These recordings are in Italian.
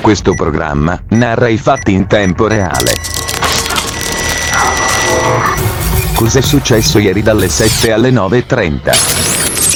Questo programma narra i fatti in tempo reale. Cos'è successo ieri dalle 7 alle 9.30?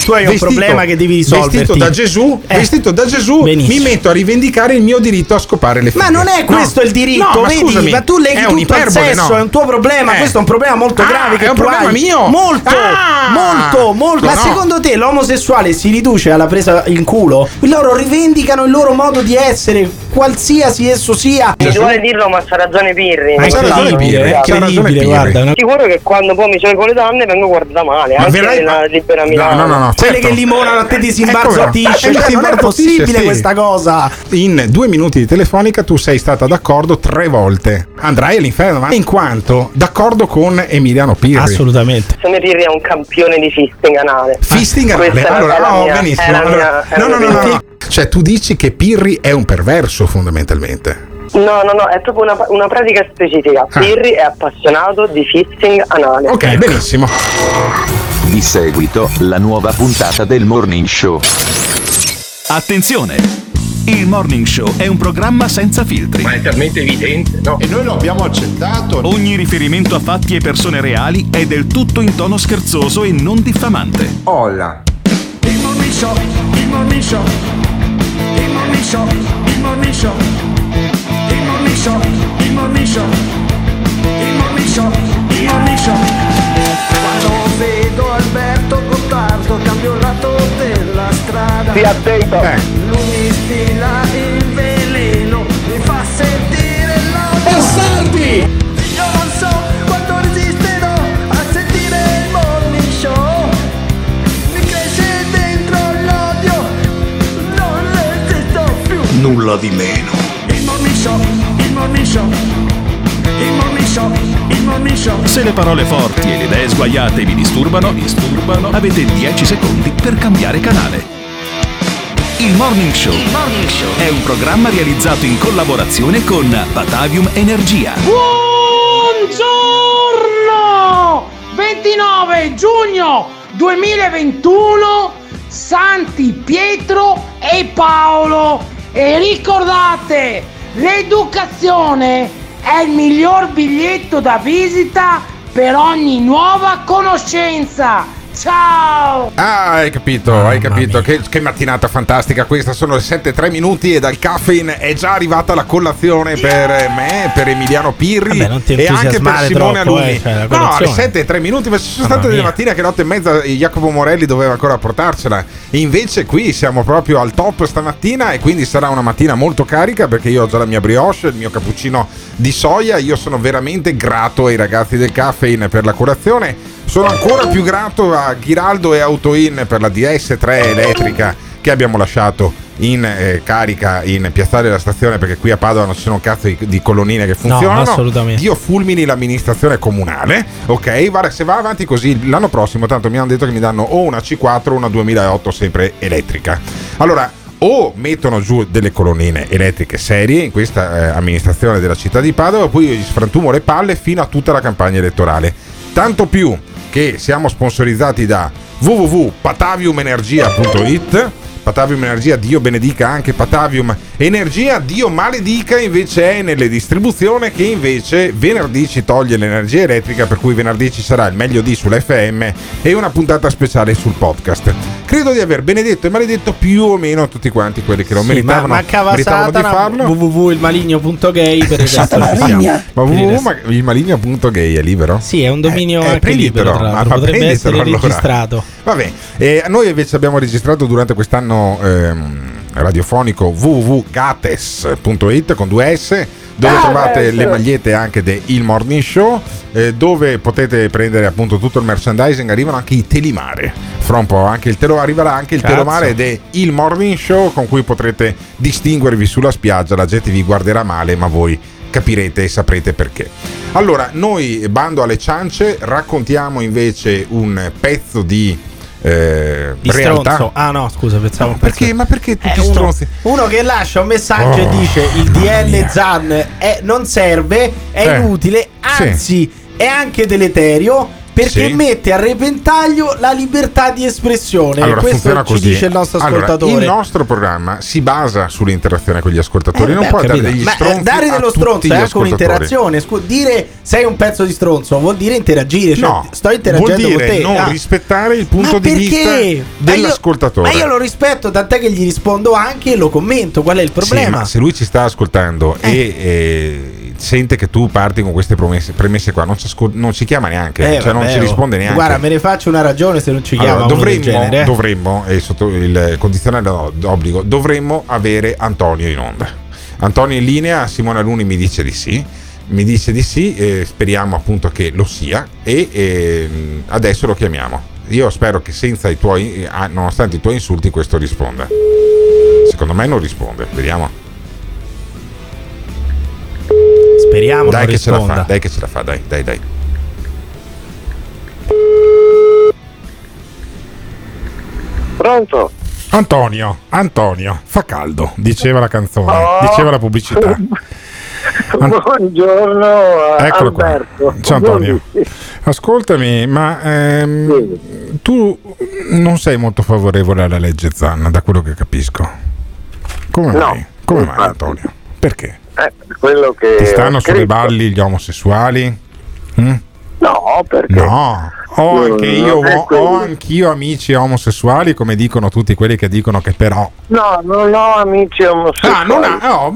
Tu hai un problema che devi risolverti. Vestito da Gesù, Eh. vestito da Gesù Benissimo. mi metto a rivendicare il mio diritto a scopare le fighe. Ma non è questo No. il diritto, No, ma vedi? scusami, ma tu leghi tutto al sesso, no? è un tuo problema. Eh. Questo è un problema molto Ah, grave. che è un tu problema hai. mio? Molto, Ah! molto, molto. Ma Ma no. secondo te l'omosessuale si riduce alla presa in culo? Loro rivendicano il loro modo di essere, qualsiasi esso sia. Mi vuole dirlo, ma c'ha ragione Pirri. Ma c'ha è ragione Pirri, è incredibile, guarda. una- Sicuro che quando poi mi sono con le donne vengo guardata male, Ma anche verrai- nella libera No, Milano. no, no, no, Quelle certo. che limonano a te ti si Ecco, imbarzottisce. eh, Cioè, si non è possibile sì. questa cosa. In due minuti di telefonica tu sei stata d'accordo tre volte. Andrai all'inferno, ma in quanto d'accordo con Emiliano Pirri. Assolutamente. Se me Pirri è un campione di fisting anale. Fisting anale. Allora, mia- benissimo. Allora, no, no, no, no, no. Cioè, tu dici che Pirri è un perverso, fondamentalmente. No, no, no, è proprio una, una pratica specifica. Ah. Pirri è appassionato di fisting anale. Ok, Ecco. benissimo. Di seguito, la nuova puntata del Morning Show. Attenzione! Il Morning Show è un programma senza filtri. è talmente evidente, no? E noi lo abbiamo accettato. Ogni riferimento a fatti e persone reali è del tutto in tono scherzoso e non diffamante. Olla. Il morning show, il morning show. Il morning show, il morning show. Il morning show, il morning show. Il morning show, il morning show. Quando vedo Alberto Gottardo cambio lato della strada. Stia attento. Eh. Lui mi stila il veleno, mi fa sentire l'odio. Bastardi! Nulla di meno. Il morning show, il morning show. Il morning show, il morning show. Se le parole forti e le idee sguaiate vi disturbano, disturbano, avete 10 secondi per cambiare canale. Il Morning Show, è un programma realizzato in collaborazione con Batavium Energia. Buongiorno! 29 giugno 2021 Santi Pietro e Paolo e ricordate l'educazione è il miglior biglietto da visita per ogni nuova conoscenza ciao Ah, hai capito, hai capito. Che, che mattinata fantastica questa. Sono le 7-3 minuti e dal caffeine è già arrivata la colazione per me, per Emiliano Pirri Vabbè, e anche per Simone troppo, eh, cioè, no, alle colazione. 7-3 minuti, ma ci sono Mamma state delle mattine che notte e mezza Jacopo Morelli doveva ancora portarcela. E invece qui siamo proprio al top stamattina e quindi sarà una mattina molto carica perché io ho già la mia brioche, il mio cappuccino di soia. Io sono veramente grato ai ragazzi del caffeine per la colazione. Sono ancora più grato a Ghiraldo e Autoin per la DS3 elettrica che abbiamo lasciato in eh, carica in Piazzale della Stazione perché qui a Padova non ci sono un cazzo di, di colonnine che funzionano. assolutamente. Dio fulmini l'amministrazione comunale, ok? Guarda, se va avanti così l'anno prossimo, tanto mi hanno detto che mi danno o una C4 o una 2008 sempre elettrica. Allora, o mettono giù delle colonnine elettriche serie in questa eh, amministrazione della città di Padova, poi io gli sfrantumo le palle fino a tutta la campagna elettorale. Tanto più che siamo sponsorizzati da www.pataviumenergia.it Patavium Energia, Dio benedica anche Patavium Energia, Dio maledica invece è nelle distribuzione che invece venerdì ci toglie l'energia elettrica per cui venerdì ci sarà il meglio di sull'FM e una puntata speciale sul podcast. Credo di aver benedetto e maledetto più o meno tutti quanti quelli che lo Sì, meritavano, ma mancava meritavano di farlo. www.ilmaligno.gay per il resto. Ma www.ilmaligno.gay è libero? Sì, è un dominio Eh, anche libero, prenditelo, tra ma- l'altro. ma potrebbe essere allora. registrato. Vabbè, eh, noi invece abbiamo registrato durante quest'anno ehm, radiofonico www.gates.it con due S dove Ah, trovate beh, le magliette anche del Il Morning Show eh, dove potete prendere appunto tutto il merchandising. Arrivano anche i telimare fra un po' anche il telo arriverà anche il Cazzo. telomare ed è il Morning Show con cui potrete distinguervi sulla spiaggia. La gente vi guarderà male ma voi capirete e saprete perché. Allora noi bando alle ciance raccontiamo invece un pezzo di eh, Di realtà stronzo. Ah no, scusa, pensavo. perché? Ma perché tutti Eh, uno, stronzi? uno che lascia un messaggio e Oh, dice il DL. Zan è- non serve, è Eh, inutile, sì. anzi è anche deleterio perché Sì. mette a repentaglio la libertà di espressione. Allora, Questo funziona ci dice il nostro Allora, ascoltatore. il nostro programma si basa sull'interazione con gli ascoltatori, Eh, non beh, ho dare degli Ma, eh, stronzi dare dello stronzo è anche ascoltatori. un'interazione. Scu- dire sei un pezzo di stronzo vuol dire interagire. Cioè, No, sto interagendo vuol dire con te. non Ah. rispettare il punto Ma di perché? vista Ma io- dell'ascoltatore. Ma io lo rispetto, tant'è che gli rispondo anche e lo commento. Qual è il problema? Sì, se lui ci sta ascoltando e eh, sente che tu parti con queste promesse, premesse qua, non ci, ascol- non ci chiama neanche, Eh, cioè non ci risponde neanche. Guarda, me ne faccio una ragione se non ci chiama Allora, del dovremmo, genere. eh. dovremmo, e sotto il condizionale d'obbligo, dovremmo avere Antonio in onda. Antonio in linea, Simone Luni mi dice di sì. Mi dice di sì, e speriamo appunto che lo sia e ehm, adesso lo chiamiamo. Io spero che senza i tuoi, ah, nonostante i tuoi insulti, questo risponda. Secondo me non risponde, vediamo. Speriamo Dai non che ce la fa, risponda. dai che ce la fa, dai, dai, dai. Pronto? Antonio, Antonio, fa caldo, diceva la canzone, Oh. diceva la pubblicità. Buongiorno Eccolo qua. Alberto. Ciao Antonio. Ascoltami, ma ehm, tu non sei molto favorevole alla legge Zanna, da quello che capisco. Come No, mai? Come mai. Antonio? Perché? Eh, quello che Ti stanno sulle scritto. balli gli omosessuali? Mm? No, perché? No, ho anche io, ho, ho anch'io amici omosessuali, come dicono tutti quelli che dicono che però No, non ho amici omosessuali. Ah, non ha, oh,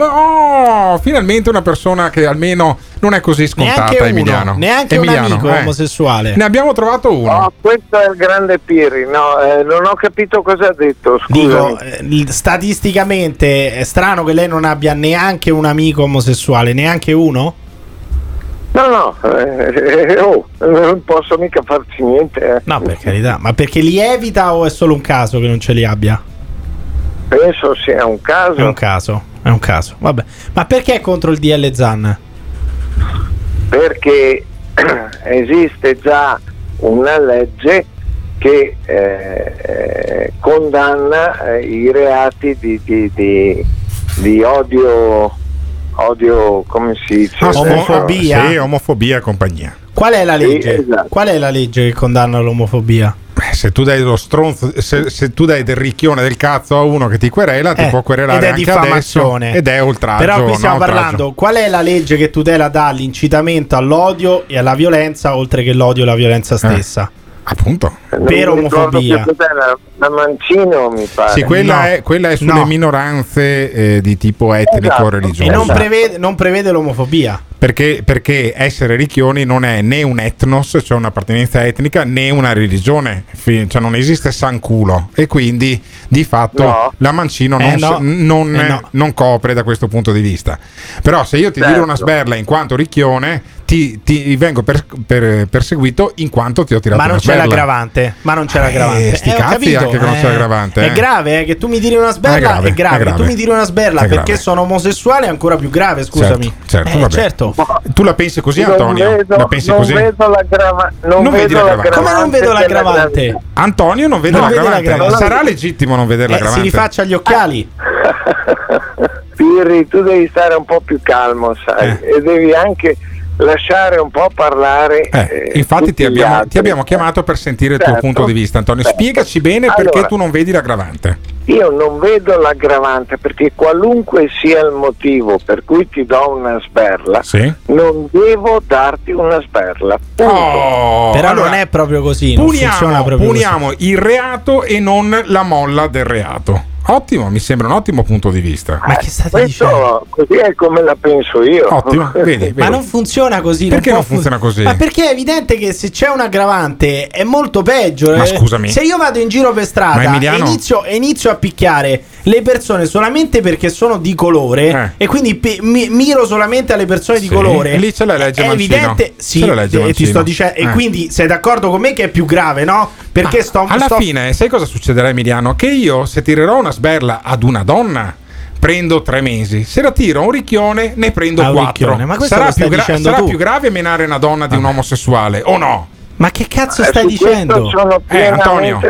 oh, finalmente una persona che almeno non è così scontata, Neanche uno, Emiliano. neanche un Emiliano, amico eh. omosessuale. Ne abbiamo trovato uno. No, questo è il grande Pirri. No, eh, non ho capito cosa ha detto. Scusami. Dico, eh, statisticamente è strano che lei non abbia neanche un amico omosessuale, neanche uno? No, no, eh, oh, non posso mica farci niente. eh. No, per carità, ma perché li evita o è solo un caso che non ce li abbia? Penso sia un caso. È un caso, è un caso. Vabbè, ma perché è contro il DL Zan? perché esiste già una legge che eh, eh, condanna eh, i reati di, di- di- di odio, odio, come si dice? Ah, Omofobia? Sì, omofobia e compagnia. Qual è la Sì, legge? esatto. Qual è la legge che condanna l'omofobia? Beh, se tu dai lo stronzo, se, se tu dai del ricchione del cazzo a uno che ti querela, ti Eh, può querelare ed è anche adesso. diffamazione. Ed è oltraggio. Però qui no, stiamo oltraggio. parlando, qual è la legge che tutela dall'incitamento all'odio e alla violenza, oltre che l'odio e la violenza stessa? Appunto. Per omofobia. La, Mancino mi pare. Sì, quella, No. è, quella è sulle No. minoranze eh, di tipo Esatto. etnico-religioso. E non Esatto. prevede, non prevede l'omofobia. Perché, perché essere ricchioni non è né un etnos, cioè un'appartenenza etnica, né una religione, cioè non esiste sanculo e quindi di fatto No. la Mancino non, Eh no. non- Eh no. non copre da questo punto di vista. Però se io ti Certo. tiro una sberla in quanto ricchione, ti, ti vengo per- per- perseguito in quanto ti ho tirato Ma non una c'è l'aggravante. Ma non c'è l'aggravante. sti Eh, ho cazzi capito, anche che non c'è eh. l'aggravante, È eh. grave, eh, che tu mi tiri una sberla È grave, è grave. è grave. Tu mi tiri una sberla È perché grave. sono omosessuale è ancora più grave, scusami. Certo, certo, Eh, certo. Tu la pensi così, Non Antonio? vedo, la pensi non così? vedo l'aggrava- non Non vedi vedo l'aggravante. Come non vedo l'aggravante? Antonio non vede Non l'aggravante. l'aggravante. Sarà legittimo non vedere Eh, si l'aggravante. rifaccia gli occhiali. Pirri, tu devi stare un po' più calmo, sai, Eh. e devi anche lasciare un po' parlare. Eh, eh, infatti ti abbiamo, ti abbiamo chiamato per sentire il tuo Certo. punto di vista, Antonio. Certo. Spiegaci bene perché Allora. tu non vedi l'aggravante. Io non vedo l'aggravante perché qualunque sia il motivo per cui ti do una sberla, Sì? non devo darti una sberla. punto. Oh, Però allora, non è proprio così. Non funziona puniamo, proprio così. puniamo il reato e non la molla del reato. Ottimo, mi sembra un ottimo punto di vista. Ma che state dicendo? Questo così è come la penso io. Ottimo, vedi, Ma vedi. non funziona così. Perché può non funziona così? Ma perché è evidente che se c'è un aggravante è molto peggio. Ma eh. scusami. Se io vado in giro per Ma strada e inizio, e inizio a picchiare le persone solamente perché sono di colore e quindi pe- mi- miro solamente alle persone di Eh. Sì, colore. e lì c'è la legge È Mancino. evidente, sì, C'è la legge e ti sto dicendo, e Eh. quindi sei d'accordo con me che è più grave, no? Perché sto Alla sto- fine, sai cosa succederà, Emiliano? Che io, se tirerò una sberla ad una donna, prendo tre mesi. Se la tiro a un ricchione, ne prendo A un quattro. ma sarà più, gra- sarà più grave menare una donna di un omosessuale, o no? Ma che cazzo Eh, stai dicendo? Eh, Antonio.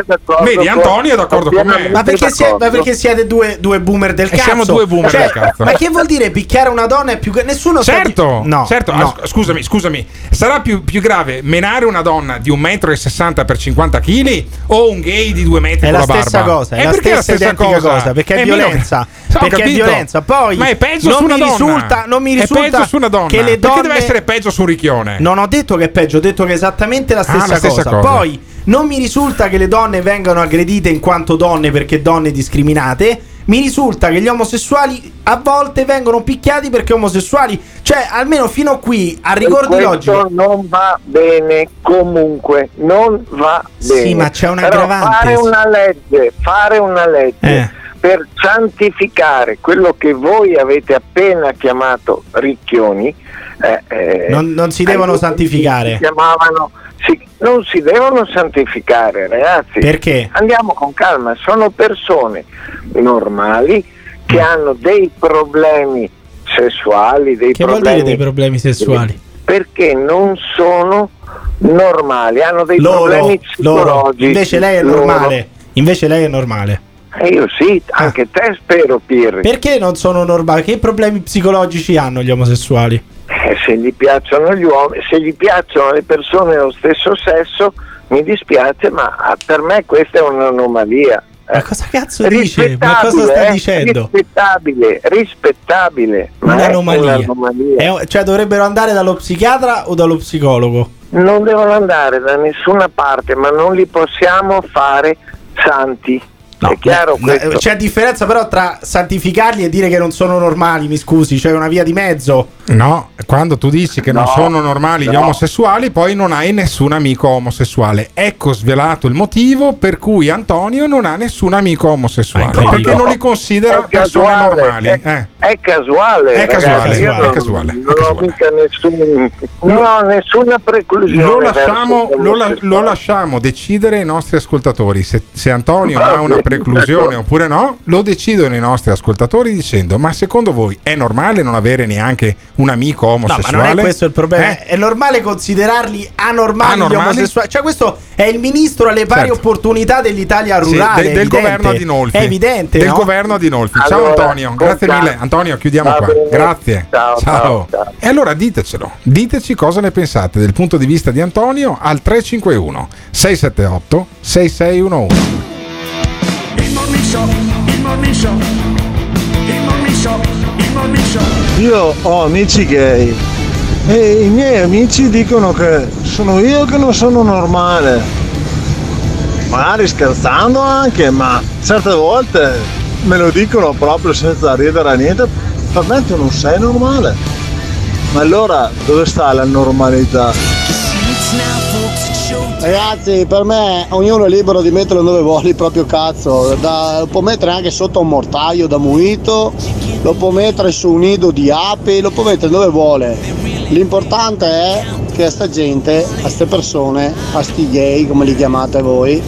Vedi, Antonio è d'accordo con me. Ma perché, siete, ma perché siete due, due boomer del E cazzo? siamo due boomer Cioè, del cazzo. Ma che vuol dire picchiare una donna è più grave? Nessuno sta di- Certo, No, certo. no. Ah, sc- scusami, scusami. Sarà più, più grave menare una donna di 1,60 m per 50 kg o un gay di 2 metri È con la la stessa barba? cosa, è Eh, la perché stessa identica cosa, perché è Eh, meno- violenza. Ho perché è capito. violenza. Poi Ma è peggio non su una mi donna. risulta, non mi È risulta peggio su una donna. che le donne Perché deve essere peggio su un ricchione? Non ho detto che è peggio, ho detto che è esattamente la stessa, Ah, la stessa cosa. cosa. Poi non mi risulta che le donne vengano aggredite in quanto donne perché donne discriminate. Mi risulta che gli omosessuali a volte vengono picchiati perché omosessuali. Cioè, almeno fino a qui, a rigor di questo logica. non va bene comunque, non va Sì, bene. ma c'è un Però aggravante. Fare una legge, fare una legge Eh. per santificare quello che voi avete appena chiamato ricchioni. eh, eh, Non- non si devono santificare. Si chiamavano, si- non si devono santificare, ragazzi. Perché? Andiamo con calma, sono persone normali che Mm. hanno dei problemi sessuali, dei Che vuol problemi dire dei problemi sessuali? perché non sono normali, hanno dei Loro, problemi loro. psicologici. Invece lei è loro. normale. Invece lei è normale. Eh, io sì, anche te spero, Pirri. Perché non sono normali? Che problemi psicologici hanno gli omosessuali? Eh, se gli piacciono gli uomini, se gli piacciono le persone dello stesso sesso, mi dispiace, ma ah, per me questa è un'anomalia. Ma cosa cazzo dice? Ma cosa stai eh, dicendo? Rispettabile, rispettabile. ma è Un'anomalia. un'anomalia. È- cioè dovrebbero andare dallo psichiatra o dallo psicologo? Non devono andare da nessuna parte, ma non li possiamo fare santi. È chiaro No, questo? C'è differenza però tra santificarli e dire che non sono normali, mi scusi, c'è una via di mezzo. No, quando tu dici che non No, sono normali gli no. omosessuali, poi non hai nessun amico omosessuale. Ecco svelato il motivo per cui Antonio non ha nessun amico omosessuale. incredibile. perché non li considera È persone casuale, normali. È, Eh. è casuale. È casuale, io è non- casuale, è Non ho mica nessun, non ho nessuna preclusione. Lo lasciamo, lo la- lo lasciamo decidere ai nostri ascoltatori se, se Antonio ha una preclusione oppure no, lo decidono i nostri ascoltatori dicendo ma secondo voi è normale non avere neanche un amico No, omosessuale? ma non è questo il problema. Eh? È normale considerarli anormali, Anormali? gli omosessuali. Cioè, questo è il ministro alle pari Certo. opportunità dell'Italia Sì, rurale. de- è del governo di Nolfi. È evidente. Del no? governo a Dinolfi. Ciao Allora, Antonio, grazie mille. Antonio, chiudiamo Va qua. bene. Grazie. Ciao, ciao, ciao. E allora ditecelo. Diteci cosa ne pensate del punto di vista di Antonio al 351 678 6611. Io ho amici gay e i miei amici dicono che sono io che non sono normale. Magari scherzando anche, ma certe volte me lo dicono proprio senza ridere a niente. Per me tu non sei normale. Ma allora dove sta la normalità? Ragazzi, per me ognuno è libero di metterlo dove vuole il proprio cazzo. Da- lo può mettere anche sotto un mortaio da muito, lo può mettere su un nido di api, lo può mettere dove vuole. L'importante è che a sta gente, a queste persone, a sti gay come li chiamate voi,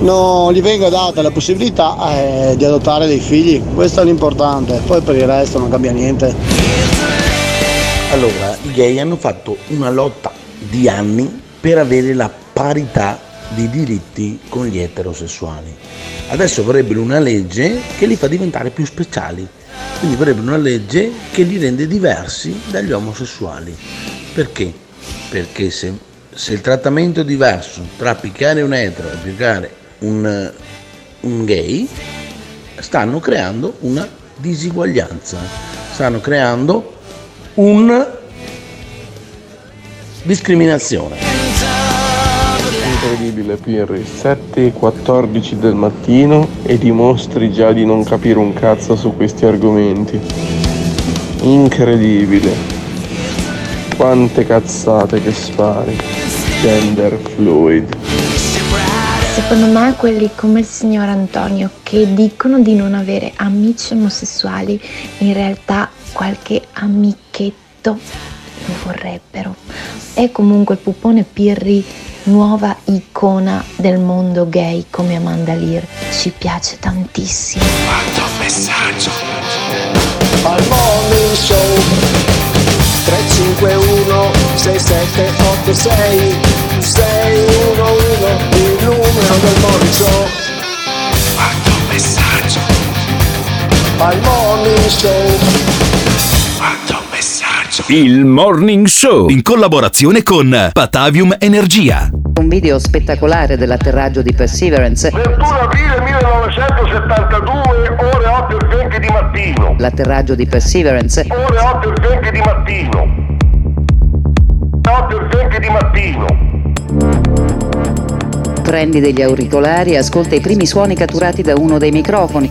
non gli venga data la possibilità eh, di adottare dei figli. Questo è l'importante. Poi per il resto non cambia niente. Allora, i gay hanno fatto una lotta di anni per avere la parità di diritti con gli eterosessuali. Adesso vorrebbero una legge che li fa diventare più speciali. Quindi vorrebbero una legge che li rende diversi dagli omosessuali. Perché? Perché se, se il trattamento è diverso tra picchiare un etero e picchiare un, un gay, stanno creando una disuguaglianza. Stanno creando un discriminazione. Incredibile Pirri, 7 e 14 del mattino e dimostri già di non capire un cazzo su questi argomenti. Incredibile. Quante cazzate che spari. Gender fluid. Secondo me quelli come il signor Antonio che dicono di non avere amici omosessuali, in realtà qualche amichetto lo vorrebbero. È comunque il pupone Pirri, nuova icona del mondo gay come Amanda Lear. Ci piace tantissimo. messaggio. Al morning show. 351 6786 611 il numero del morning show Quanto messaggio. Al morning show. Quanto messaggio Il Morning Show in collaborazione con Patavium Energia. Un video spettacolare dell'atterraggio di Perseverance. 21 aprile 1972 ore 8 e 20 di mattino L'atterraggio di Perseverance. ore 8 e 20 di mattino 8 e 20 di mattino Prendi degli auricolari e ascolta i primi suoni catturati da uno dei microfoni.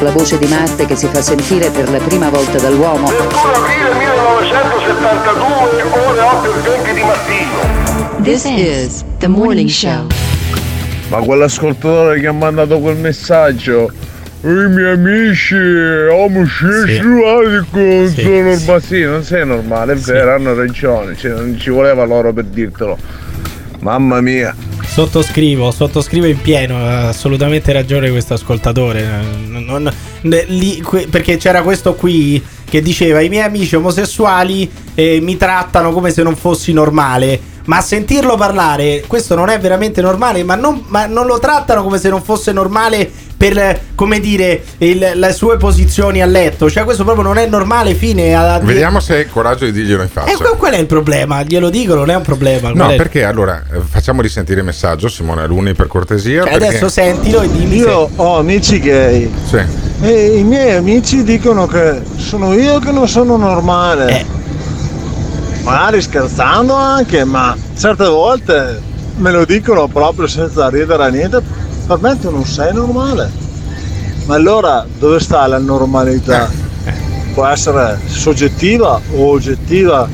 La voce di Marte che si fa sentire per la prima volta dall'uomo. 21 aprile 1972 ore 8 e 20 di mattino This is the morning show. Ma quell'ascoltatore che ha mandato quel messaggio i miei amici omosessuali con Sì. sono. Sì, non sei normale, è vero, hanno ragione. Cioè, non ci voleva loro per dirtelo. Mamma mia. Sottoscrivo, sottoscrivo in pieno, ha assolutamente ragione questo ascoltatore. Non- lì- perché c'era questo qui che diceva i miei amici omosessuali eh, mi trattano come se non fossi normale. Ma a sentirlo parlare, questo non è veramente normale, ma non, ma non lo trattano come se non fosse normale per, eh, come dire, il- le sue posizioni a letto. Cioè questo proprio non è normale, fine. A, a- Vediamo se hai il coraggio di dirglielo in faccia. E qual, qual è il problema? Glielo dico, non è un problema. No, Qual è- perché allora eh, facciamo risentire il messaggio, Simone Aluni, per cortesia. Cioè, perché- adesso sentilo e dimmi se- Io ho amici gay Sì. e i miei amici dicono che sono io che non sono normale. Eh. Magari scherzando anche, ma certe volte me lo dicono proprio senza ridere a niente. Per me tu non sei normale. Ma allora dove sta la normalità? Può essere soggettiva o oggettiva?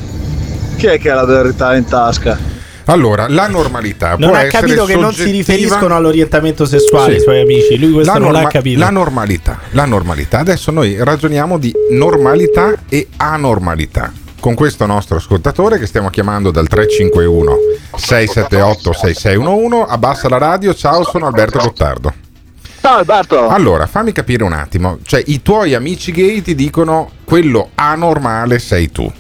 Chi è che ha la verità in tasca? Allora, la normalità Non può ha essere capito che non si riferiscono all'orientamento sessuale Sì. i suoi amici. Lui questo la, non l'ha norma- capito. la normalità, la normalità. Adesso noi ragioniamo di normalità e anormalità. Con questo nostro ascoltatore che stiamo chiamando dal 351 678 6611 abbassa la radio. Ciao, sono Alberto Gottardo. Ciao Alberto. Allora, fammi capire un attimo. Cioè, i tuoi amici gay ti dicono quello anormale sei tu.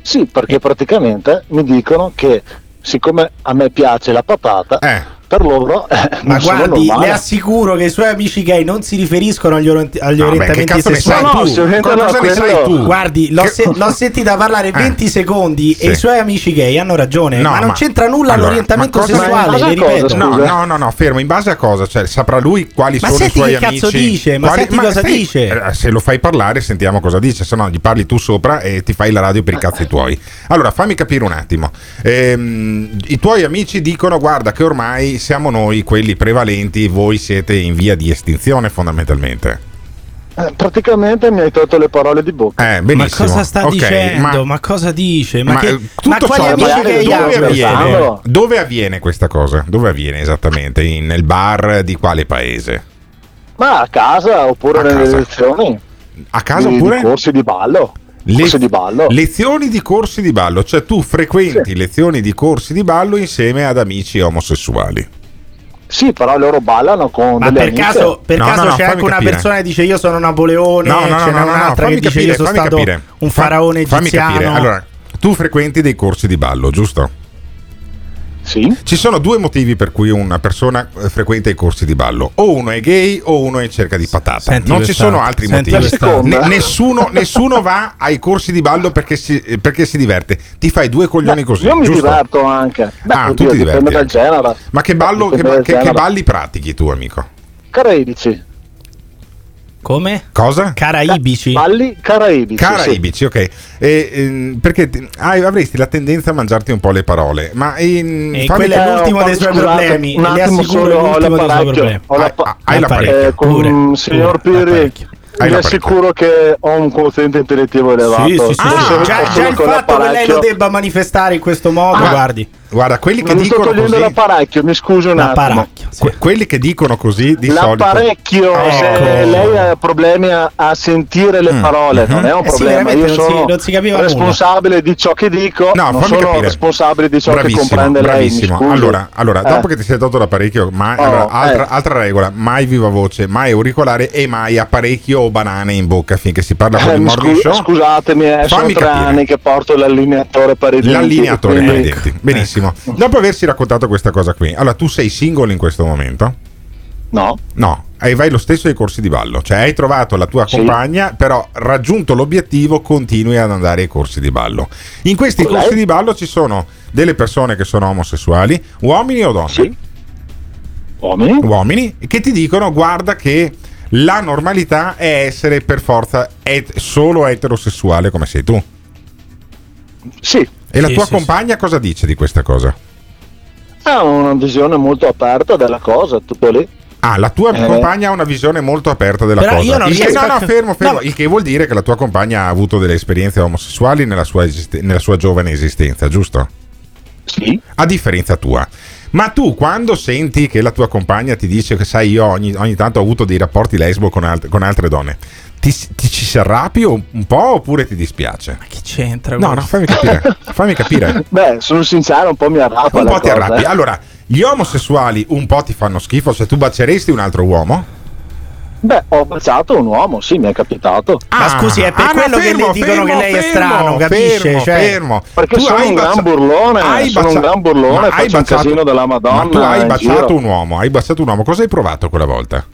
Sì, perché praticamente mi dicono che siccome a me piace la patata, per loro eh, Ma guardi, le assicuro che i suoi amici gay non si riferiscono agli, orient- agli No, che orientamenti sessuali. No, no, Cosa ne sai tu? Guardi, l'ho, Che- se- l'ho sentita parlare 20 secondi e Sì. i suoi amici gay hanno ragione. No, ma non c'entra nulla allora, l'orientamento ma sessuale, le ripeto. No, no, no, no, fermo. In base a cosa? Cioè, saprà lui quali Ma sono i senti suoi che amici. cazzo dice, ma quali- senti cosa dice. eh, Se lo fai parlare, sentiamo cosa dice. Se no, gli parli tu sopra e ti fai la radio per i cazzi tuoi. Allora, fammi capire un attimo. Ehm, I tuoi amici dicono: Guarda, che ormai siamo noi quelli prevalenti, voi siete in via di estinzione, fondamentalmente. Eh, praticamente mi hai tolto le parole di bocca. Eh, Ma cosa sta Ok, dicendo? ma- Ma, cosa dice? Ma, Ma, che, eh, ma tutto quali ciò amici dove, dove avviene? Dove avviene questa cosa? Dove avviene esattamente? In- nel bar di quale paese? Ma a casa oppure A nelle casa. lezioni. A casa di, oppure? di corsi di ballo. Le- Corsi di ballo. Lezioni di corsi di ballo, cioè tu frequenti lezioni di corsi di ballo insieme ad amici omosessuali. Sì, però loro ballano con Ma delle per amiche. caso, per No, caso no, no, c'è anche una capire. persona che dice io sono Napoleone, No, no, no, un'altra che dice capire, io sono stato capire. un Fa- faraone capire. Allora, tu frequenti dei corsi di ballo, giusto? Ci sono due motivi per cui una persona eh, frequenta i corsi di ballo. O uno è gay o uno è in cerca di patata. Senti non ci quest'altro, sono altri senti motivi. Ne- nessuno, nessuno va ai corsi di ballo perché si, perché si diverte. Ti fai due coglioni così. Io mi giusto? diverto anche. Beh, Ah, tu ti diverti dipende dal genere. Ma che, ballo, che, che- che balli pratichi tu, amico? Caraibici. Come? Cosa? Caraibici. Balli caraibici. Caraibici, ok. E, ehm, perché ti- hai- avresti la tendenza a mangiarti un po' le parole, ma in, E quello è l'ultimo dei suoi problemi. un Le attimo assicuro solo, è ho l'ultimo dei suoi l'apparecchio. problemi. Hai l'apparecchio. Eh, con Pure, signor Piri, Hai vi assicuro che ho un quoziente intellettivo elevato. Sì, sì, sì, sì. se- già, già il fatto che lei lo debba manifestare in questo modo, Ah, guardi. Guarda, quelli che Non mi sto dicono togliendo così, l'apparecchio, mi scusi un attimo. L'apparecchio. que- quelli che dicono così di solito L'apparecchio, se Ecco. lei ha problemi a, a sentire le Mm, parole, mhm. non è un Eh sì, problema. Io non si- sono non si capiva nulla. responsabile di ciò che dico, No, non sono capire. responsabile di ciò bravissimo, che comprende lei. bravissimo. scusi. Allora, allora Eh. dopo che ti sei tolto l'apparecchio, mai, Oh, allora, altra, eh. altra regola, mai viva voce, mai auricolare e mai apparecchio o banane in bocca finché si parla con Eh, il morning scu- show. scusatemi, eh, sono Fammi tre capire. anni che porto l'allineatore per i denti. L'allineatore per i denti. Benissimo. Dopo averci raccontato questa cosa qui, allora tu sei single in questo momento? No. No, e vai lo stesso ai corsi di ballo, cioè hai trovato la tua Sì. compagna, però raggiunto l'obiettivo continui ad andare ai corsi di ballo. In questi Con corsi lei? di ballo ci sono delle persone che sono omosessuali, uomini o donne? Sì. Uomini? Uomini che ti dicono guarda che la normalità è essere per forza et- solo eterosessuale come sei tu. Sì. E la Sì, tua sì, compagna cosa dice di questa cosa? Ha una visione molto aperta della cosa, tutto lì. Ah, la tua Eh. compagna ha una visione molto aperta della Però cosa. io non il che, no, no, fermo, fermo. No. Il che vuol dire che la tua compagna ha avuto delle esperienze omosessuali nella sua, esiste- nella sua giovane esistenza, giusto? Sì. A differenza tua. Ma tu quando senti che la tua compagna ti dice che sai io ogni, ogni tanto ho avuto dei rapporti lesbo con, alt- con altre donne, ti, ti ci si arrabbi un, po' oppure ti dispiace? Ma che c'entra? No, no, fammi capire. fammi capire. Beh, sono sincero, un po' mi arrabba Un po' ti cosa, arrabbi. eh. Allora, gli omosessuali un po' ti fanno schifo, cioè tu baceresti un altro uomo? Beh, ho baciato un uomo, sì, mi è capitato. Ma scusi, è per Ah, quello che fermo, le dicono fermo, che lei è strano, capisce? Fermo, Cioè- fermo. Perché Tu sono hai un bacia- gran burlone, hai sono un bacia- gran burlone, ma hai faccio un baciato- casino della Madonna Ma tu hai baciato giro. un uomo, hai baciato un uomo. Cosa hai provato quella volta?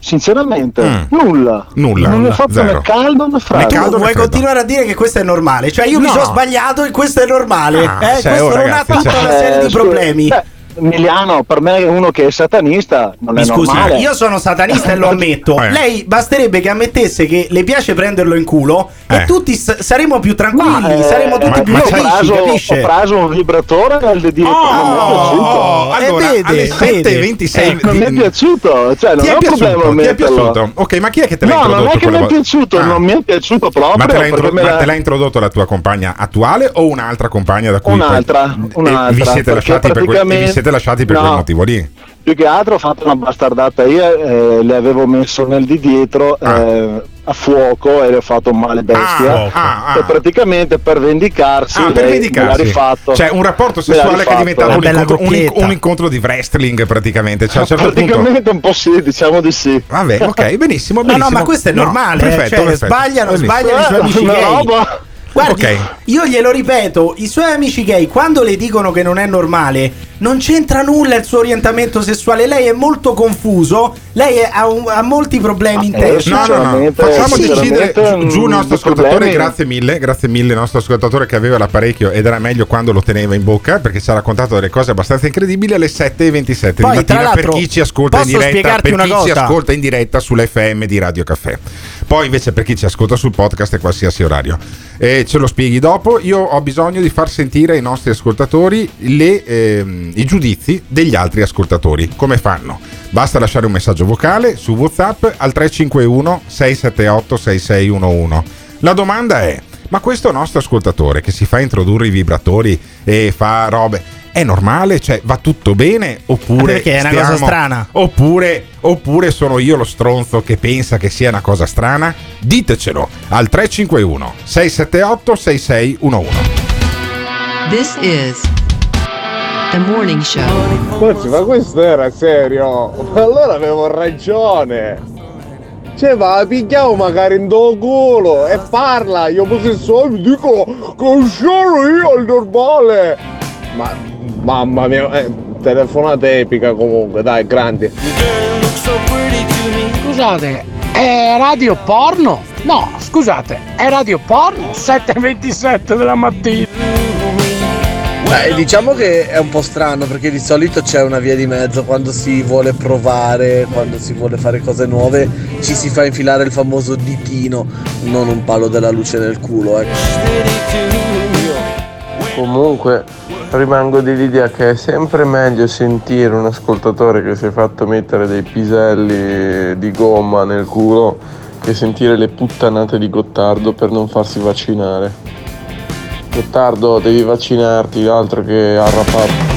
Sinceramente, Mm. nulla. Nulla, Non mi ha fatto zero. né caldo né freddo. Né caldo Vuoi freddo. continuare a dire che questo è normale? Cioè, io mi No. sono sbagliato e questo è normale. Ah, eh, cioè, questo oh, non ragazzi, ha tutta cioè- una serie Eh, di scusa, problemi. beh, Emiliano, per me uno che è satanista non Mi è scusi, normale. io sono satanista e lo ammetto. Eh. Lei basterebbe che ammettesse che le piace prenderlo in culo Eh. e tutti s- saremo più tranquilli, Ma, eh, saremo tutti ma- più ma ho felici, preso, capisce? ho preso un vibratore e il dire Oh, non mi è piaciuto. oh, allora, Eh, vede, alle vede. 7.26 Eh, non mi è piaciuto, cioè non Ti è è un problema piaciuto? Ti è piaciuto? Ok, ma chi è che te l'ha No, non introdotto è che mi è piaciuto, Ah. non mi è piaciuto proprio. Ma te, l'ha intro- la- te l'ha introdotto la tua compagna attuale o un'altra compagna da cui poi- Un'altra, e un'altra, vi siete lasciati per, e vi praticamente- siete lasciati per quel No. motivo lì? Più che altro ho fatto una bastardata io, eh, le avevo messo nel di dietro eh, a fuoco e le ho fatto un male bestia. Ah, ah, ah. E praticamente per vendicarsi, Ah, per vendicarsi. l'ha rifatto. Cioè, un rapporto sessuale che è diventato Una un bella incontro, un, un incontro di wrestling praticamente. Cioè, a un certo punto. Praticamente un po' sì, diciamo di sì. Vabbè, ok, benissimo. No, no, benissimo. ma questo è No, normale. eh, perfetto, cioè, perfetto. sbagliano, Benissimo. sbagliano i suoi Eh, amici una gay. roba. Guardi, Ok. io glielo ripeto, i suoi amici gay quando le dicono che non è normale, non c'entra nulla il suo orientamento sessuale, lei è molto confuso, lei è- ha, un- ha molti problemi in eh, testa. No, no, no. Facciamo decidere giù- giù il mm, nostro ascoltatore. Grazie mille, grazie mille. Il nostro ascoltatore che aveva l'apparecchio ed era meglio quando lo teneva in bocca perché ci ha raccontato delle cose abbastanza incredibili alle 7.27 Poi, di mattina. Per chi ci ascolta in diretta, per chi ci cosa? ascolta in diretta sull'FM di Radio Caffè. Poi invece per chi ci ascolta sul podcast e qualsiasi orario. E ce lo spieghi dopo. Io ho bisogno di far sentire ai nostri ascoltatori le, ehm, i giudizi degli altri ascoltatori. Come fanno? Basta lasciare un messaggio vocale su WhatsApp al 351 678 6611. La domanda è: ma questo nostro ascoltatore che si fa introdurre i vibratori e fa robe è normale? Cioè va tutto bene? Oppure Perché è una cosa strana. Oppure, oppure sono io lo stronzo che pensa che sia una cosa strana? Ditecelo al 351 678 6611. This is the morning show. Forse, ma questo era serio? Allora avevo ragione. Cioè, va, pigliamo magari in do culo e parla. Gli omosessuali mi dicono che sono io il normale. Ma Mamma mia, eh, telefonata epica comunque, dai, grandi. Scusate, è radio porno? No, scusate, è radio porno? 7.27 della mattina. Beh, diciamo che è un po' strano perché di solito c'è una via di mezzo quando si vuole provare, quando si vuole fare cose nuove, ci si fa infilare il famoso ditino, non un palo della luce nel culo, ecco. Comunque rimango dell'idea che è sempre meglio sentire un ascoltatore che si è fatto mettere dei piselli di gomma nel culo che sentire le puttanate di Gottardo per non farsi vaccinare. Gottardo, devi vaccinarti, altro che arrapato.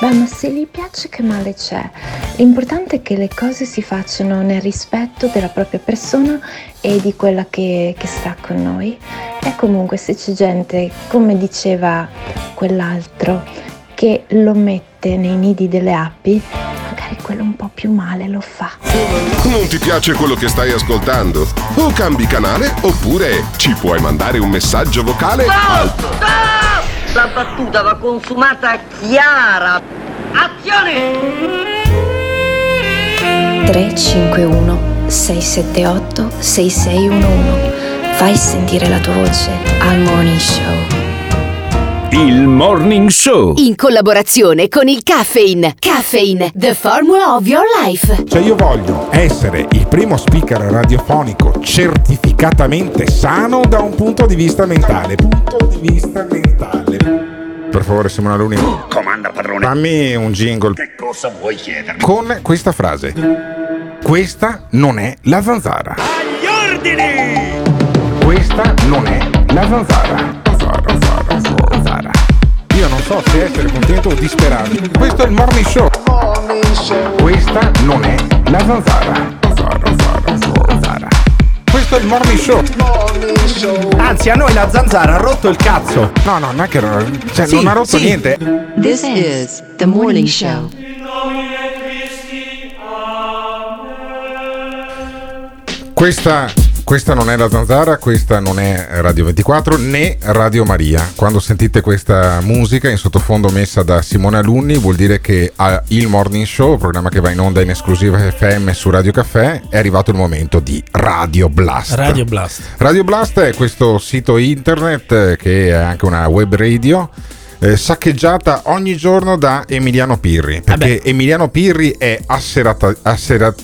Beh, ma se gli piace che male c'è. L'importante è che le cose si facciano nel rispetto della propria persona e di quella che, che sta con noi. E comunque se c'è gente, come diceva quell'altro, che lo mette nei nidi delle api, magari quello un po' più male lo fa. Non ti piace quello che stai ascoltando? O cambi canale oppure ci puoi mandare un messaggio vocale al La battuta va consumata chiara. Azione! 351 678 6611 Fai sentire la tua voce al Morning Show. Il Morning Show. In collaborazione con il Caffeine. Caffeine, the formula of your life. Cioè io voglio essere il primo speaker radiofonico certificatamente sano da un punto di vista mentale. Punto di vista mentale. Per favore Simona Luni. Comanda padrone. Fammi un jingle Che cosa vuoi chiedermi? con questa frase. Questa non è la zanzara. Agli ordini! Questa non è la zanzara. Io non so se essere contento o disperato. Questo è il morning show. Questa non è la zanzara. Zanzara, zanzara, zanzara. Questo è il morning show. Anzi, a noi la zanzara ha rotto il cazzo. No, no, non è che non, cioè, Sì, non ha rotto sì. niente. This is the morning show. Questa, questa non è la zanzara, questa non è Radio 24 né Radio Maria. Quando sentite questa musica in sottofondo messa da Simone Alunni vuol dire che Il Morning Show, programma che va in onda in esclusiva FM su Radio Caffè, è arrivato il momento di Radio Blast. Radio Blast. Radio Blast è questo sito internet eh, che è anche una web radio. eh, saccheggiata ogni giorno da Emiliano Pirri perché Emiliano Pirri è asserata, assera-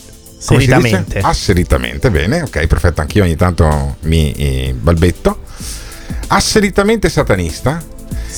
come si dice? Seritamente. asseritamente bene ok perfetto. Anch'io ogni tanto mi eh, balbetto. Asseritamente satanista.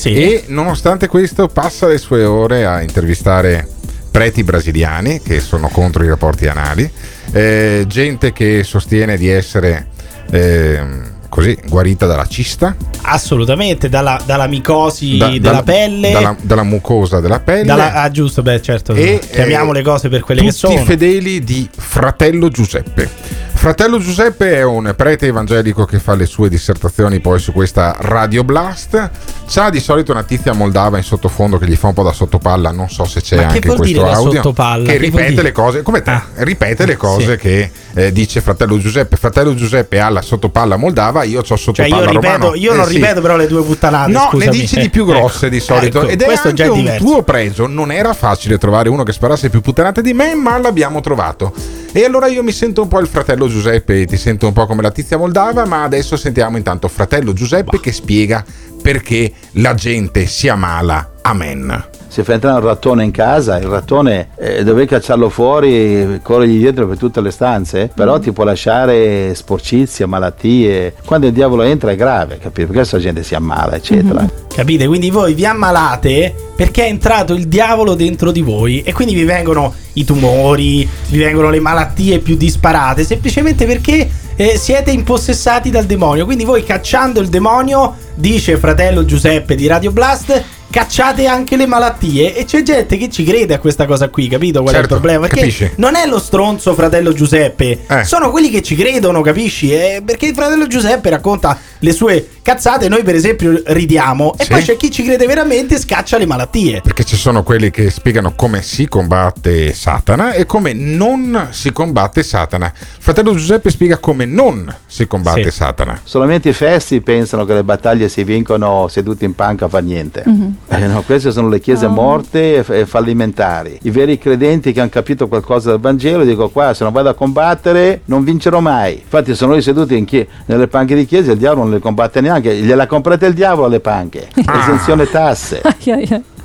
E nonostante questo passa le sue ore a intervistare preti brasiliani che sono contro i rapporti anali eh, gente che sostiene di essere ehm, così guarita dalla cista Assolutamente, dalla, dalla micosi da- della dalla- pelle. dalla, dalla mucosa della pelle dalla- ah, giusto, beh, certo. E, chiamiamo eh, le cose per quelle che tutti sono. fedeli di Fratello Giuseppe. Fratello Giuseppe è un prete evangelico che fa le sue dissertazioni poi su questa Radio Blast. C'ha di solito una tizia moldava in sottofondo che gli fa un po' da sottopalla, non so se c'è Ma che anche questo audio. Che Che ripete? Ah, le cose, come te, ripete le cose sì. che eh, dice Fratello Giuseppe. Fratello Giuseppe ha la sottopalla moldava, io ho Cioè, sottopalla io, ripeto, romano. io Eh, non sì. ripeto però le due puttanate. No, scusami. ne dici di più grosse di solito. Ecco, Ed è questo anche già è un diverso. tuo pregio. Non era facile trovare uno che sparasse più puttanate di me, ma l'abbiamo trovato. E allora io mi sento un po' il fratello Giuseppe, ti sento un po' come la tizia moldava, ma adesso sentiamo intanto fratello Giuseppe che spiega perché la gente si ammala. Amen. Se fa entrare un rattone in casa, il rattone eh, dove cacciarlo fuori, corrergli dietro per tutte le stanze, però ti può lasciare sporcizie, malattie. Quando il diavolo entra è grave, capito? Perché questa gente si ammala, eccetera. Capite? Quindi voi vi ammalate perché è entrato il diavolo dentro di voi e quindi vi vengono i tumori, vi vengono le malattie più disparate, semplicemente perché eh, siete impossessati dal demonio. Quindi voi cacciando il demonio, dice fratello Giuseppe di Radio Blast, cacciate anche le malattie e c'è gente che ci crede a questa cosa qui, capito qual è Certo, il problema? Perché capisci? non è lo stronzo fratello Giuseppe, Eh. sono quelli che ci credono, capisci? Eh, perché il fratello Giuseppe racconta le sue cazzate, noi per esempio ridiamo e Sì. poi c'è chi ci crede veramente e scaccia le malattie. Perché ci sono quelli che spiegano come si combatte Satana e come non si combatte Satana. Fratello Giuseppe spiega come non si combatte Sì. Satana. Solamente i fessi pensano che le battaglie si vincono seduti in panca a far niente. Eh, no, queste sono le chiese morte e, e fallimentari. I veri credenti che hanno capito qualcosa del Vangelo dicono qua se non vado a combattere non vincerò mai. Infatti sono lì seduti in chie- nelle panche di chiesa il diavolo non le combatte neanche, gliela comprate il diavolo le panche. Esenzione tasse.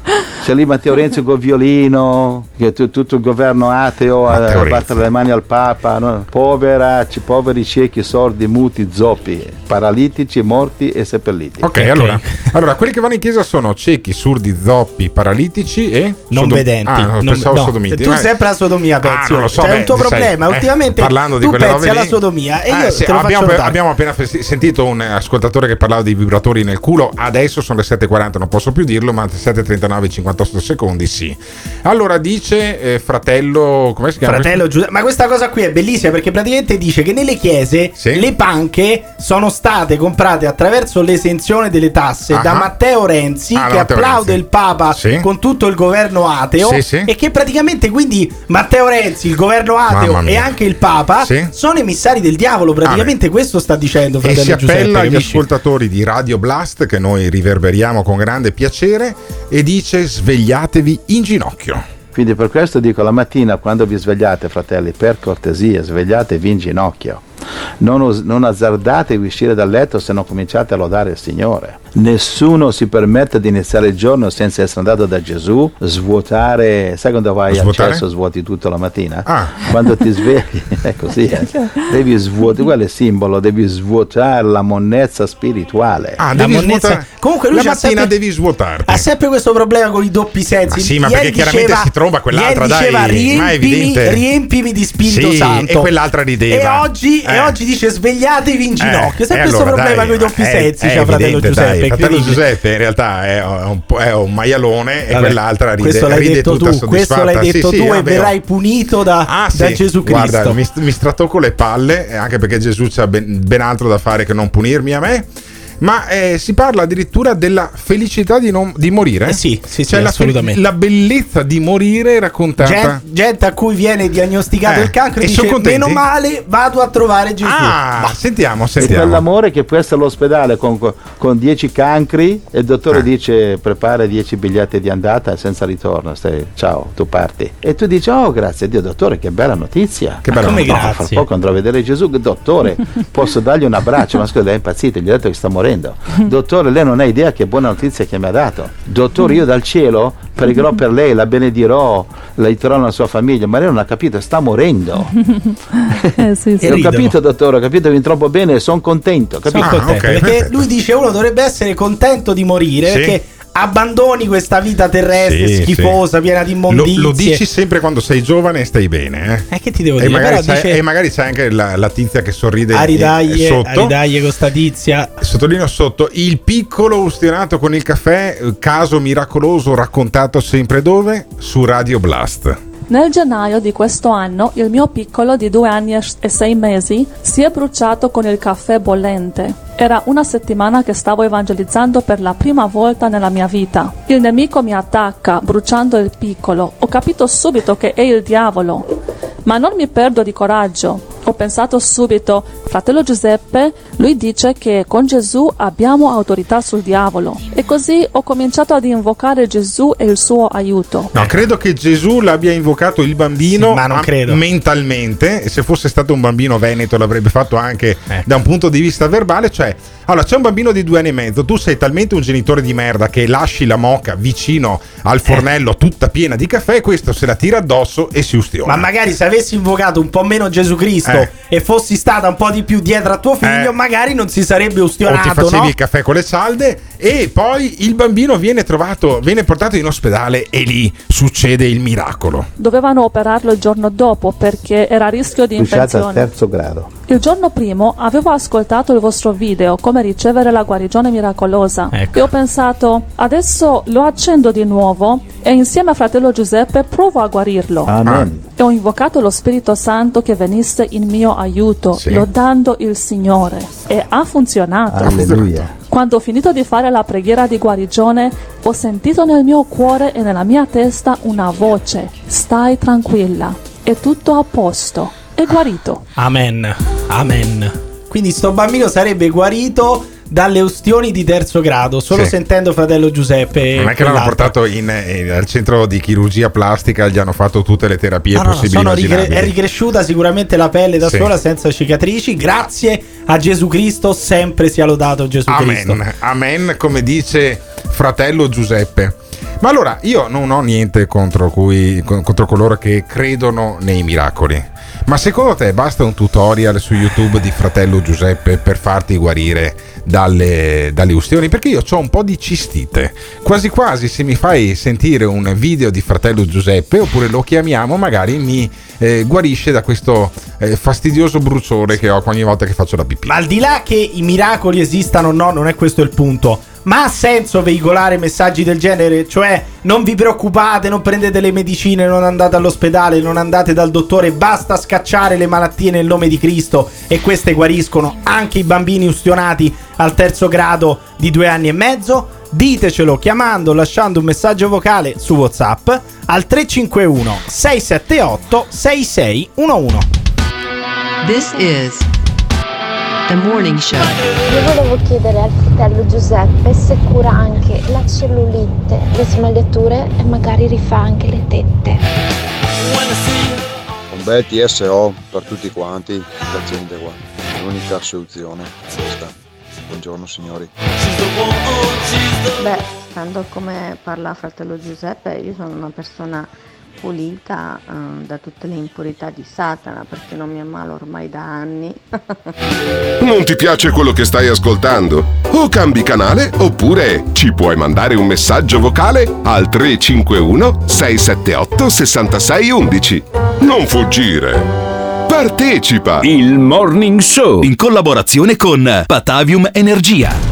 C'è lì Matteo Renzi col violino, che tu- tutto il governo ateo a, Matteo a battere le mani al Papa. no? Poveracci, poveri ciechi, sordi, muti, zoppi, paralitici, morti e seppelliti. Ok, allora, allora quelli che vanno in chiesa sono ciechi, surdi, zoppi, paralitici e Non sodom- vedenti. Ah, no, Non- pensavo no, sodomiti. Tu Eh. sempre la sodomia pensi. Ah, lo so, C'è beh, un tuo sai, problema. eh, Ultimamente parlando di tu pensi alla lì- sodomia e Eh, io sì, te lo abbiamo, abbiamo appena fes- sentito un ascoltatore che parlava di vibratori nel culo. Adesso sono le 7.40, non posso più dirlo, ma 7.39, 58 secondi, sì. Allora dice eh, fratello, come si chiama? Fratello Giuseppe, ma questa cosa qui è bellissima perché praticamente dice che nelle chiese le panche sono state comprate attraverso l'esenzione delle tasse da Ah. Matteo Renzi Ah, che da Matteo applaude Renzi. il Papa Sì. con tutto il governo ateo Sì, sì. e che praticamente quindi Matteo Renzi, il governo ateo e anche il Papa Sì. sono emissari del diavolo, praticamente questo sta dicendo E fratello si Giuseppe. appella agli ascoltatori di Radio Blast, che noi riverberiamo con grande piacere, e dice svegliatevi in ginocchio. Quindi per questo dico la mattina quando vi svegliate, fratelli, per cortesia, svegliatevi in ginocchio. Non, us- non azzardatevi uscire dal letto se non cominciate a lodare il Signore. Nessuno si permette di iniziare il giorno senza essere andato da Gesù, svuotare, sai quando vai Svuotare? al cesso svuoti tutto la mattina? Ah. Quando ti svegli, è così, eh. devi svuotare, quello è il simbolo, devi svuotare la monnezza spirituale. Ah, devi svuotare. Comunque lui la mattina sempre- devi svuotarti. Ha sempre questo problema con i doppi sensi. Ma sì, ma Ieri perché chiaramente diceva- si tromba quell'altra, diceva, dai, ma è riempimi, evidente." riempimi di Spirito Sì, Santo. e quell'altra rideva. E oggi, e Eh. oggi dice svegliatevi in ginocchio. Eh, Sempre e questo allora, problema con i doppi sensi, è c'ha fratello Giuseppe. dai, fratello. Giuseppe in realtà è un, è un maialone e Vabbè, quell'altra ride, questo l'hai ride detto tutta tu, questo l'hai Sì, detto sì, tu e vabbè, verrai punito da, Ah, da sì. Gesù Cristo. Guarda, mi, mi stratocco le palle, eh, anche perché Gesù c'ha ben, ben altro da fare che non punirmi a me. Ma eh, si parla addirittura della felicità di, non- di morire. Eh sì, sì, cioè sì, la, assolutamente. la bellezza di morire raccontata. Gen- gente a cui viene diagnosticato Eh, il cancro e dice meno male vado a trovare Gesù. Ah, sentiamo, E sentiamo. quell'amore che può essere all'ospedale con, con 10 cancri e il dottore dice prepara 10 biglietti di andata senza ritorno, stai, ciao, tu parti. E tu dici oh grazie a Dio dottore che bella notizia. Che bella Ma come notizia. Fra poco andrò a vedere Gesù, dottore posso dargli un abbraccio, ma scusa lei è impazzito, gli ho detto che sta morendo. Dottore lei non ha idea che buona notizia che mi ha dato. Dottore io dal cielo pregherò per lei, la benedirò, la aiuterò nella sua famiglia, ma lei non ha capito, sta morendo. Eh, sì, sì. E ho capito dottore, ho capito mi trovo bene e sono contento. Capito? Sono contento, perché lui dice uno dovrebbe essere contento di morire Sì. perché abbandoni questa vita terrestre Sì, schifosa, sì. piena di Lo, immondizie. lo dici sempre quando sei giovane e stai bene. Eh? Eh, che ti devo e, dire? magari c'è, dice- e magari c'è anche la, la tizia che sorride a eh, ridaglie, sotto. a ridaglie con sta tizia. Sottolineo sotto il piccolo ustionato con il caffè, eh, caso miracoloso raccontato sempre dove? Su Radio Blast. Nel gennaio di questo anno il mio piccolo di due anni e sei mesi si è bruciato con il caffè bollente. Era una settimana che stavo evangelizzando per la prima volta nella mia vita. Il nemico mi attacca bruciando il piccolo. Ho capito subito che è il diavolo. Ma non mi perdo di coraggio. Ho pensato subito, fratello Giuseppe, lui dice che con Gesù abbiamo autorità sul diavolo. E così ho cominciato ad invocare Gesù e il suo aiuto. No, credo che Gesù l'abbia invocato il bambino Sì, ma non credo. mentalmente. E se fosse stato un bambino veneto l'avrebbe fatto anche Eh. da un punto di vista verbale. Cioè, allora c'è un bambino di due anni e mezzo. Tu sei talmente un genitore di merda che lasci la moca vicino al Eh. fornello tutta piena di caffè. E questo se la tira addosso e si ustiona. Ma magari se avessi invocato un po' meno Gesù Cristo Eh. e fossi stata un po' di più dietro a tuo figlio, Eh. magari non si sarebbe o ti ustionato, facevi no? il caffè con le salde e poi il bambino viene trovato, viene portato in ospedale e lì succede il miracolo. Dovevano operarlo il giorno dopo perché era a rischio di Bruciata al infezione. terzo grado. Il giorno primo avevo ascoltato il vostro video come ricevere la guarigione miracolosa Ecco. e ho pensato adesso lo accendo di nuovo E insieme a fratello Giuseppe provo a guarirlo. Amen. E ho invocato lo Spirito Santo che venisse in mio aiuto, Sì. Lodando il Signore. E ha funzionato. Alleluia. Quando ho finito di fare la preghiera di guarigione, ho sentito nel mio cuore e nella mia testa una voce: Stai tranquilla, è tutto a posto, è guarito. Amen. Amen. Quindi sto bambino sarebbe guarito dalle ustioni di terzo grado, solo Sì. sentendo fratello Giuseppe. Non è che l'hanno portato in- eh, al centro di chirurgia plastica, gli hanno fatto tutte le terapie No, no, no, possibili sono e rigre- è ricresciuta sicuramente la pelle da Sì. sola senza cicatrici. Grazie a Gesù Cristo, sempre sia lodato Gesù Cristo. Amen, amen, come dice fratello Giuseppe. Ma allora, io non ho niente contro, cui- con- contro coloro che credono nei miracoli. Ma secondo te basta un tutorial su YouTube di fratello Giuseppe per farti guarire dalle, dalle ustioni? Perché io ho un po' di cistite. Quasi quasi se mi fai sentire un video di fratello Giuseppe, oppure lo chiamiamo, magari mi eh, guarisce da questo eh, fastidioso bruciore che ho ogni volta che faccio la pipì. Ma al di là che i miracoli esistano no, non è questo il punto. Ma ha senso veicolare messaggi del genere? Cioè, non vi preoccupate, non prendete le medicine, non andate all'ospedale, non andate dal dottore, basta scacciare le malattie nel nome di Cristo e queste guariscono anche i bambini ustionati al terzo grado di due anni e mezzo? Ditecelo chiamando, lasciando un messaggio vocale su WhatsApp al 351 678 6611. This is the morning show. Io volevo chiedere al fratello Giuseppe se cura anche la cellulite, le smagliature e magari rifà anche le tette. Un bel TSO per tutti quanti, la gente qua. È l'unica soluzione. Questa. Buongiorno signori. Beh, stando come parla fratello Giuseppe, io sono una persona pulita eh, da tutte le impurità di Satana perché non mi ammalo ormai da anni. Non ti piace quello che stai ascoltando? O cambi canale oppure ci puoi mandare un messaggio vocale al 351 678 6611. Non fuggire. Partecipa! Il Morning Show in collaborazione con Patavium Energia.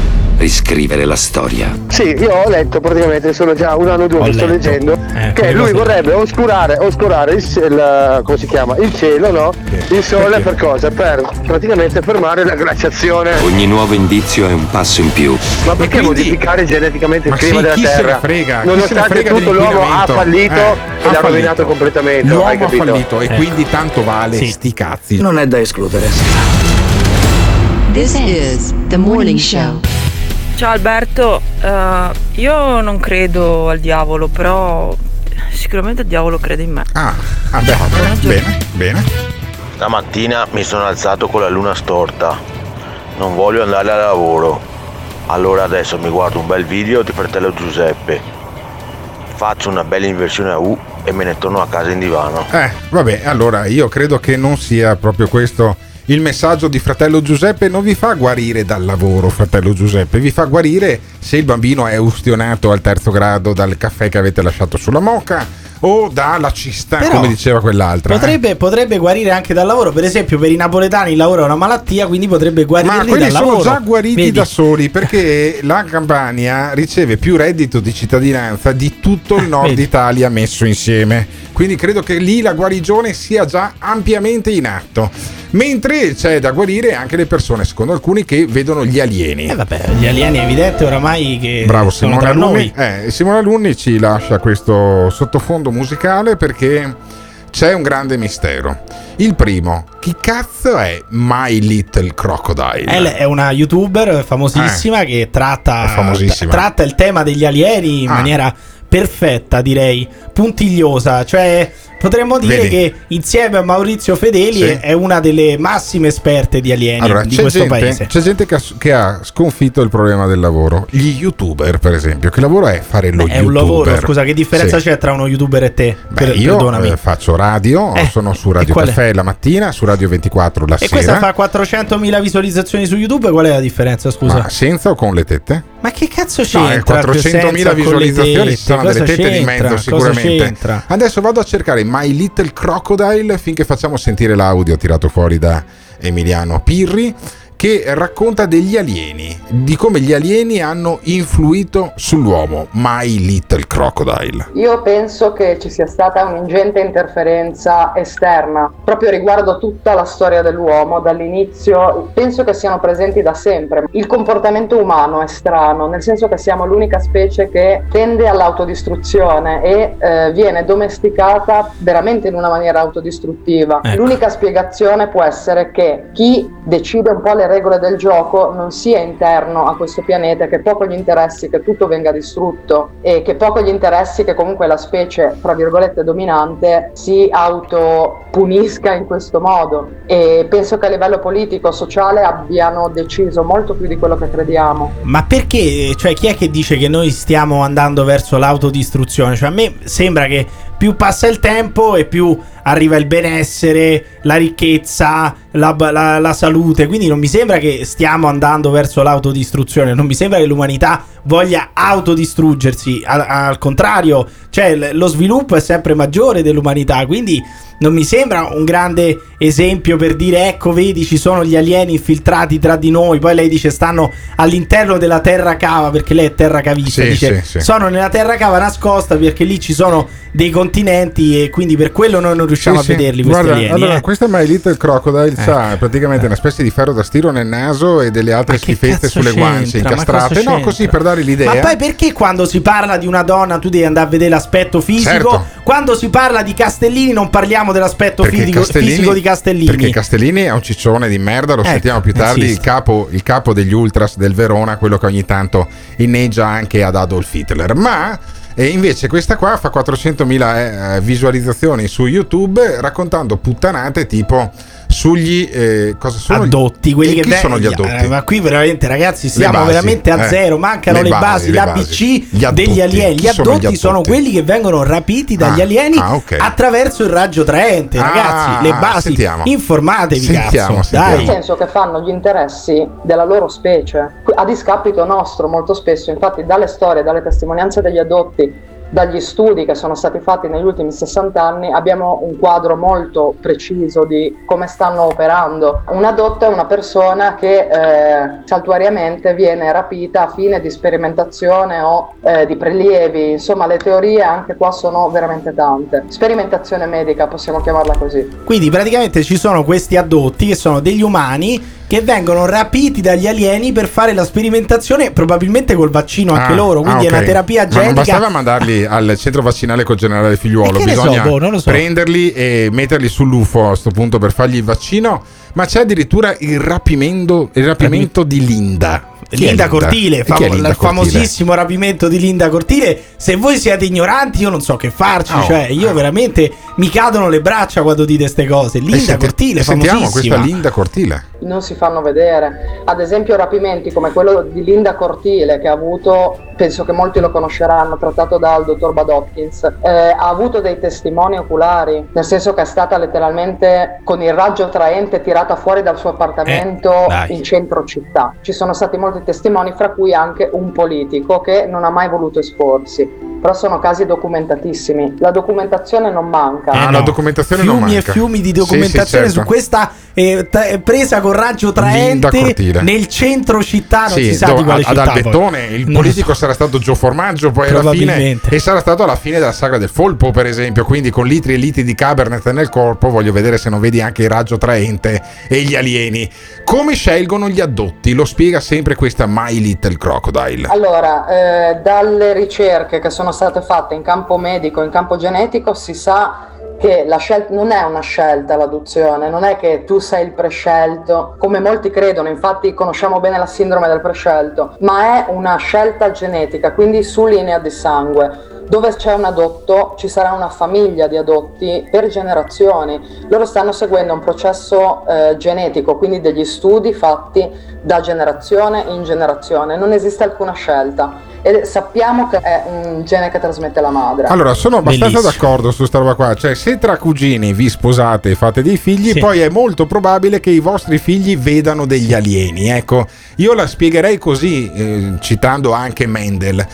riscrivere la storia. Sì, io ho letto praticamente, sono già un anno o due Ho che sto leggendo, Eh, che lui vorrebbe oscurare, oscurare il, il- come si chiama? il cielo, no? Il sole per cosa? Per praticamente fermare la glaciazione. Ogni nuovo indizio è un passo in più. Ma perché modificare geneticamente il Ma clima sì, della chi se ne Terra? frega? Chi se ne Nonostante frega tutto l'uomo ha dell'inquinamento? fallito Eh, e ha l'ha fallito. rovinato completamente. hai L'uomo ha fallito e quindi tanto vale sti cazzi. Non è da escludere. This is the morning show. Ciao Alberto, eh, io non credo al diavolo, però sicuramente il diavolo crede in me. Ah, beh, bene, bene. Stamattina mi sono alzato con la luna storta. Non voglio andare al lavoro. Allora adesso mi guardo un bel video di fratello Giuseppe. Faccio una bella inversione a U e me ne torno a casa in divano. Eh, vabbè, allora io credo che non sia proprio questo il messaggio di fratello Giuseppe. Non vi fa guarire dal lavoro, fratello Giuseppe, vi fa guarire se il bambino è ustionato al terzo grado dal caffè che avete lasciato sulla moca o dalla cista, Però come diceva quell'altra. eh. Potrebbe, potrebbe guarire anche dal lavoro, per esempio per i napoletani il lavoro è una malattia, quindi potrebbe guarire Ma quelli dal sono lavoro. già guariti Vedi? da soli perché la Campania riceve più reddito di cittadinanza di tutto il nord Vedi. Italia messo insieme. Quindi credo che lì la guarigione sia già ampiamente in atto. Mentre c'è da guarire anche le persone, secondo alcuni, che vedono gli alieni. Eh vabbè, gli alieni è evidente oramai che Bravo sono Simone Alunni. Eh, Simone Alunni ci lascia questo sottofondo musicale perché c'è un grande mistero. Il primo, chi cazzo è My Little Crocodile? Elle è una youtuber famosissima che tratta, Eh. Famosissima. tratta il tema degli alieni in Ah. maniera perfetta, direi, puntigliosa. Cioè, potremmo dire Vedi. che insieme a Maurizio Fedeli Sì. è una delle massime esperte di alieni Allora, di questo gente, paese. c'è gente che ha, che ha sconfitto il problema del lavoro. Gli youtuber, per esempio, che lavoro è fare lo È youtuber? un lavoro, scusa, che differenza Sì. c'è tra uno youtuber e te? Beh, Per- io perdonami. eh, faccio radio, Eh, sono su Radio è? Caffè la mattina, su Radio 24 la E sera. questa fa 400.000 visualizzazioni su YouTube, qual è la differenza, scusa? Ma senza o con le tette? Ma che cazzo No, c'entra? eh, 400.000 Giuseppe, con le visualizzazioni ci sono delle tette di mezzo sicuramente. Adesso vado a cercare My Little Crocodile finché facciamo sentire l'audio tirato fuori da Emiliano Pirri che racconta degli alieni, di come gli alieni hanno influito sull'uomo. My Little Crocodile. Io penso che ci sia stata un'ingente interferenza esterna, proprio riguardo tutta la storia dell'uomo, dall'inizio, penso che siano presenti da sempre. Il comportamento umano è strano, nel senso che siamo l'unica specie che tende all'autodistruzione e eh, viene domesticata veramente in una maniera autodistruttiva. Ecco. L'unica spiegazione può essere che chi decide un po' le regole del gioco non sia interno a questo pianeta, che poco gli interessi che tutto venga distrutto e che poco gli interessi che comunque la specie, fra virgolette, dominante si autopunisca in questo modo. E penso che a livello politico, sociale abbiano deciso molto più di quello che crediamo. Ma perché? Cioè, chi è che dice che noi stiamo andando verso l'autodistruzione? Cioè, a me sembra che più passa il tempo e più arriva il benessere, la ricchezza, la, la- la salute. Quindi non mi sembra che stiamo andando verso l'autodistruzione. Non mi sembra che l'umanità voglia autodistruggersi. Al, al contrario, cioè, l- lo sviluppo è sempre maggiore dell'umanità. Quindi non mi sembra un grande esempio per dire ecco vedi ci sono gli alieni infiltrati tra di noi poi lei dice stanno all'interno della terra cava perché lei è terra cavista Sì, dice sì, sì. sono nella terra cava nascosta perché lì ci sono dei continenti e quindi per quello noi non riusciamo a vederli questi Guarda, alieni allora, eh. questa My Little Crocodile ha praticamente una specie di ferro da stiro nel naso e delle altre schifezze sulle guance incastrate. No, così per dare l'idea. Ma poi perché quando si parla di una donna tu devi andare a vedere l'aspetto fisico? Certo. Quando si parla di Castellini non parliamo dell'aspetto fisico, fisico di Castellini. Perché Castellini è un ciccione di merda, lo Ecco, sentiamo più tardi, esiste. il capo, il capo degli ultras del Verona, quello che ogni tanto inneggia anche ad Adolf Hitler. Ma eh, invece questa qua fa 400.000 eh, visualizzazioni su YouTube raccontando puttanate tipo sugli eh, cosa sono addotti, quelli che chi sono gli addotti? Eh, ma qui veramente, ragazzi, siamo basi, veramente a eh. zero. Mancano Le le, basi, basi, le l'ABC addotti. degli alieni. Gli sono gli addotti sono addotti? quelli che vengono rapiti dagli Ah, alieni ah, ok. attraverso il raggio traente. Ah, ragazzi, le basi. sentiamo. Informatevi, Sentiamo, cazzo. sentiamo. Dai. Nel senso che fanno gli interessi della loro specie, a discapito nostro molto spesso, infatti dalle storie, dalle testimonianze degli adotti, dagli studi che sono stati fatti negli ultimi 60 anni, abbiamo un quadro molto preciso di come stanno operando. Un adotto è una persona che eh, saltuariamente viene rapita a fine di sperimentazione o eh, di prelievi, insomma le teorie anche qua sono veramente tante. Sperimentazione medica possiamo chiamarla così. Quindi praticamente ci sono questi addotti che sono degli umani che vengono rapiti dagli alieni per fare la sperimentazione, probabilmente col vaccino anche Ah, loro. Quindi ah, è una terapia Ma non genica. bastava mandarli al centro vaccinale col generale figliuolo, ne so, bisogna boh, so. prenderli e metterli sull'UFO a questo punto per fargli il vaccino. Ma c'è addirittura il rapimento, il rapimento di Linda. È Linda Cortile, famo- Linda il Cortile? famosissimo rapimento di Linda Cortile. Se voi siete ignoranti, io non so che farci. Oh. Cioè, io veramente mi cadono le braccia quando dite queste cose. Linda Eh, senti- Cortile, sentiamo famosissima. questa Linda Cortile. non si fanno vedere. Ad esempio rapimenti come quello di Linda Cortile che ha avuto, penso che molti lo conosceranno, trattato dal dottor Bad Hopkins, eh, ha avuto dei testimoni oculari, nel senso che è stata letteralmente con il raggio traente tirata fuori dal suo appartamento Eh, in centro città. Ci sono stati molti testimoni, fra cui anche un politico che non ha mai voluto esporsi. però sono casi documentatissimi. La documentazione non manca. Ah, la documentazione fiumi non e manca. fiumi di Sì, documentazione sì, certo. su questa eh, t- presa con raggio traente nel centro città, non Sì, si sa do- di quale ad città. poi. Albettone il No. politico sarà stato Gio Formaggio poi alla fine e sarà stato alla fine della saga del Folpo per esempio quindi con litri e litri di Cabernet nel corpo voglio vedere se non vedi anche il raggio traente e gli alieni come scelgono gli addotti lo spiega sempre questa My Little Crocodile? Allora, eh, dalle ricerche che sono state fatte in campo medico, in campo genetico, si sa che la scelta non è una scelta l'adozione, non è che tu sei il prescelto, come molti credono, infatti conosciamo bene la sindrome del prescelto, ma è una scelta genetica, quindi su linea di sangue. Dove c'è un adotto ci sarà una famiglia di adotti per generazioni. Loro stanno seguendo un processo eh, genetico, quindi degli studi fatti da generazione in generazione. Non esiste alcuna scelta e sappiamo che è un gene che trasmette la madre. Allora, sono abbastanza Bellissimo. d'accordo su sta roba qua. Cioè, se tra cugini vi sposate e fate dei figli, Sì. poi è molto probabile che i vostri figli vedano degli alieni. Ecco, io la spiegherei così, eh, citando anche Mendel.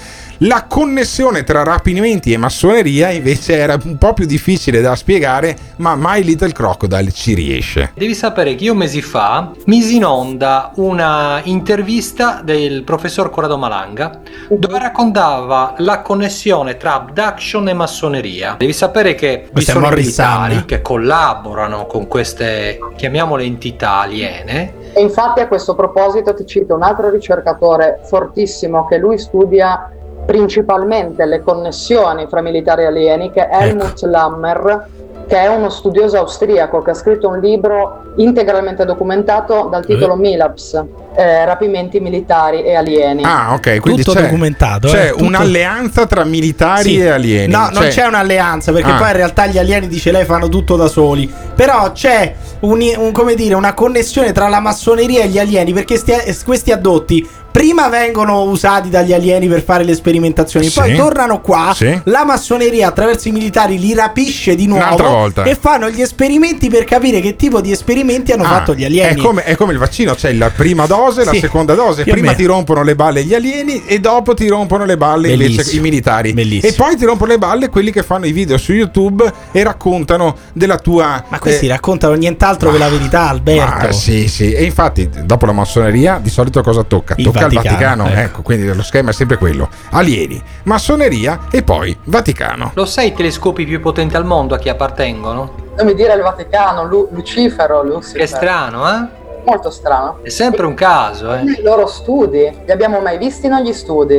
La connessione tra rapimenti e massoneria invece era un po' più difficile da spiegare, ma My Little Crocodile ci riesce. Devi sapere che io mesi fa misi in onda una intervista del professor Corrado Malanga dove raccontava la connessione tra abduction e massoneria. Devi sapere che vi sono militari che collaborano con queste, chiamiamole entità aliene. E infatti a questo proposito ti cito un altro ricercatore fortissimo che lui studia principalmente le connessioni fra militari alieni che Helmut Lammer che è uno studioso austriaco che ha scritto un libro integralmente documentato dal titolo Milaps eh, rapimenti militari e alieni Ah, ok, quindi Tutto c'è, documentato, c'è eh, tutto- un'alleanza tra militari Sì. e alieni. No, non Cioè- c'è un'alleanza perché Ah. poi in realtà gli alieni dice lei fanno tutto da soli. Però c'è un, un- come dire, una connessione tra la massoneria e gli alieni perché sti- questi addotti prima vengono usati dagli alieni per fare le sperimentazioni, Sì. poi tornano qua, Sì. la massoneria attraverso i militari li rapisce di nuovo volta. e fanno gli esperimenti per capire che tipo di esperimenti hanno Ah, fatto gli alieni. È come, è come il vaccino, c'è la prima dose, la Sì, seconda dose. più Prima ti rompono le balle gli alieni e dopo ti rompono le balle invece Bellissimo. i militari. Bellissimo. E poi ti rompono le balle quelli che fanno i video su YouTube e raccontano della tua. Ma questi eh, raccontano nient'altro che la verità, Alberto. ah, sì, sì. E infatti, dopo la massoneria, di solito cosa tocca? Il tocca al Vaticano, Vaticano. ecco. Ecco, quindi lo schema è sempre quello: alieni, massoneria e poi Vaticano. Lo sai i telescopi più potenti al mondo a chi appartengono? non mi dire il Vaticano Lu- Lucifero Lucifer È strano, eh? Molto strano È sempre un caso, eh? i loro studi li abbiamo mai visti negli studi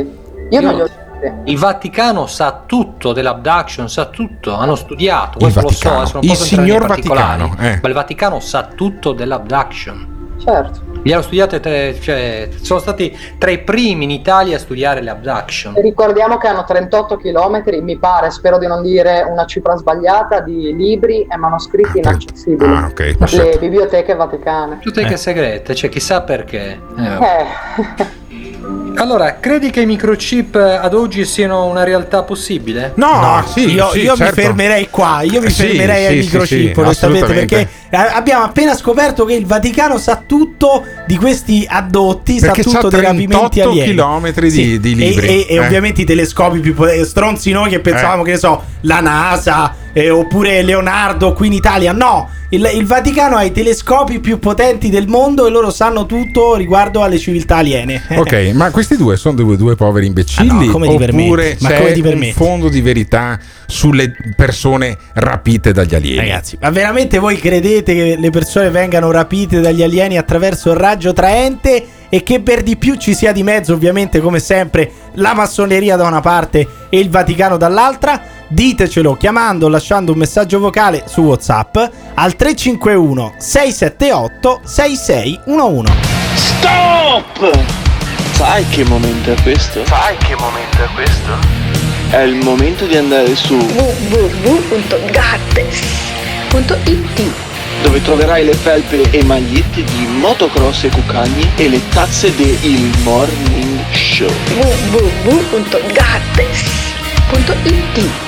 io non li ho visti Il Vaticano sa tutto dell'abduction, sa tutto, hanno studiato, Il questo lo so, Vaticano. adesso non Il posso entrare nei signor particolari, Vaticano, eh. ma il Vaticano sa tutto dell'abduction. Certo Li hanno studiate, tre- cioè, sono stati tra i primi in Italia a studiare le abduction. E ricordiamo che hanno 38 km, mi pare, spero di non dire una cifra sbagliata, di libri e manoscritti inaccessibili. Ah, ok. Le biblioteche vaticane. Biblioteche segrete, cioè chissà perché. Eh, Eh, Allora, credi che i microchip ad oggi siano una realtà possibile? No, sì, io, sì, io certo. mi fermerei qua. Io mi Sì, fermerei ai microchip, sì, onestamente, assolutamente. perché eh, abbiamo appena scoperto che il Vaticano sa tutto di questi addotti, Perché sa tutto dei rapimenti 38 alieni. chilometri di- di E- libri, E, e eh. ovviamente i telescopi più potenti, stronzi noi che pensavamo Eh. che ne so, la NASA eh, oppure Leonardo qui in Italia. No, il, il Vaticano ha i telescopi più potenti del mondo e loro sanno tutto riguardo alle civiltà aliene. Ok, ma questi due sono due, due poveri imbecilli? Ah, no, come oppure? Ma c'è come un fondo di verità sulle persone rapite dagli alieni? Ragazzi, ma veramente voi credete che le persone vengano rapite dagli alieni attraverso il raggio traente e che per di più ci sia di mezzo, ovviamente, come sempre, la massoneria da una parte e il Vaticano dall'altra? Ditecelo chiamando, lasciando un messaggio vocale su WhatsApp al 351 678 6611. Stop! Sai che momento è questo? Sai che momento è questo? È il momento di andare su www.gattes.it dove troverai le felpe e magliette di motocross e cucagni e le tazze del Morning Show. www.gattes.it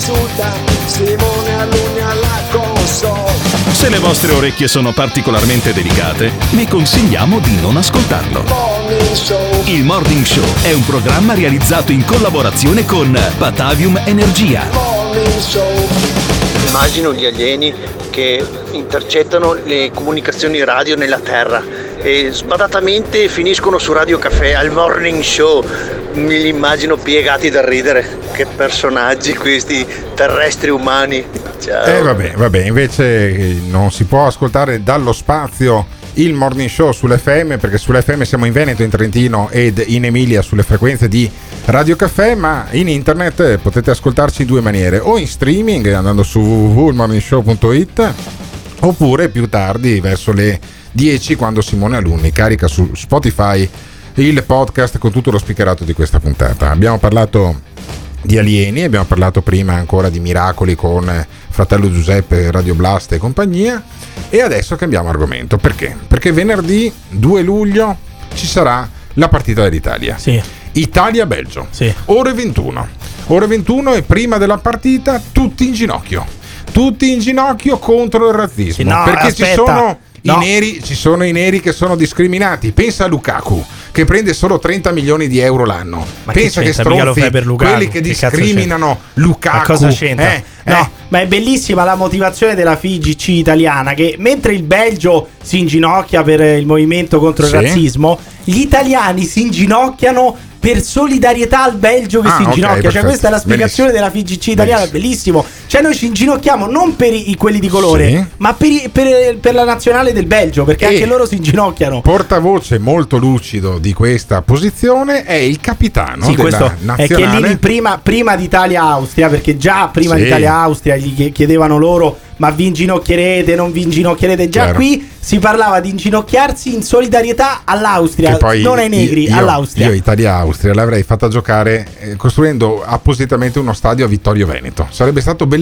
insulta, Simone Alunni alla console. Se le vostre orecchie sono particolarmente delicate, vi consigliamo di non ascoltarlo. Morning Show. Il Morning Show è un programma realizzato in collaborazione con Batavium Energia. Morning Show. Immagino gli alieni che intercettano le comunicazioni radio nella Terra e sbadatamente finiscono su Radio Caffè al morning show. Me li immagino piegati da ridere. Che personaggi questi terrestri umani. Ciao. Eh vabbè, vabbè, invece eh, non si può ascoltare dallo spazio il morning show sull'FM perché sull'FM siamo in Veneto, in Trentino ed in Emilia sulle frequenze di Radio Caffè, ma in internet eh, potete ascoltarci in due maniere, o in streaming andando su www.morningshow.it oppure più tardi verso le 10 quando Simone Alunni carica su Spotify il podcast con tutto lo speakerato di questa puntata. Abbiamo parlato di alieni, abbiamo parlato prima ancora di miracoli con eh, fratello Giuseppe, Radio Blast e compagnia e adesso cambiamo argomento. Perché? Perché venerdì 2 luglio ci sarà la partita dell'Italia. Sì. Italia-Belgio. Sì. Ore 21. Ore 21 e prima della partita tutti in ginocchio. Tutti in ginocchio contro il razzismo. Sì, no, perché ci aspetta. sono, No. i neri, ci sono i neri che sono discriminati. Pensa a Lukaku che prende solo 30 milioni di euro l'anno. Ma che Pensa che, lo stronzi quelli che Che discriminano Lukaku. Ma cosa c'entra? Eh, no, eh. ma è bellissima la motivazione della FIGC italiana che mentre il Belgio si inginocchia per il movimento contro Sì. il razzismo, gli italiani si inginocchiano per solidarietà al Belgio che Ah, si inginocchia. cioè, perfetto. questa è la spiegazione della FIGC italiana, è bellissimo. Cioè, noi ci inginocchiamo non per i, quelli di colore, Sì. ma per, i- per- per la nazionale del Belgio, perché E- anche loro si inginocchiano. Portavoce molto lucido di questa posizione è il capitano Sì, della questo è nazionale. Chiellini prima, prima d'Italia-Austria, perché già prima Sì. d'Italia-Austria gli chie- chiedevano loro ma vi inginocchierete, non vi inginocchierete. Già Chiaro. qui si parlava di inginocchiarsi in solidarietà all'Austria, non ai negri, io- all'Austria. Io Italia-Austria l'avrei fatta giocare eh, costruendo appositamente uno stadio a Vittorio Veneto. Sarebbe stato bellissimo.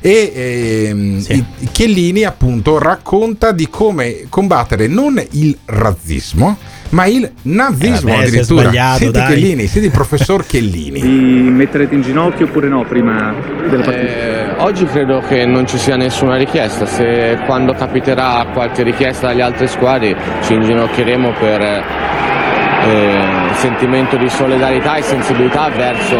E ehm, i- Chiellini appunto racconta di come combattere non il razzismo ma il nazismo Eh, vabbè, addirittura. Senti dai. Chiellini, senti il professor Chiellini. Vi metterete in ginocchio oppure no prima della partita? Eh, oggi credo che non ci sia nessuna richiesta, se quando capiterà qualche richiesta dalle altre squadre ci inginocchieremo per eh, sentimento di solidarietà e sensibilità verso,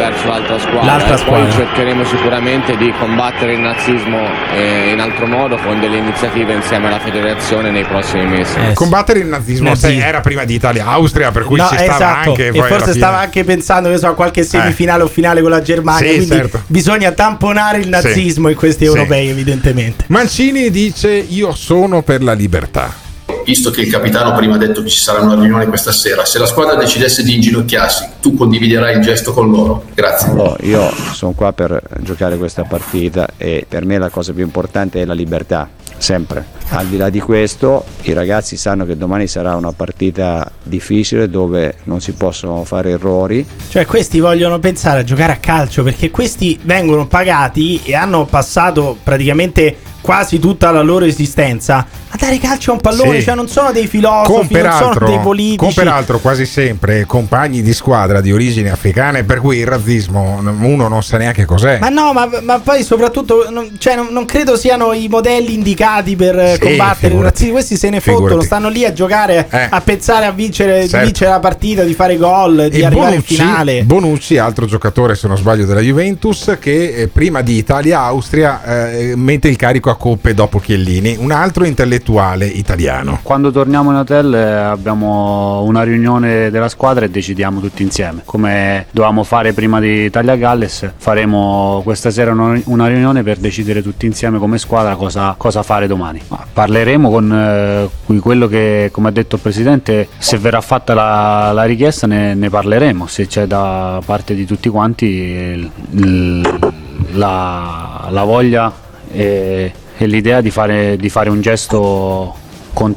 verso l'altra squadra. L'altra E squadra. Poi cercheremo sicuramente di combattere il nazismo eh, in altro modo con delle iniziative insieme alla federazione nei prossimi mesi. Combattere il nazismo sai, era prima di Italia-Austria, per cui No, ci stava esatto. anche. e forse stava anche pensando che so, a qualche semifinale o finale con la Germania. Sì, quindi certo. bisogna tamponare il nazismo in questi Sì. europei, evidentemente. Mancini dice: Io sono per la libertà. Visto che il capitano prima ha detto che ci sarà una riunione questa sera, se la squadra decidesse di inginocchiarsi, tu condividerai il gesto con loro. Grazie. Oh, io sono qua per giocare questa partita e per me la cosa più importante è la libertà, sempre. Al di là di questo, i ragazzi sanno che domani sarà una partita difficile dove non si possono fare errori. Cioè, questi vogliono pensare a giocare a calcio perché questi vengono pagati e hanno passato praticamente quasi tutta la loro esistenza a dare calcio a un pallone. Sì. Cioè, non sono dei filosofi, Con non sono peraltro, dei politici. con peraltro quasi sempre compagni di squadra di origini africane, per cui il razzismo uno non sa neanche cos'è. Ma no, ma, ma poi soprattutto non, cioè, non, non credo siano i modelli indicati per eh, Sì, combattere il razzismo. Questi se ne fottono, Figurati. stanno lì a giocare, Eh. a pensare a vincere, Certo. vincere la partita, di fare gol, di E arrivare Bonucci, in finale. Bonucci, altro giocatore se non sbaglio della Juventus, che eh, prima di Italia-Austria eh, mette il carico a coppe dopo Chiellini, un altro intellettuale italiano. Quando torniamo in hotel eh, abbiamo una riunione della squadra e decidiamo tutti insieme. Come dovevamo fare prima di Italia-Galles, faremo questa sera una, riunione per decidere tutti insieme come squadra cosa, cosa fare domani. Ma parleremo con eh, quello che, come ha detto il Presidente, se verrà fatta la, la richiesta ne, ne parleremo, se c'è da parte di tutti quanti il- il- la, la voglia e l'idea di fare, di fare un gesto con-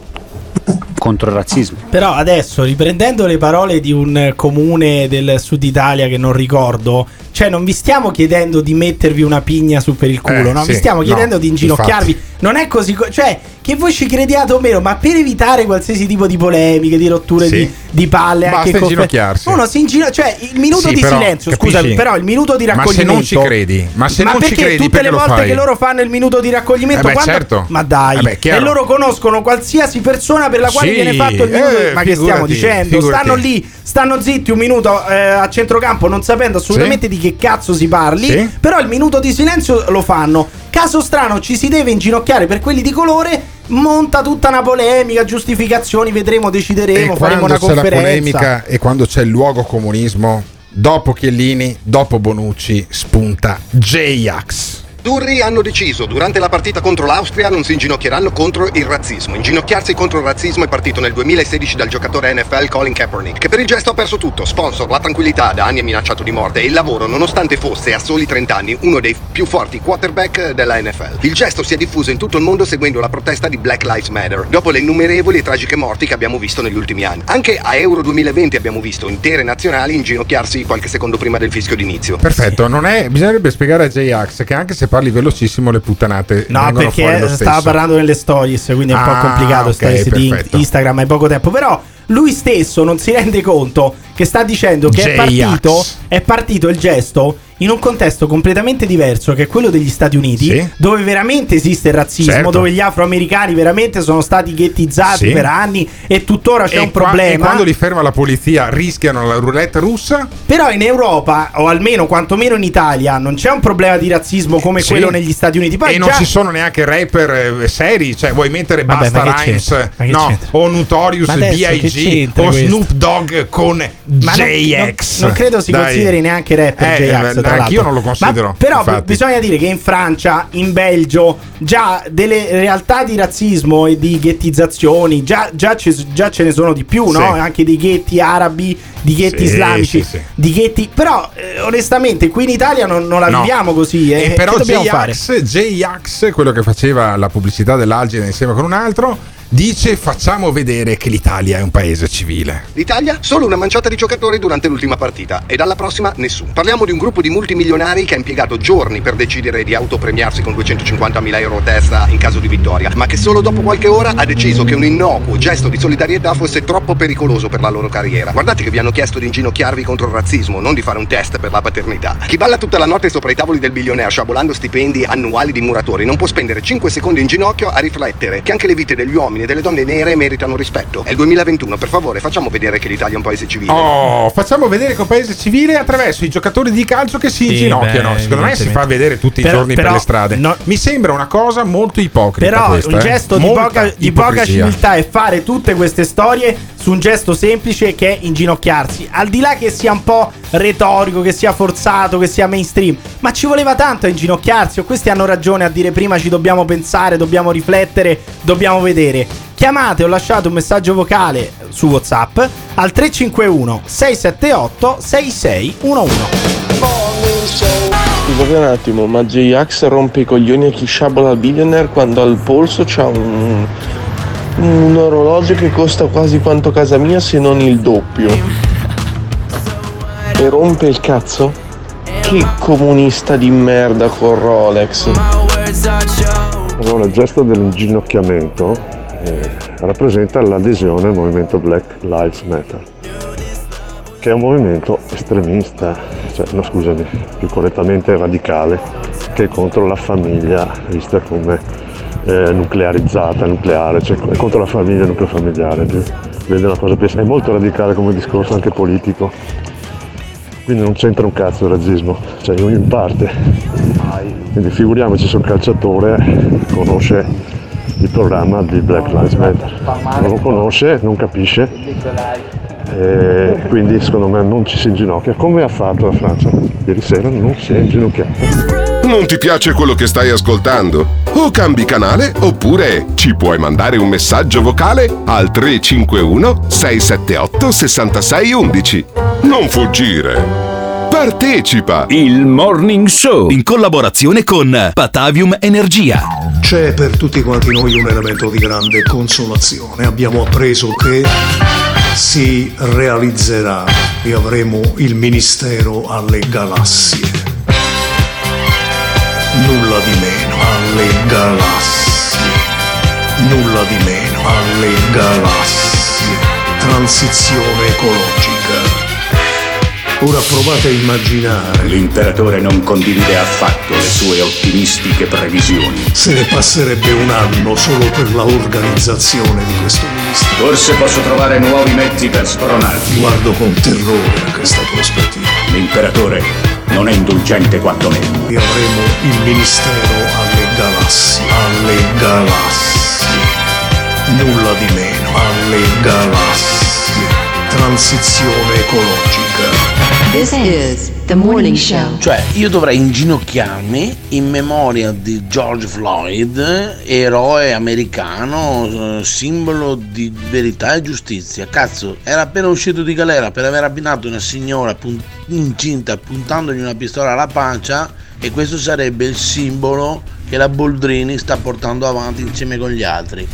contro il razzismo. Però adesso, riprendendo le parole di un comune del sud Italia che non ricordo, cioè non vi stiamo chiedendo di mettervi una pigna su per il culo, Eh, no? sì, vi stiamo no, chiedendo di inginocchiarvi. infatti. Non è così, co- cioè che voi ci crediate o meno, ma per evitare qualsiasi tipo di polemiche, di rotture Sì. di, di palle, Basta anche confer- inginocchiarsi. Uno si ingino- cioè il minuto Sì, di però, silenzio, capisci? scusami, però il minuto di Ma se raccoglimento. non ci credi, ma se non ci perché credi, tutte perché le volte che loro fanno il minuto di raccoglimento, Eh beh, quando- certo. ma dai, Eh beh, e loro conoscono qualsiasi persona per la quale Sì, viene fatto il minuto. eh, ma che stiamo dicendo? figurati. Stanno lì, stanno zitti un minuto eh, a centrocampo, non sapendo assolutamente di che cazzo si parli. Sì. Però il minuto di silenzio lo fanno. Caso strano, ci si deve inginocchiare per quelli di colore. Monta tutta una polemica, giustificazioni, vedremo, decideremo, e faremo quando una c'è la conferenza. polemica e quando c'è il luogo comunismo, dopo Chiellini, dopo Bonucci, spunta J-Ax. Azzurri hanno deciso durante la partita contro l'Austria non si inginocchieranno contro il razzismo. Inginocchiarsi contro il razzismo è partito nel 2016 dal giocatore NFL Colin Kaepernick, che per il gesto ha perso tutto, sponsor, la tranquillità, da anni è minacciato di morte e il lavoro, nonostante fosse a soli 30 anni uno dei più forti quarterback della NFL. Il gesto si è diffuso in tutto il mondo seguendo la protesta di Black Lives Matter, dopo le innumerevoli e tragiche morti che abbiamo visto negli ultimi anni. Anche a Euro 2020 abbiamo visto intere nazionali inginocchiarsi qualche secondo prima del fischio d'inizio. Perfetto, non è, bisognerebbe spiegare a J-Ax che anche se parli velocissimo le puttanate No, perché stava parlando nelle stories, quindi è un Ah, po' complicato. ok, stories di. Instagram hai poco tempo. Però lui stesso non si rende conto che sta dicendo che è partito, è partito il gesto in un contesto completamente diverso che è quello degli Stati Uniti, Sì. dove veramente esiste il razzismo, Certo. dove gli afroamericani veramente sono stati ghettizzati Sì. per anni e tuttora c'è E un qua- problema. e quando li ferma la polizia rischiano la roulette russa? Però in Europa, o almeno quantomeno in Italia, non c'è un problema di razzismo come Sì. quello negli Stati Uniti. Poi e non già- ci sono neanche rapper eh, seri, cioè vuoi mettere Vabbè, Basta Rhymes, no, c'entra? o Notorious B.I.G. o? Snoop Dogg con Ma non- JX. Non, non credo si Dai. consideri neanche rapper Eh, J-Ax, tra anch'io non lo considero, Ma però infatti. bisogna dire che in Francia, in Belgio, già delle realtà di razzismo e di ghettizzazioni, già, già ce, già ce ne sono di più, no? Sì. Anche di ghetti arabi, di ghetti Sì, islamici, sì, di ghetti... Però eh, onestamente qui in Italia non, non la No. viviamo così. eh. E però? J-Ax, quello che faceva la pubblicità dell'Algida insieme con un altro, dice facciamo vedere che l'Italia è un paese civile. L'Italia? Solo una manciata di giocatori durante l'ultima partita e dalla prossima nessuno. Parliamo di un gruppo di multimilionari che ha impiegato giorni per decidere di autopremiarsi con 250.000 euro a testa in caso di vittoria, ma che solo dopo qualche ora ha deciso che un innocuo gesto di solidarietà fosse troppo pericoloso per la loro carriera. Guardate che vi hanno chiesto di inginocchiarvi contro il razzismo, non di fare un test per la paternità. Chi balla tutta la notte sopra i tavoli del billionaire sciabolando stipendi annuali di muratori non può spendere 5 secondi in ginocchio a riflettere che anche le vite degli uomini e delle donne nere meritano rispetto. È il 2021, per favore, facciamo vedere che l'Italia è un paese civile. Oh, facciamo vedere che è un paese civile attraverso i giocatori di calcio che si Sì, inginocchiano. beh, Secondo me si fa vedere tutti i Però- giorni però per le strade. no- Mi sembra una cosa molto ipocrita. Però questa, un eh. gesto di Molta poca, di poca civiltà è fare tutte queste storie su un gesto semplice che è inginocchiarsi. Al di là che sia un po' retorico, che sia forzato, che sia mainstream, ma ci voleva tanto a inginocchiarsi. O questi hanno ragione a dire prima ci dobbiamo pensare, dobbiamo riflettere, dobbiamo vedere. Chiamate o lasciate un messaggio vocale su WhatsApp al 351 678 6611. Scusate un attimo, ma J-Ax rompe i coglioni a chi sciabola al billionaire quando al polso c'ha un, un orologio che costa quasi quanto casa mia se non il doppio. E rompe il cazzo? Che comunista di merda con Rolex. Allora, il gesto dell'inginocchiamento eh, rappresenta l'adesione al movimento Black Lives Matter, che è un movimento estremista, cioè, no scusami, più correttamente radicale, che è contro la famiglia vista come eh, nuclearizzata, nucleare, cioè è contro la famiglia, il nucleo familiare, vede una cosa è molto radicale come discorso anche politico. Quindi non c'entra un cazzo il razzismo, cioè in parte. Quindi figuriamoci se un calciatore conosce il programma di Black Lives Matter. Non lo conosce, non capisce e quindi secondo me non ci si inginocchia come ha fatto la Francia. Ieri sera non si è inginocchiata. Non ti piace quello che stai ascoltando? O cambi canale oppure ci puoi mandare un messaggio vocale al 351 678 6611. Non fuggire! Partecipa! Il Morning Show in collaborazione con Patavium Energia. C'è per tutti quanti noi un elemento di grande consolazione. Abbiamo appreso che si realizzerà e avremo il ministero alle galassie. Nulla di meno alle galassie. Nulla di meno alle galassie. Transizione ecologica. Ora provate a immaginare. L'imperatore non condivide affatto le sue ottimistiche previsioni. Se ne passerebbe un anno solo per la organizzazione di questo ministero. Forse posso trovare nuovi mezzi per spronarti. Guardo con terrore a questa prospettiva. L'imperatore non è indulgente quanto me. E avremo il ministero alle galassie. Alle galassie. Nulla di meno. Alle galassie. Transizione ecologica. This is the morning show. Cioè, io dovrei inginocchiarmi in memoria di George Floyd, eroe americano, eh, simbolo di verità e giustizia. Cazzo, era appena uscito di galera per aver abbinato una signora pun- incinta puntandogli una pistola alla pancia e questo sarebbe il simbolo che la Boldrini sta portando avanti insieme con gli altri.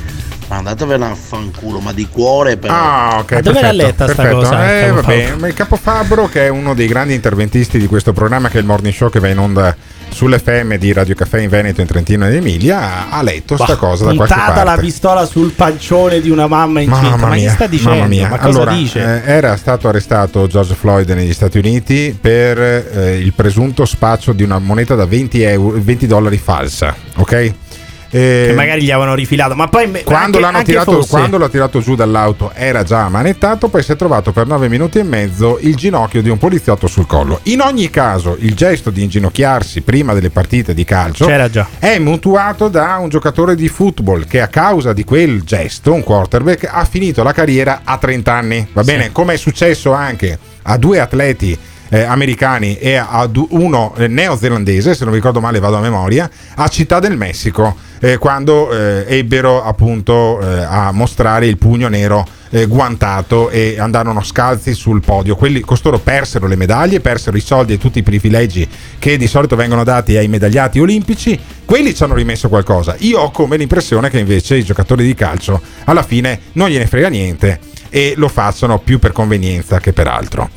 Ma andatevene a fanculo, ma di cuore però. Ah, ok. Ma dove l'ha perfetto, letta sta perfetto. cosa, Eh, vabbè, ma il Capo Fabbro, che è uno dei grandi interventisti di questo programma, che è il Morning Show che va in onda sull'FM di Radio Caffè in Veneto, in Trentino ed Emilia, ha letto sta cosa da qualche Puntata la parte. pistola sul pancione di una mamma incinta. Mamma ma che mia, sta dicendo? mamma mia. Ma cosa allora, dice? eh, era stato arrestato George Floyd negli Stati Uniti per eh, il presunto spaccio di una moneta da 20, euro- 20 dollari falsa, ok? Eh, che magari gli avevano rifilato. Ma poi quando, anche- l'hanno tirato, fosse- quando l'ha tirato giù dall'auto era già manettato, poi si è trovato per 9 minuti e mezzo il ginocchio di un poliziotto sul collo. In ogni caso, il gesto di inginocchiarsi prima delle partite di calcio è mutuato da un giocatore di football che a causa di quel gesto, un quarterback, ha finito la carriera a 30 anni. Va bene? Come è successo anche a due atleti eh, americani e a du- uno eh, neozelandese, se non ricordo male vado a memoria, a Città del Messico, eh, quando eh, ebbero appunto eh, a mostrare il pugno nero eh, guantato e andarono scalzi sul podio. Quelli, costoro persero le medaglie, persero i soldi e tutti i privilegi che di solito vengono dati ai medagliati olimpici. Quelli ci hanno rimesso qualcosa. Io ho come l'impressione che invece i giocatori di calcio alla fine non gliene frega niente e lo facciano più per convenienza che per altro.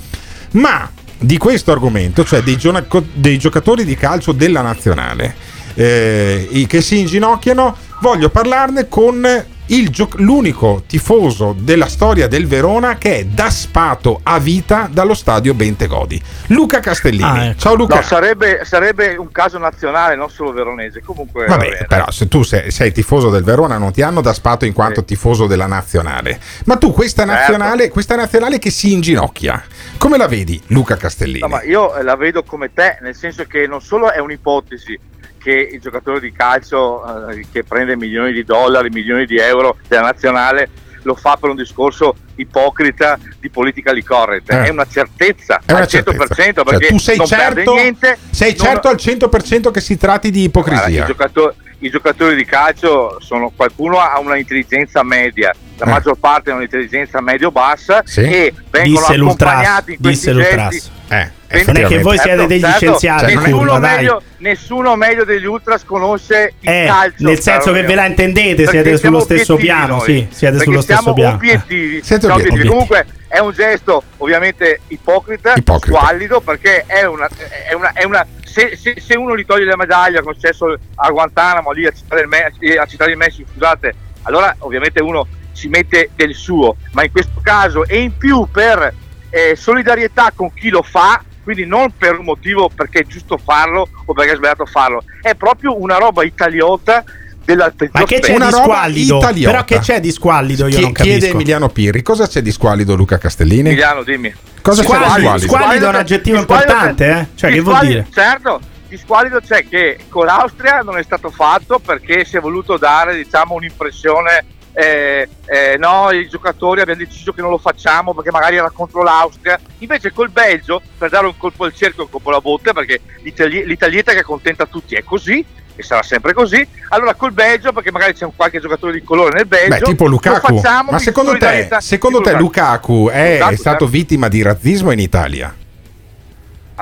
Ma di questo argomento, cioè dei, gioca- dei giocatori di calcio della nazionale eh, che si inginocchiano, voglio parlarne con gio- l'unico tifoso della storia del Verona che è da spato a vita dallo stadio Bentegodi, Luca Castellini. Ah, ecco. Ciao Luca. No, sarebbe, sarebbe un caso nazionale, non solo veronese. Comunque, va Vabbè, bene. però se tu sei, sei tifoso del Verona non ti hanno da spato in quanto tifoso della nazionale. Ma tu questa Certo. nazionale, questa nazionale che si inginocchia, come la vedi Luca Castellini? No, ma io eh, la vedo come te, nel senso che non solo è un'ipotesi che il giocatore di calcio eh, che prende milioni di dollari, milioni di euro della nazionale lo fa per un discorso ipocrita di politically correct, Eh. è una certezza È una al 100% certezza. perché Cioè, tu sei non perde certo, niente, sei non- certo al 100% che si tratti di Guarda, ipocrisia. i, giocatori, i giocatori di calcio sono qualcuno ha una intelligenza media, la Eh. maggior parte ha un'intelligenza medio-bassa Sì. e vengono Disse accompagnati in questi disse gesti. Eh, Non è che voi siete degli scienziati, Certo, nessuno, meglio, nessuno meglio degli ultras conosce il Eh, calcio. nel senso che ve la intendete, siete sullo stesso piano, noi. sì, siete Perché sullo stesso siamo piano. Obiettivi. Siete obiettivi. obiettivi. Comunque è un gesto ovviamente ipocrita, Ipocrita. squallido, perché è una, è una, è una se, se- se uno gli toglie la medaglia concesso a Guantanamo, lì a Città del, Me- a Città del Messico, scusate, allora ovviamente uno ci mette del suo, ma in questo caso e in più per eh, solidarietà con chi lo fa, quindi non per un motivo perché è giusto farlo o perché è sbagliato farlo, è proprio una roba italiota della Ma che c'è Una di roba squallido? italiota. Però che c'è di squallido? Io Chi- non chiede capisco. Emiliano Pirri, cosa c'è di squalido Luca Castellini? Emiliano, dimmi. Cosa c'è di Squallido, squalido? squalido è un aggettivo importante, eh? Cioè, che vuol dire? Certo, di squalido c'è che con l'Austria non è stato fatto perché si è voluto dare, diciamo, un'impressione. Eh, eh, no, i giocatori abbiamo deciso che non lo facciamo perché magari era contro l'Austria. Invece col Belgio, per dare un colpo al cerchio e un colpo alla botte, perché l'Itali- l'Italietta che accontenta tutti è così. E sarà sempre così. Allora col Belgio, perché magari c'è un qualche giocatore di colore nel Belgio. Beh, tipo Lukaku. Ma secondo te, secondo te. Lukaku è Lukaku, stato certo. vittima di razzismo in Italia?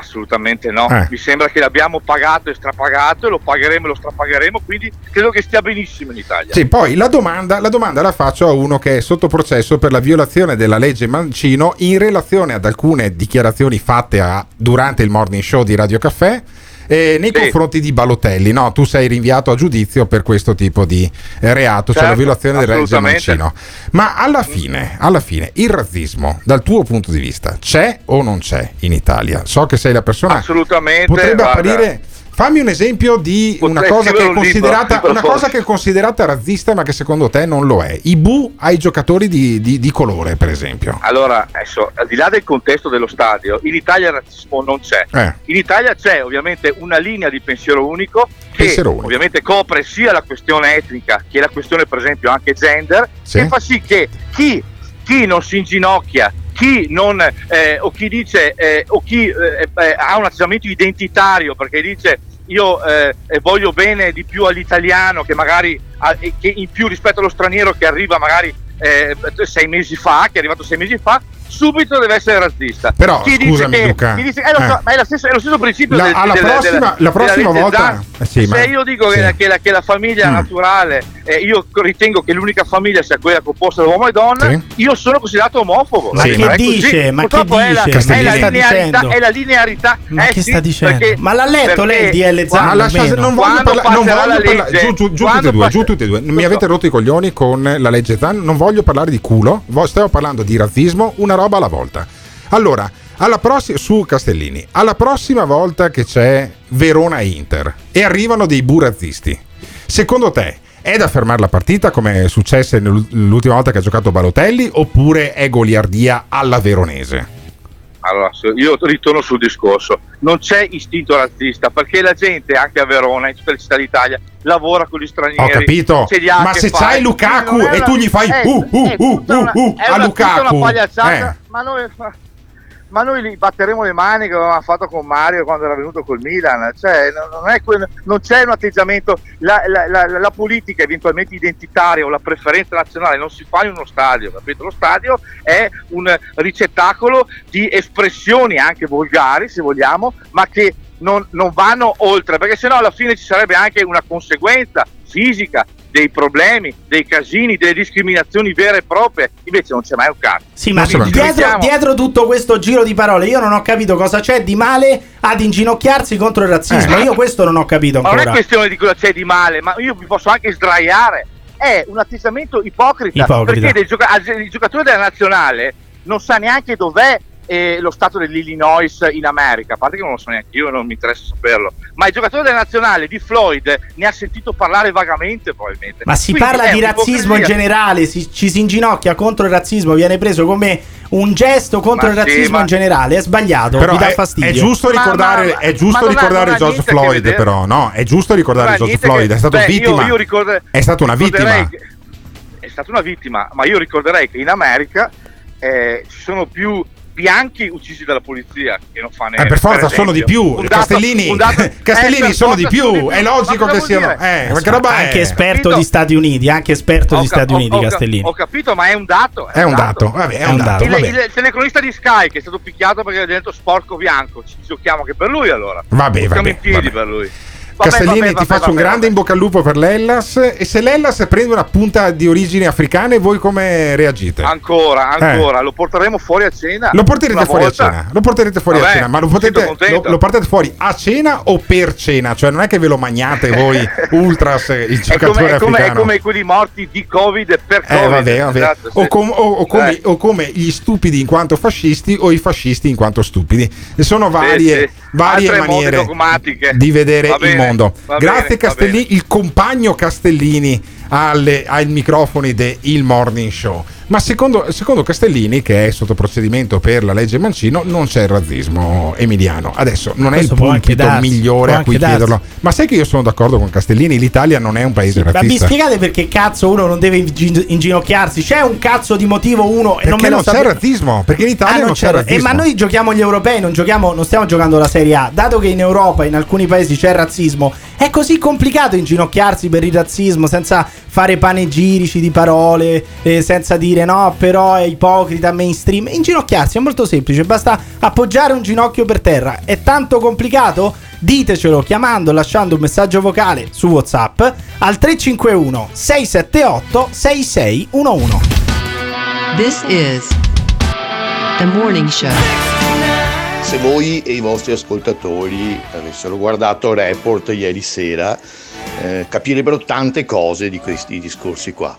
Assolutamente no, Eh. mi sembra che l'abbiamo pagato e strapagato e lo pagheremo e lo strapagheremo, quindi credo che stia benissimo in Italia. Sì, poi la domanda, la domanda la faccio a uno che è sotto processo per la violazione della legge Mancino in relazione ad alcune dichiarazioni fatte a- durante il morning show di Radio Caffè. Eh, nei confronti di Balotelli, no? Tu sei rinviato a giudizio per questo tipo di eh, reato, cioè la Certo, violazione della legge assolutamente. Mancino. Ma alla fine, alla fine, il razzismo, dal tuo punto di vista, c'è o non c'è in Italia? So che sei la persona. Assolutamente. Potrebbe guarda. apparire. Fammi un esempio di una cosa, che libro, una cosa che è considerata razzista, ma che secondo te non lo è. I bu ai giocatori di, di- di colore, per esempio. Allora, adesso, al di là del contesto dello stadio, in Italia il razzismo non c'è. Eh. In Italia c'è ovviamente una linea di pensiero unico che Pensiero unico. ovviamente copre sia la questione etnica che la questione per esempio anche gender, Sì. che fa sì che chi, chi non si inginocchia, chi non, eh, o chi dice, eh, o chi eh, eh, ha un atteggiamento identitario perché dice io eh, eh, voglio bene di più all'italiano che magari ha- che in più rispetto allo straniero che arriva magari sei mesi fa, che è arrivato sei mesi fa, subito deve essere razzista. Però, Chi dice scusami, che- Luca. dice- eh, lo so, Eh. ma è, lo stesso, è lo stesso principio La- del- alla del- prossima- della- la della prossima volta- Zan. eh, sì, ma- se io dico che, sì. la, che la- che la famiglia Mm. naturale, eh, io ritengo che l'unica famiglia sia quella composta da uomo e donna, Sì. io sono considerato omofobo. Ma Sì, che è dice? Ma che Purtroppo è dice? È la, Che sta linearità, è la linearità. Ma eh che sta dicendo? perché- Ma l'ha letto lei Ma lascia- almeno? non voglio, parlare. Giù, tutti e due. Mi avete rotto i coglioni con la legge Zan. Non voglio parlare di culo, stiamo parlando di razzismo, una roba alla volta. Allora, alla prossima su Castellini, alla prossima volta che c'è Verona Inter e arrivano dei burazzisti, secondo te è da fermare la partita come è successo l'ultima volta che ha giocato Balotelli oppure è goliardia alla veronese? Allora, io ritorno sul discorso, non c'è istinto razzista perché la gente anche a Verona, in tutte le città d'Italia, lavora con gli stranieri. Ho capito, ma se fare. c'hai Lukaku e tu gli fai è- uh, uh, è uh, tutta uh, una- uh è a una- tutta Lukaku, una pagliacciata, eh. ma noi ma noi li batteremo le mani che avevamo fatto con Mario quando era venuto col Milan cioè non, non è quel- non c'è un atteggiamento la, la- la- la politica eventualmente identitaria o la preferenza nazionale non si fa in uno stadio capito? lo stadio è un ricettacolo di espressioni anche volgari se vogliamo ma che non, non vanno oltre perché sennò alla fine ci sarebbe anche una conseguenza fisica dei problemi, dei casini, delle discriminazioni vere e proprie, invece non c'è mai un cazzo. Sì, ma dietro, dietro tutto questo giro di parole, io non ho capito cosa c'è di male ad inginocchiarsi contro il razzismo. Eh. Io questo non ho capito Ma non è ancora. questione di cosa c'è di male, ma io mi posso anche sdraiare. È un atteggiamento ipocrita, Ipocrita. perché gioca- il giocatore della nazionale non sa neanche dov'è eh, lo stato dell'Illinois in America, a parte che non lo so neanche io, non mi interessa saperlo, ma il giocatore della nazionale di Floyd ne ha sentito parlare vagamente probabilmente. Ma si Quindi parla di razzismo in un'ipocrisia. generale, si- ci si inginocchia contro il razzismo, viene preso come un gesto contro Ma il sì, razzismo ma- in generale, è sbagliato, Però mi dà è, fastidio. è giusto ricordare, ma- è giusto ricordare George Floyd, però, no? È giusto ricordare George niente che- Floyd, è stato Beh, io- vittima. io ricordo- è stata una vittima. che- È stata una vittima, ma io ricorderei che in America eh, ci sono più bianchi uccisi dalla polizia che non fa Eh, niente. per forza esempio. sono di più. Dato- Castellini, dato- Castellini eh, per sono di più. È logico che siano. Eh, che roba anche è? esperto Capito? di Stati Uniti, anche esperto Ho di Stati ho- Uniti, ho Castellini. Ho capito, ma è un dato. È un dato, vabbè, è un dato. Il, il telecronista di Sky che è stato picchiato perché ha detto sporco bianco, ci giochiamo anche per lui allora. Vabbè, Siamo vabbè, in piedi vabbè. per lui. Vabbè, Castellini, vabbè, ti vabbè, faccio un vabbè, grande in bocca al lupo per l'Ellas. E se l'Ellas prende una punta di origini africane, voi come reagite? Ancora, ancora, lo porteremo fuori a cena. Eh. Lo porterete fuori volta. a cena, lo porterete fuori a Vabbè, cena, ma lo, potete, lo, lo portate fuori a cena o per cena? Cioè, non è che ve lo magnate voi, ultras, il È giocatore come, è, come, è africano. come quelli morti di Covid e per Eh, Covid. vabbè, vabbè. Esatto, o, sì. com- o- o come, Eh. o come gli stupidi in quanto fascisti o i fascisti in quanto stupidi. Sono varie, sì. varie Altre mode maniere di vedere Va il bene, mondo. va Grazie bene, Castellini, il compagno Castellini alle- ai microfoni del Morning Show. Ma secondo, secondo Castellini, che è sotto procedimento per la legge Mancino, non c'è il razzismo emiliano. Adesso non è il Questo può anche pulpito darsi, migliore a cui darsi. chiederlo. Ma sai che io sono d'accordo con Castellini? L'Italia non è un paese Ma mi razzista. spiegate perché cazzo uno non deve ingi- inginocchiarsi? C'è un cazzo di motivo uno e non Perché me lo non c'è sape- razzismo? Perché in Italia Ah, non c'è razzismo. Eh, ma noi giochiamo gli europei, non, giochiamo, non stiamo giocando la Serie A. Dato che in Europa, in alcuni paesi c'è razzismo, è così complicato inginocchiarsi per il razzismo senza fare panegirici di parole, eh, senza dire dire no, però è ipocrita, mainstream. Inginocchiarsi è molto semplice, basta appoggiare un ginocchio per terra. È tanto complicato? Ditecelo chiamando, lasciando un messaggio vocale su WhatsApp al 351 678 6611. This is the morning show. Se voi e i vostri ascoltatori avessero guardato Report ieri sera, eh, capirebbero tante cose di questi discorsi qua.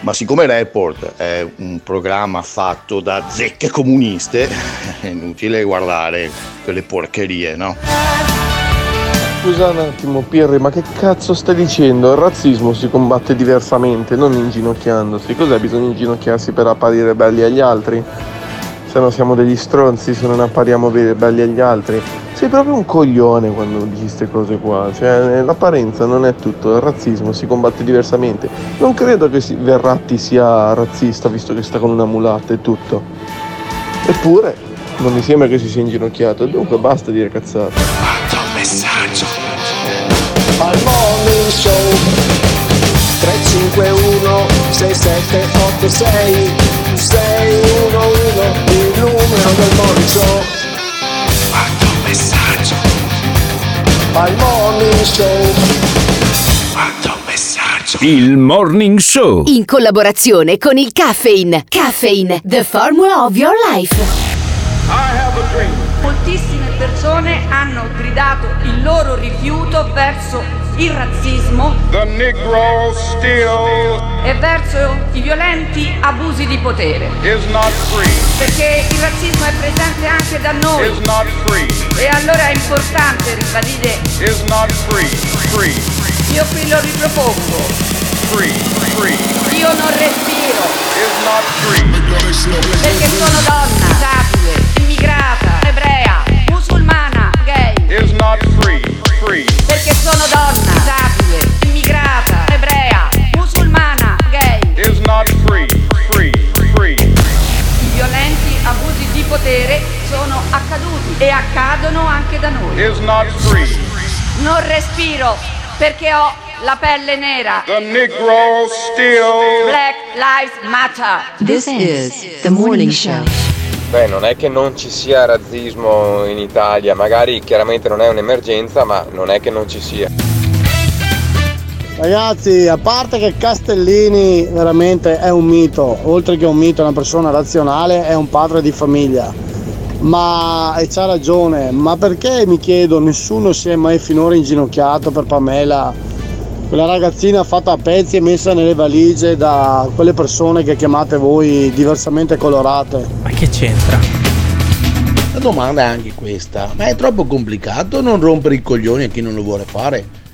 Ma siccome Report è un programma fatto da zecche comuniste, è inutile guardare quelle porcherie, no? Scusa un attimo, Pirri, ma che cazzo stai dicendo? Il razzismo si combatte diversamente, non inginocchiandosi. Cos'è? Bisogna inginocchiarsi per apparire belli agli altri? Se no siamo degli stronzi se non appariamo be- belli agli altri. Sei proprio un coglione quando dici queste cose qua. Cioè, l'apparenza non è tutto, il razzismo si combatte diversamente. Non credo che si- Verratti sia razzista visto che sta con una mulatta e tutto. Eppure, non mi sembra che si sia inginocchiato. Dunque basta dire cazzate. messaggio al morning show 351 6786 611 il numero del morning un messaggio al morning show manda un messaggio Il Morning Show. In collaborazione con il Caffeine. Caffeine, the formula of your life. Moltissime persone hanno gridato il loro rifiuto verso il razzismo e verso i violenti abusi di potere. Perché il razzismo è presente anche da noi. E allora è importante ribadire. Io qui lo ripropongo. Io non respiro. Perché sono donna, disabile, immigrata, ebrea, gay. Perché sono donna, disabile, immigrata, ebrea, musulmana, gay. I violenti abusi di potere sono accaduti e accadono anche da noi. Non respiro perché ho la pelle nera. Black Lives Matter. This is the morning show. Beh, non è che non ci sia razzismo in Italia, magari chiaramente non è un'emergenza, ma non è che non ci sia. Ragazzi, a parte che Castellini veramente è un mito, oltre che un mito, è una persona razionale, è un padre di famiglia. Ma e c'ha ragione, ma perché mi chiedo, nessuno si è mai finora inginocchiato per Pamela, quella ragazzina fatta a pezzi e messa nelle valigie da quelle persone che chiamate voi diversamente colorate? Ma che c'entra? La domanda è anche questa, ma è troppo complicato non rompere i coglioni a chi non lo vuole fare?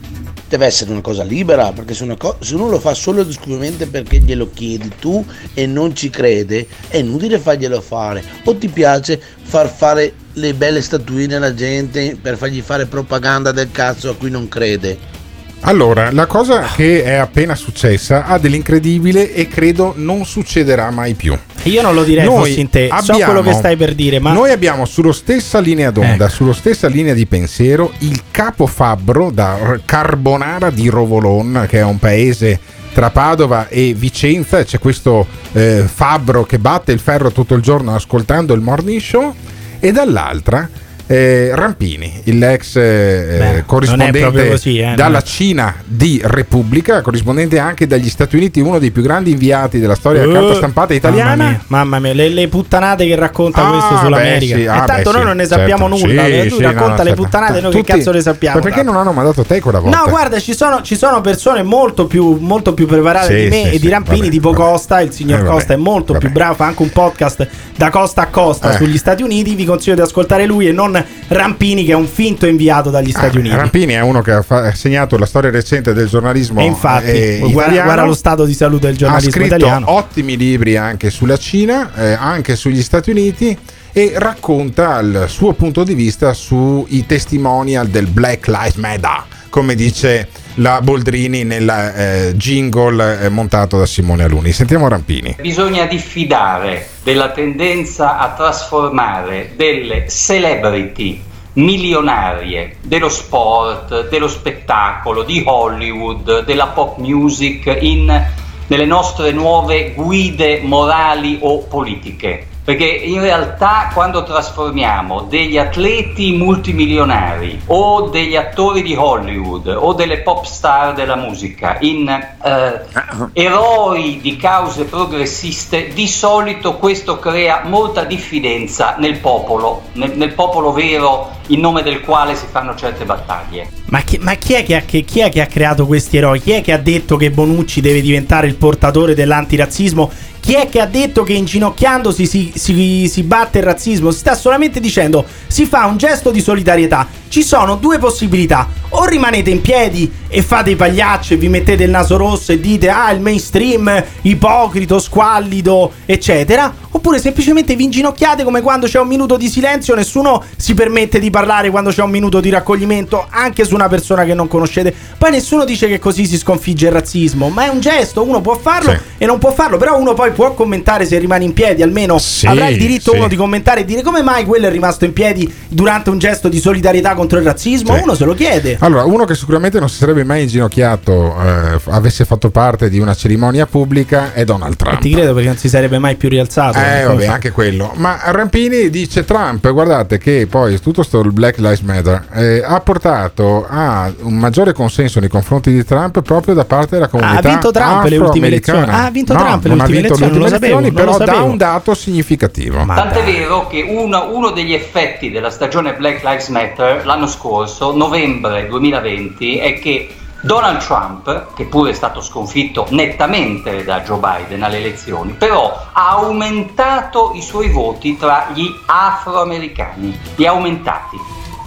Deve essere una cosa libera, perché se, una co- se uno lo fa solo ed esclusivamente perché glielo chiedi tu e non ci crede, è inutile farglielo fare. O ti piace far fare le belle statuine alla gente per fargli fare propaganda del cazzo a cui non crede. Allora, la cosa che è appena successa ha dell'incredibile e credo non succederà mai più. Io non lo direi fossi in te. so quello che stai per dire, ma Noi abbiamo sullo stessa linea d'onda, sullo stessa linea di pensiero, il capo fabbro da Carbonara di Rovolon, che è un paese tra Padova e Vicenza, c'è questo eh, fabbro che batte il ferro tutto il giorno ascoltando il morning show, e dall'altra eh, Rampini, l'ex eh, non è corrispondente così, eh, dalla non è- Cina di Repubblica, corrispondente anche dagli Stati Uniti, uno dei più grandi inviati della storia della carta Uh, stampata Mamma italiana. mia, mamma mia, le, le puttanate che racconta Ah, questo beh, sull'America. sì, e ah, tanto beh, noi sì, non ne sappiamo certo. nulla. Sì, eh, tu sì, racconta no, le certo. puttanate, noi Tutti- che cazzo le sappiamo? Ma perché non hanno mandato te quella volta? No, guarda, ci sono, ci sono persone molto più, molto più preparate Sì, di me sì, e sì, di Rampini, vabbè, tipo Costa. Il signor Eh, vabbè, Costa è molto più bravo, fa anche un podcast da costa a costa Eh. sugli Stati Uniti. Vi consiglio di ascoltare lui e non Rampini, che è un finto inviato dagli Stati Uniti. Ah, Rampini è uno che ha fa- ha segnato la storia recente del giornalismo E infatti, eh, guarda, guarda lo stato di salute del ha giornalismo scritto italiano. ottimi libri anche sulla Cina, eh, anche sugli Stati Uniti e racconta il suo punto di vista sui testimonial del Black Lives Matter, come dice la Boldrini nel eh, jingle eh, montato da Simone Aluni. Sentiamo Rampini. Bisogna diffidare della tendenza a trasformare delle celebrity milionarie dello sport, dello spettacolo, di Hollywood, della pop music in nelle nostre nuove guide morali o politiche. Perché in realtà quando trasformiamo degli atleti multimilionari o degli attori di Hollywood o delle pop star della musica in eh, eroi di cause progressiste, di solito questo crea molta diffidenza nel popolo, nel, nel popolo vero in nome del quale si fanno certe battaglie. Ma, chi, ma chi, è ha, che- chi è che ha creato questi eroi? Chi è che ha detto che Bonucci deve diventare il portatore dell'antirazzismo? Chi è che ha detto che inginocchiandosi si, si- si batte il razzismo? Si sta solamente dicendo si fa un gesto di solidarietà. Ci sono due possibilità. O rimanete in piedi e fate i pagliacci e vi mettete il naso rosso e dite ah il mainstream ipocrito, squallido, eccetera. Oppure semplicemente vi inginocchiate come quando c'è un minuto di silenzio, nessuno si permette di parlare quando c'è un minuto di raccoglimento anche su una persona che non conoscete. Poi nessuno dice che così si sconfigge il razzismo, ma è un gesto, uno può farlo e non può farlo, però uno poi può commentare se rimane in piedi, almeno avrà il diritto sì. uno di commentare e dire come mai quello è rimasto in piedi durante un gesto di solidarietà contro il razzismo, Sì. uno se lo chiede. Allora, uno che sicuramente non si sarebbe mai inginocchiato, eh, avesse fatto parte di una cerimonia pubblica, è Donald Trump. Ti credo perché non si sarebbe mai più rialzato. Eh, Come vabbè, anche quello. Ma Rampini dice Trump, guardate che poi tutto sto Black Lives Matter eh, ha portato a un maggiore consenso nei confronti di Trump proprio da parte della comunità Ha vinto Trump le ultime elezioni. Ha vinto No, Trump le ultime vinto le elezioni, non lo ultime sapevo, elezioni, però dà sapevo. un dato significativo. Tant'è vero che uno, uno degli effetti della stagione Black Lives Matter l'anno scorso, novembre 2020, è che Donald Trump, che pure è stato sconfitto nettamente da Joe Biden alle elezioni, però ha aumentato i suoi voti tra gli afroamericani, li ha aumentati,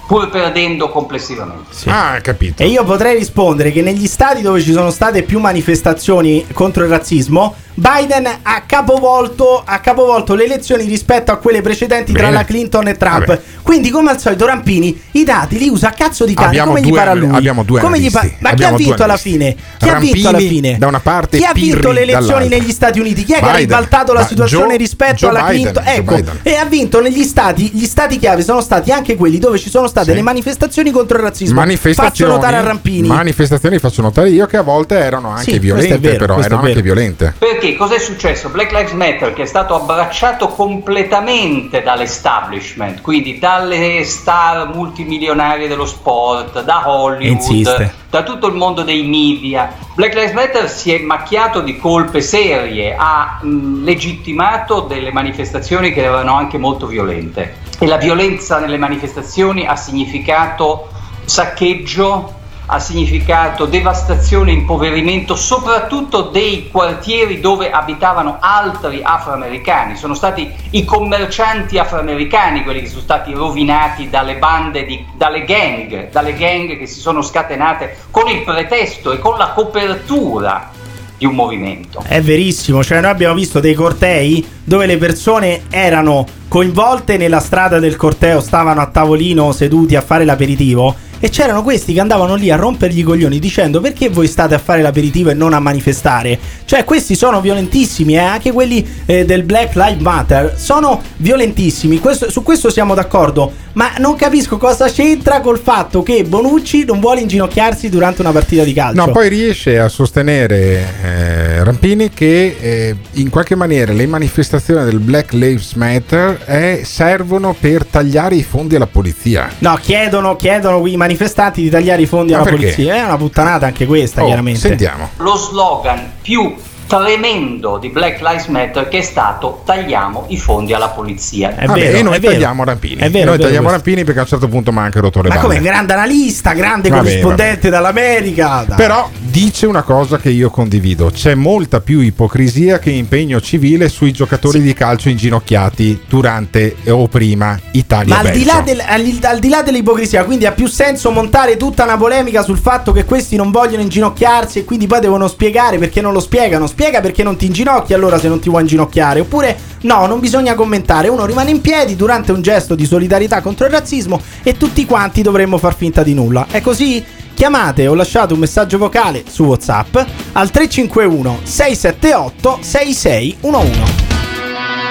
pur perdendo complessivamente. Ah, capito. E io potrei rispondere che negli stati dove ci sono state più manifestazioni contro il razzismo, Biden ha capovolto, ha capovolto le elezioni rispetto a quelle precedenti tra Bene. la Clinton e Trump. Vabbè. Quindi, come al solito, Rampini i dati li usa a cazzo di cane. Abbiamo come gli due- pare a lui. abbiamo due Come gli pa- ma chi ha Abbiamo vinto alla fine? Chi ha vinto alla Rampini fine? da una parte, Chi ha vinto Pirri le elezioni dall'altra. negli Stati Uniti? Chi è che ha Biden. ribaltato la situazione Joe- rispetto Joe alla Biden, Clinton? Ecco, Biden. e ha vinto negli stati. Gli stati chiave sono stati anche quelli dove ci sono state Sì. le manifestazioni contro il razzismo. Faccio Manifestazioni, notare a Rampini. manifestazioni faccio notare io che a volte erano anche Sì, violente, vero, però erano anche violente. Perché cosa è successo? Black Lives Matter che è stato abbracciato completamente dall'establishment, quindi dalle star multimilionarie dello sport, da Hollywood, Insiste. Da tutto il mondo dei media. Black Lives Matter si è macchiato di colpe serie, ha mh, legittimato delle manifestazioni che erano anche molto violente. E la violenza nelle manifestazioni ha significato saccheggio, ha significato devastazione impoverimento soprattutto dei quartieri dove abitavano altri afroamericani. Sono stati i commercianti afroamericani quelli che sono stati rovinati dalle bande, di- dalle gang, dalle gang che si sono scatenate con il pretesto e con la copertura di un movimento. È verissimo, cioè noi abbiamo visto dei cortei dove le persone erano coinvolte nella strada del corteo, stavano a tavolino seduti a fare l'aperitivo e c'erano questi che andavano lì a rompergli i coglioni dicendo perché voi state a fare l'aperitivo e non a manifestare. Cioè questi sono violentissimi, eh? anche quelli eh, del Black Lives Matter sono violentissimi, Questo- su questo siamo d'accordo, ma non capisco cosa c'entra col fatto che Bonucci non vuole inginocchiarsi durante una partita di calcio. No, poi riesce a sostenere eh, Rampini che eh, in qualche maniera le manifestazioni del Black Lives Matter eh, servono per tagliare i fondi alla polizia. No, chiedono, chiedono i manifestanti di tagliare i fondi Ma alla perché? polizia. È una puttanata anche questa, Oh, chiaramente. sentiamo. Lo slogan più tremendo di Black Lives Matter che è stato tagliamo i fondi alla polizia. Vabbè, e noi tagliamo Rampini. È vero, noi è vero tagliamo questo. Rampini perché a un certo punto manca il rotore Ma come grande analista, grande Vabbè, corrispondente dall'America. dai. Però dice una cosa che io condivido: c'è molta più ipocrisia che impegno civile sui giocatori di calcio inginocchiati durante o prima Italia Ma al di, del- al- al di là dell'ipocrisia, quindi ha più senso montare tutta una polemica sul fatto che questi non vogliono inginocchiarsi e quindi poi devono spiegare perché non lo spiegano. Spiega perché non ti inginocchi allora se non ti vuoi inginocchiare. Oppure no, non bisogna commentare. Uno rimane in piedi durante un gesto di solidarietà contro il razzismo e tutti quanti dovremmo far finta di nulla. È così? Chiamate o lasciate un messaggio vocale su WhatsApp al 351 678 6611.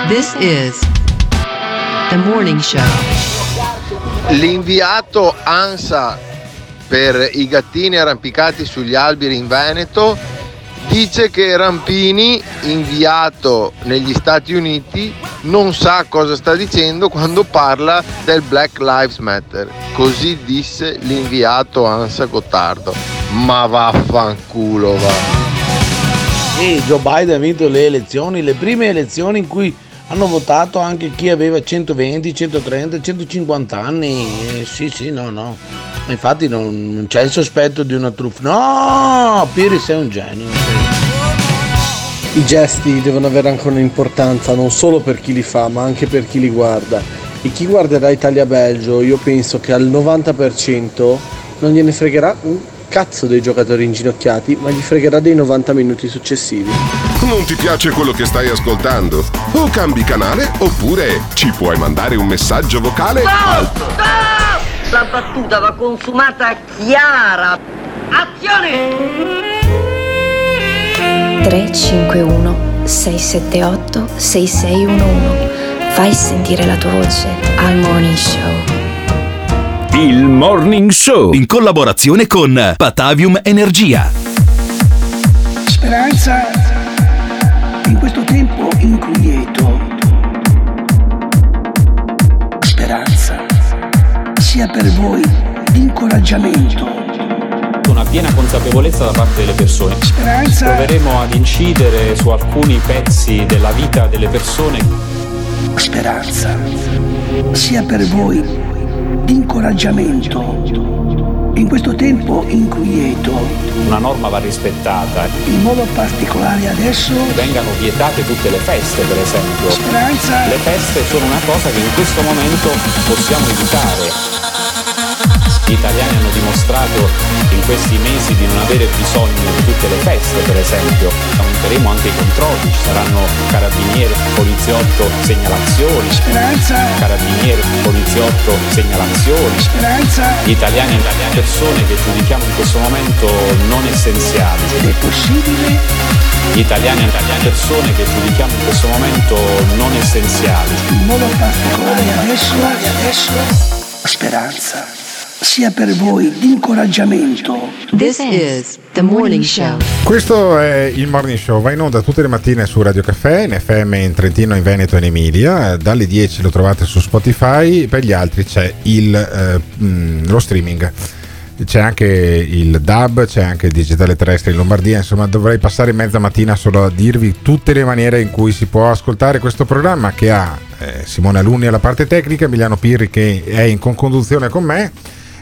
This is the morning show. L'inviato ANSA per i gattini arrampicati sugli alberi in Veneto dice che Rampini, inviato negli Stati Uniti, non sa cosa sta dicendo quando parla del Black Lives Matter. Così disse l'inviato Ansa Gottardo. Ma vaffanculo va. E Joe Biden ha vinto le elezioni, le prime elezioni in cui hanno votato anche chi aveva 120, 130, 150 anni. Eh, sì, sì, no, no. Infatti non, non c'è il sospetto di una truffa. No, Piri sei un genio. I gesti devono avere anche un'importanza non solo per chi li fa, ma anche per chi li guarda. E chi guarderà Italia-Belgio, io penso che al 90% non gliene fregherà un cazzo dei giocatori inginocchiati, ma gli fregherà dei 90 minuti successivi. Non ti piace quello che stai ascoltando? O cambi canale oppure ci puoi mandare un messaggio vocale al La battuta va consumata chiara. Azione! 351 678 6611. Fai sentire la tua voce al Morning Show. Il Morning Show in collaborazione con Patavium Energia. Speranza in questo tempo inquieto. Speranza sia per voi incoraggiamento. Una piena consapevolezza da parte delle persone. Speranza. Proveremo ad incidere su alcuni pezzi della vita delle persone. Speranza sia per voi incoraggiamento. In questo tempo inquieto, Una norma va rispettata. in modo particolare adesso, Vengano vietate tutte le feste, per esempio. Speranza. Le feste sono una cosa che in questo momento possiamo evitare. Gli italiani hanno dimostrato in questi mesi di non avere bisogno di tutte le feste, per esempio. Aumenteremo anche i controlli, ci saranno carabinieri, poliziotto, segnalazioni. Speranza. Carabinieri, poliziotto, segnalazioni. Speranza. Gli italiani e le persone che giudichiamo in questo momento non essenziali. Ed è possibile Gli italiani e le persone che giudichiamo in questo momento non essenziali. in modo particolare adesso, adesso, speranza sia per voi d'incoraggiamento. This is the morning show. Questo è il Morning Show, va in onda tutte le mattine su Radio Caffè, in FM in Trentino, in Veneto e in Emilia. Dalle 10 lo trovate su Spotify, per gli altri c'è il, eh, mm, lo streaming. C'è anche il DAB, c'è anche il digitale terrestre in Lombardia, insomma dovrei passare mezza mattina solo a dirvi tutte le maniere in cui si può ascoltare questo programma che ha eh, Simone Alunni alla parte tecnica, Emiliano Pirri che è in conduzione con me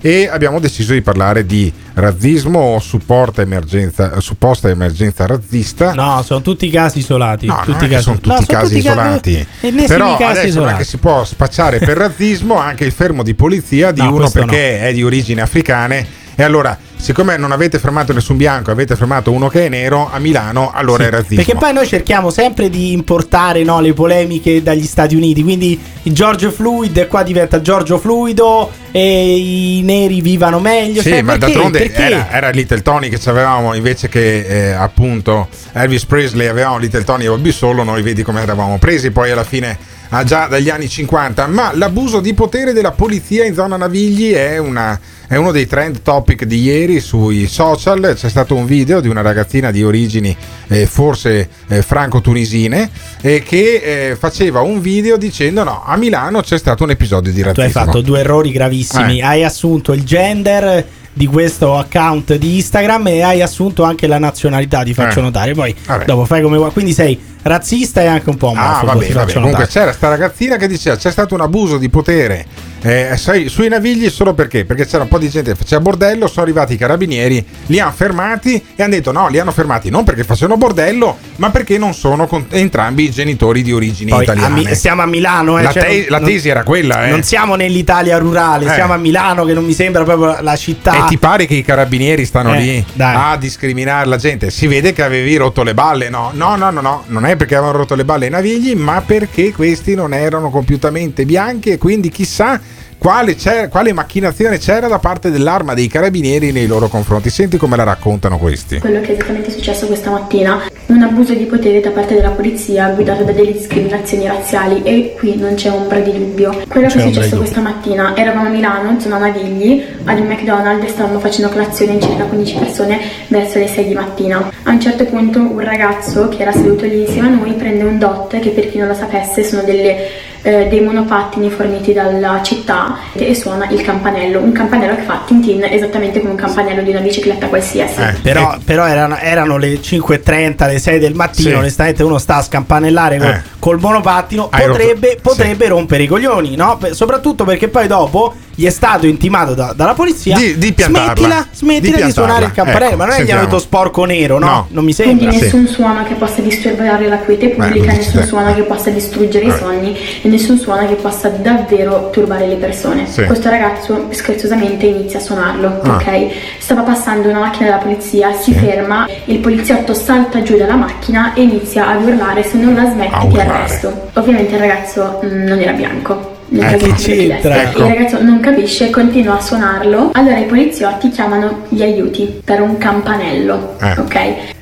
e abbiamo deciso di parlare di razzismo o supporta emergenza, supposta emergenza razzista. No, sono tutti casi isolati. No, tutti casi- sono tutti No, casi tutti isolati. ennesimi Però casi adesso isolati. che si può spacciare per razzismo anche il fermo di polizia di No, uno perché è di origini africane. E allora, siccome non avete fermato nessun bianco, avete fermato uno che è nero a Milano, allora Sì, è razzismo. Perché poi noi cerchiamo sempre di importare no, le polemiche dagli Stati Uniti. Quindi il Giorgio Fluid qua diventa Giorgio Fluido e i neri vivano meglio. Sì, Cioè, ma perché? d'altronde Perché? era, era Little Tony che avevamo invece che eh, appunto Elvis Presley avevamo Little Tony e Bobby Solo, noi vedi come eravamo presi poi alla fine ah, già dagli anni 50, ma l'abuso di potere della polizia in zona Navigli è, una- è uno dei trend topic di ieri sui social, c'è stato un video di una ragazzina di origini eh, forse eh, franco-tunisine eh, che eh, faceva un video dicendo no, a Milano c'è stato un episodio di Tu razzismo. hai fatto due errori gravissimi. Eh. Hai assunto il gender di questo account di Instagram e hai assunto anche la nazionalità, ti faccio Eh. notare. Poi Vabbè. dopo fai come vuoi. Quindi sei razzista e anche un po' Ah, omofobo, vabbè, ti vabbè. faccio Comunque c'era sta ragazzina che diceva c'è stato un abuso di potere eh, sai, sui navigli solo perché? Perché c'era un po' di gente che faceva bordello, sono arrivati i carabinieri, li hanno fermati e hanno detto no, li hanno fermati non perché facevano bordello, ma perché non sono con- entrambi i genitori di origini Poi, italiane. Siamo a Milano, eh, La cioè, te- la non- tesi era quella, eh. Non siamo nell'Italia rurale, Eh. siamo a Milano, che non mi sembra proprio la città. E ti pare che i carabinieri stanno Eh, lì dai. a discriminare la gente? Si vede che avevi rotto le balle, no? No, no, no, no, non è perché avevano rotto le balle ai navigli, ma perché questi non erano compiutamente bianchi e quindi chissà quale, c'è- quale macchinazione c'era da parte dell'arma dei carabinieri nei loro confronti. Senti come la raccontano questi. Quello che è esattamente successo questa mattina, un abuso di potere da parte della polizia guidato da delle discriminazioni razziali e qui non c'è ombra di dubbio. Quello C'è che è successo questa mattina, eravamo a Milano, zona Navigli, ad un McDonald's e stavamo facendo colazione in circa 15 persone verso le 6 di mattina. A un certo punto un ragazzo che era seduto lì insieme a noi prende un dot che per chi non lo sapesse sono delle eh, dei monopattini forniti dalla città e suona il campanello, un campanello che fa tin tin esattamente come un campanello di una bicicletta qualsiasi. Eh, però, però erano, erano le 5.30, le 6 del mattino. Sì. Onestamente, uno sta a scampanellare col, Eh. Col monopattino. Hai Potrebbe, rotto- potrebbe rompere i coglioni, no? Per- soprattutto perché poi dopo gli è stato intimato da- dalla polizia. Di- di piantarla. Smettila, smettila Di di, suonare il campanello. Ecco, ma non è che gli hanno detto sporco nero, no? No. Non mi Quindi sembra. nessun suono che possa disturbare la quiete pubblica, Beh, nessun sì. suono che possa distruggere i Eh. sogni e nessun suono che possa davvero turbare le persone. Sì. Questo ragazzo scherzosamente inizia a suonarlo, Ah. ok? Stava passando una macchina della polizia, si Sì. ferma, il poliziotto salta giù dalla macchina e inizia ad urlare se non la A smetti ti arresto. Ovviamente il ragazzo mm, non era bianco. nel Eh, che c'entra? Ecco. Il ragazzo non capisce, continua a suonarlo. Allora i poliziotti chiamano gli aiuti per un campanello, Eh. ok?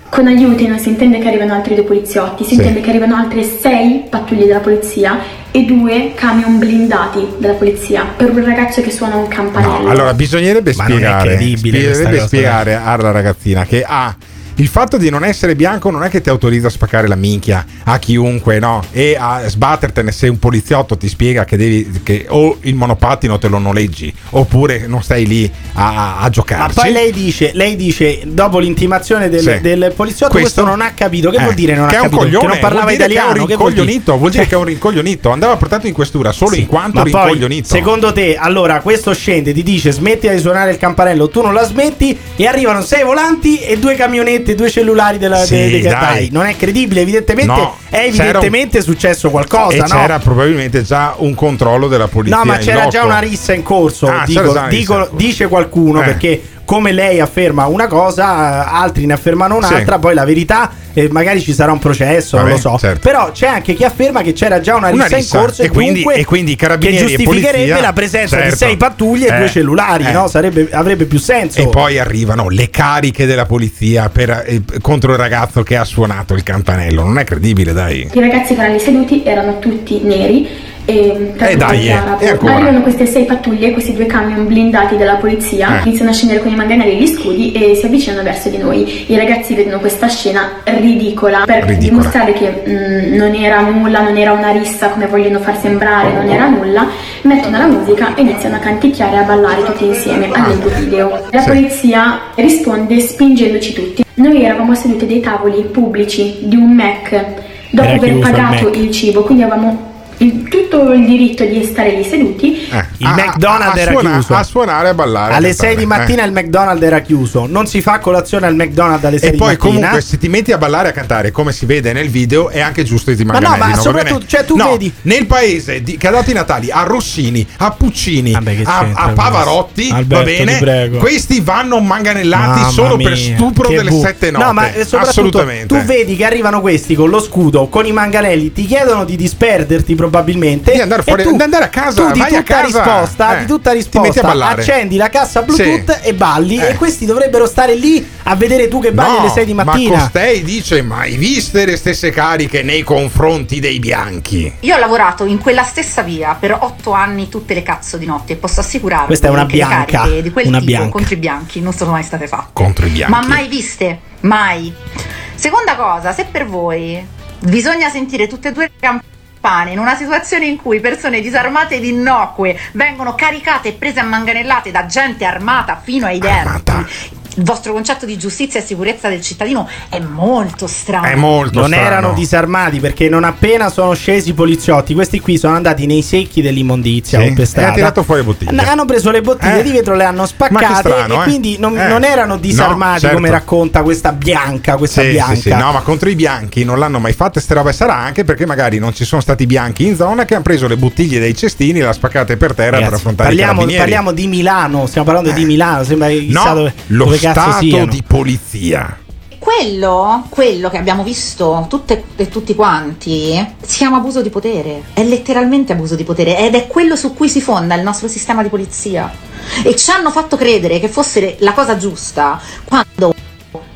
Con aiuti non si intende che arrivano altri due poliziotti, si Sì. intende che arrivano altre sei pattuglie della polizia e due camion blindati della polizia per un ragazzo che suona un campanello. No, allora bisognerebbe Ma spiegare, bisognerebbe spiegare alla ragazzina che ha il fatto di non essere bianco non è che ti autorizza a spaccare la minchia a chiunque, no? E a sbattertene se un poliziotto ti spiega che devi che o il monopattino te lo noleggi oppure non stai lì a, a Ma giocarci. poi lei dice, lei dice dopo l'intimazione del, Sì. del poliziotto, questo, non ha capito. Che Eh, vuol dire non che ha è un capito? coglione, che non parlava vuol dire italiano? Che è un Che vuol dire? rincoglionito, vuol dire che è un rincoglionito. Andava portato in questura solo in quanto Ma poi, rincoglionito. secondo te, allora questo scende, ti dice smetti di suonare il campanello, tu non la smetti e arrivano sei volanti e due camionette, due cellulari della, Sì, dei, dei dai. dai, Non è credibile, evidentemente No, è evidentemente successo qualcosa, e no? c'era probabilmente già un controllo della polizia. No, ma c'era già una rissa in corso. Ah, dico- dicono- in corso. dice qualcuno Eh. perché come lei afferma una cosa, altri ne affermano un'altra. Sì. Poi la verità, eh, magari ci sarà un processo, non Vabbè, lo so. certo. Però c'è anche chi afferma che c'era già una Una rissa, rissa, in corso e, quindi- e quindi i carabinieri che e giustificherebbe polizia, la presenza di certo. sei pattuglie e Eh, due cellulari, eh. no? Sarebbe- avrebbe più senso. E poi arrivano le cariche della polizia per- eh, contro il ragazzo che ha suonato il campanello. Non è credibile, dai. I ragazzi che erano seduti erano tutti neri e Eh, dai, eh? Arrivano queste sei pattuglie, questi due camion blindati della polizia, Eh. iniziano a scendere con i manganelli e gli scudi e si avvicinano verso di noi. I ragazzi vedono questa scena ridicola per Ridicola. dimostrare che mm, non era nulla, non era una rissa come vogliono far sembrare, non era nulla. Mettono la musica e iniziano a canticchiare e a ballare tutti insieme al loro video. La Sì. polizia risponde spingendoci tutti. Noi eravamo seduti a dei tavoli pubblici di un Mac dopo aver il pagato Mac. il cibo, quindi avevamo il- tutto il diritto di stare lì seduti. Il A- McDonald's a era suona- chiuso. a suonare e a ballare. Alle a 6 di cantare, mattina eh. il McDonald's era chiuso. Non si fa colazione al McDonald's alle 6 E di poi mattina. comunque se ti metti a ballare e a cantare come si vede nel video è anche giusto che ti Ma no, ma soprattutto, cioè, tu No, vedi- nel paese di- che ha dato i Natali a Rossini, a Puccini, a, c'entra a Pavarotti, questo? va Alberto, bene? Questi vanno manganellati Mamma solo per mia, stupro che delle bu- sette note. No, ma eh, soprattutto assolutamente. tu vedi che arrivano questi con lo scudo, con i manganelli, ti chiedono di disperderti probabilmente. Di andare fuori- tu, di andare a casa, tu di vai a tutta casa, risposta, eh, di tutta risposta, accendi la cassa Bluetooth Sì. e balli. Eh. E questi dovrebbero stare lì a vedere tu che balli No, alle 6 di mattina. Ma costei dice: Mai viste le stesse cariche nei confronti dei bianchi? Io ho lavorato in quella stessa via per otto anni tutte le cazzo di notte e posso assicurarvi Questa è una bianca, cariche di quel una tipo bianca. contro i bianchi non sono mai state fatte. Contro i bianchi. Ma mai viste? Mai. Seconda cosa, se per voi bisogna sentire tutte e due le campane in una situazione in cui persone disarmate ed innocue vengono caricate e prese a manganellate da gente armata fino ai denti. Il vostro concetto di giustizia e sicurezza del cittadino è molto strano. È molto non strano. erano disarmati perché non appena sono scesi i poliziotti, questi qui sono andati nei secchi dell'immondizia Sì, per e strada. ha tirato fuori le bottiglie. Hanno preso le bottiglie Eh? di vetro, le hanno spaccate strano, e eh? quindi non, Eh. non erano disarmati No, certo. come racconta questa bianca, questa Sì, bianca. sì, sì, no, ma contro i bianchi non l'hanno mai fatta ste robe. Sarà anche perché magari non ci sono stati bianchi in zona che hanno preso le bottiglie dei cestini e le ha spaccate per terra per Ragazzi, affrontare i parliamo, carabinieri. parliamo di Milano, stiamo parlando di Milano, sembra che chissà no, dove, lo dove stato siano. di polizia. quello, quello che abbiamo visto tutte e tutti quanti, si chiama abuso di potere. È letteralmente abuso di potere ed è quello su cui si fonda il nostro sistema di polizia. E ci hanno fatto credere che fosse la cosa giusta quando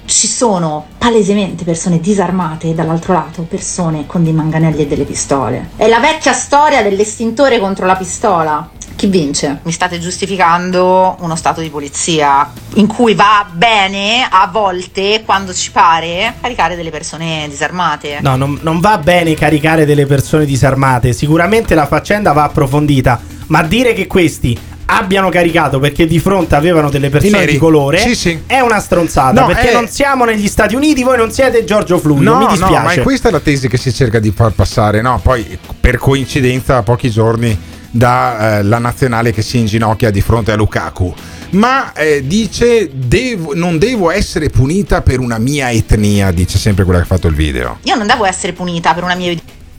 ci sono palesemente persone disarmate e dall'altro lato persone con dei manganelli e delle pistole. È la vecchia storia dell'estintore contro la pistola. Chi vince? Mi state giustificando uno stato di polizia in cui va bene a volte, quando ci pare, caricare delle persone disarmate. No, non, non va bene caricare delle persone disarmate. Sicuramente la faccenda va approfondita. Ma dire che questi abbiano caricato perché di fronte avevano delle persone di colore Sì, sì. è una stronzata No, perché è- non siamo negli Stati Uniti, voi non siete Giorgio Fluido, No, mi no, dispiace. ma è questa la tesi che si cerca di far passare, no? Poi per coincidenza a pochi giorni dalla nazionale che si inginocchia di fronte a Lukaku. Ma eh, dice devo- non devo essere punita per una mia etnia, dice sempre quella che ha fatto il video. Io non devo essere punita per una mia,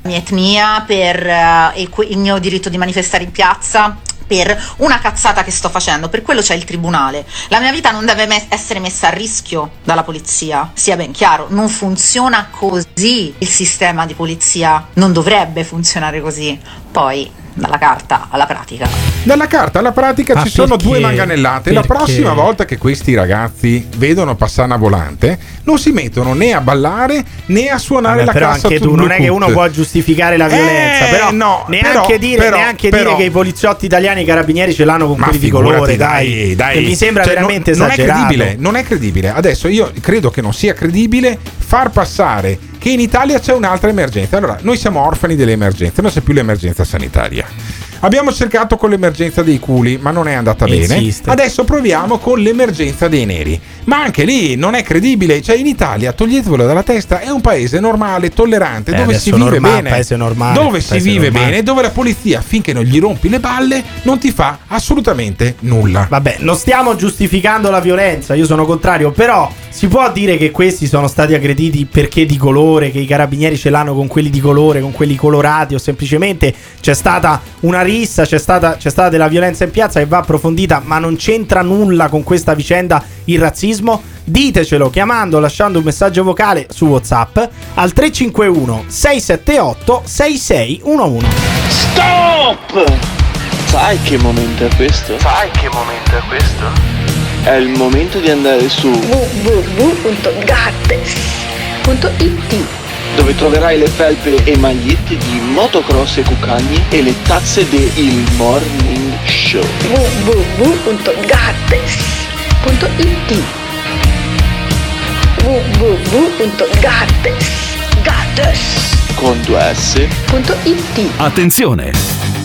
mia etnia, per eh, il, que- il mio diritto di manifestare in piazza. Per una cazzata che sto facendo, per quello c'è il tribunale. La mia vita non deve mes- essere messa a rischio dalla polizia, sia ben chiaro, non funziona così il sistema di polizia, non dovrebbe funzionare così. Poi, dalla carta alla pratica. Dalla carta alla pratica Ma ci sono perché? due manganellate. La Perché? prossima volta che questi ragazzi vedono passare una volante, non si mettono né a ballare né a suonare Vabbè, la però cassa anche tu non è che uno può giustificare la violenza, Eh, però no, neanche, però- dire, però- neanche però- dire che i poliziotti italiani e i carabinieri ce l'hanno con Ma quelli di colore, dai, dai. Che mi sembra Cioè, veramente non, non è esagerato. credibile, non è credibile. Adesso io credo che non sia credibile far passare che in Italia c'è un'altra emergenza. Allora, noi siamo orfani delle emergenze, non c'è più l'emergenza sanitaria. Abbiamo cercato con l'emergenza dei culi, ma non è andata bene. Esiste. Adesso proviamo con l'emergenza dei neri. Ma anche lì non è credibile. Cioè, in Italia, toglietevelo dalla testa, è un paese normale, tollerante, Eh, dove si vive normale, bene. paese normale, dove si paese vive normale. bene, dove la polizia, finché non gli rompi le balle, non ti fa assolutamente nulla. Vabbè, non stiamo giustificando la violenza, io sono contrario, però si può dire che questi sono stati aggrediti perché di colore, che i carabinieri ce l'hanno con quelli di colore, con quelli colorati o semplicemente c'è stata una rissa, c'è stata, c'è stata della violenza in piazza che va approfondita, ma non c'entra nulla con questa vicenda il razzismo? Ditecelo chiamando, lasciando un messaggio vocale su WhatsApp al 351 678 6611. Stop! Sai che momento è questo? Sai che momento è questo? È il momento di andare su www.gattes.it dove troverai le felpe e magliette di motocross e cucagni e le tazze del Il Morning Show. www.gattes.it www.gattes.it Con due S. Attenzione!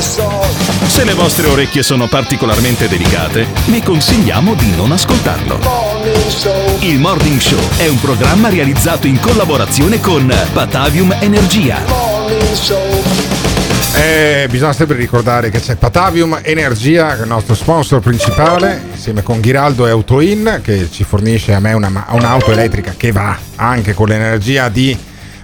Se le vostre orecchie sono particolarmente delicate, vi consigliamo di non ascoltarlo. Morning Show Il Morning Show è un programma realizzato in collaborazione con Batavium Energia. Morning Show Eh, bisogna sempre ricordare che c'è Patavium Energia, il nostro sponsor principale, insieme con Ghiraldo e Autoin, che ci fornisce a me una un'auto elettrica che va anche con l'energia di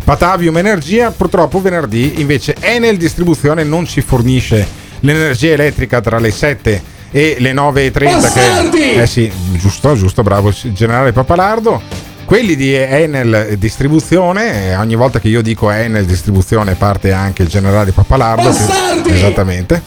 Patavium Energia. Purtroppo venerdì invece Enel Distribuzione non ci fornisce l'energia elettrica tra le 7 e le 9.30. Bastardi! Che, eh sì, giusto, giusto, bravo il generale Papalardo. Quelli di Enel Distribuzione, eh, ogni volta che io dico Enel Distribuzione parte anche il generale Papalardo. che- esattamente.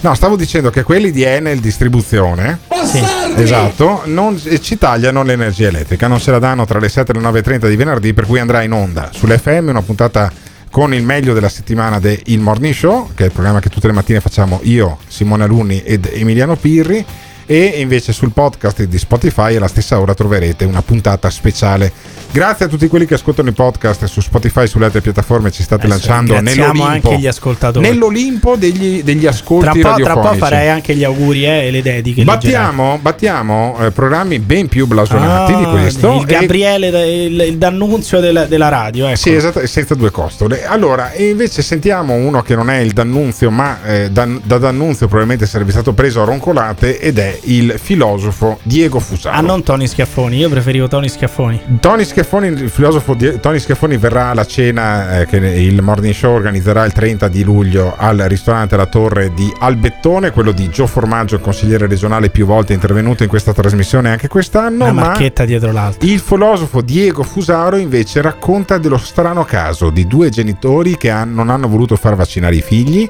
No, stavo dicendo che quelli di Enel Distribuzione, Bastardi! esatto, non, eh, ci tagliano l'energia elettrica, non ce la danno tra le 7 e le 9.30 di venerdì, per cui andrà in onda sull'FM una puntata con il meglio della settimana del Il Morning Show, che è il programma che tutte le mattine facciamo io, Simone Alunni ed Emiliano Pirri. E invece sul podcast di Spotify alla stessa ora troverete una puntata speciale Grazie a tutti quelli che ascoltano i podcast su Spotify e sulle altre piattaforme. Ci state lanciando ringraziamo nell'Olimpo. anche gli ascoltatori. Nell'Olimpo degli, degli Tra ascolti un, po', tra un po' farei anche gli auguri eh, e le dediche. Battiamo, battiamo eh, programmi ben più blasonati di Ah, questo. Il e- Gabriele, il, il d'annunzio della, della radio. Ecco. Sì, esatto, senza due costole. Allora, e invece sentiamo uno che non è il D'Annunzio, ma eh, da, da D'Annunzio probabilmente sarebbe stato preso a roncolate ed è il filosofo Diego Fusaro. Ah, non Tony Schiaffoni. Io preferivo Tony Schiaffoni. Tony Schiaffoni, il filosofo Die- Tony Schiaffoni verrà alla cena eh, che il Morning Show organizzerà il 30 di luglio al ristorante La Torre di Albettone, quello di Gio Formaggio, il consigliere regionale più volte intervenuto in questa trasmissione anche quest'anno. Una ma marchetta dietro l'altra. il filosofo Diego Fusaro invece racconta dello strano caso di due genitori che han- non hanno voluto far vaccinare i figli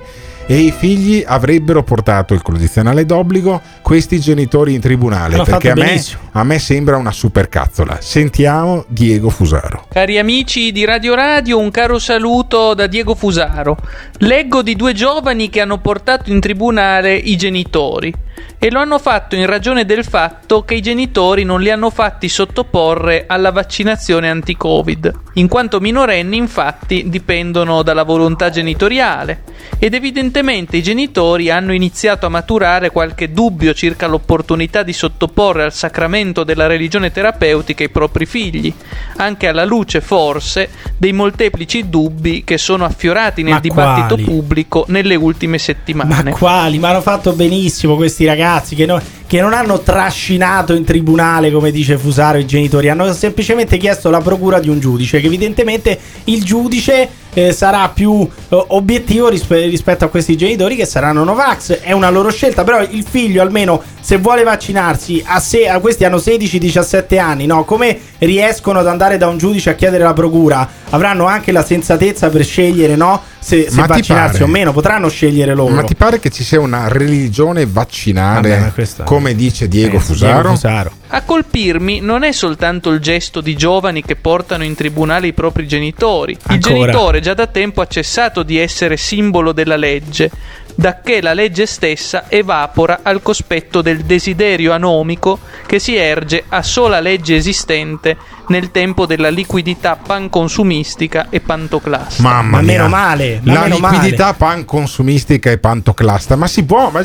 e i figli avrebbero portato il condizionale d'obbligo questi genitori in tribunale Hanno perché a me, a me sembra una supercazzola. Sentiamo Diego Fusaro. Cari amici di Radio Radio, un caro saluto da Diego Fusaro. Leggo di due giovani che hanno portato in tribunale i genitori e lo hanno fatto in ragione del fatto che i genitori non li hanno fatti sottoporre alla vaccinazione anti-Covid. In quanto minorenni, infatti, dipendono dalla volontà genitoriale ed evidentemente i genitori hanno iniziato a maturare qualche dubbio circa l'opportunità di sottoporre al sacramento della religione terapeutica i propri figli, anche alla luce forse dei molteplici dubbi che sono affiorati nel Ma dibattito quali? pubblico nelle ultime settimane. Ma quali? Ma hanno fatto benissimo questi ragazzi che, no- che non hanno trascinato in tribunale, come dice Fusaro, i genitori. Hanno semplicemente chiesto la procura di un giudice, che evidentemente il giudice eh, sarà più eh, obiettivo rispe- rispetto a questi genitori che saranno Novax. È una loro scelta, però il figlio almeno se vuole vaccinarsi, a, se- a questi hanno 16-17 anni, no? Come riescono ad andare da un giudice a chiedere la procura? Avranno anche la sensatezza per scegliere, no? Se, se Ma ti vaccinarsi pare? o meno, potranno scegliere loro. Ma ti pare che ci sia una religione vaccinale, Vabbè, come dice Diego Eh, Fusaro? Diego Fusaro. A colpirmi non è soltanto il gesto di giovani che portano in tribunale i propri genitori. Il Ancora. genitore già da tempo ha cessato di essere simbolo della legge, dacché la legge stessa evapora al cospetto del desiderio anomico che si erge a sola legge esistente nel tempo della liquidità panconsumistica e pantoclasta. Mamma Ma mia. meno male, ma la meno liquidità panconsumistica e pantoclasta. Ma si può, ma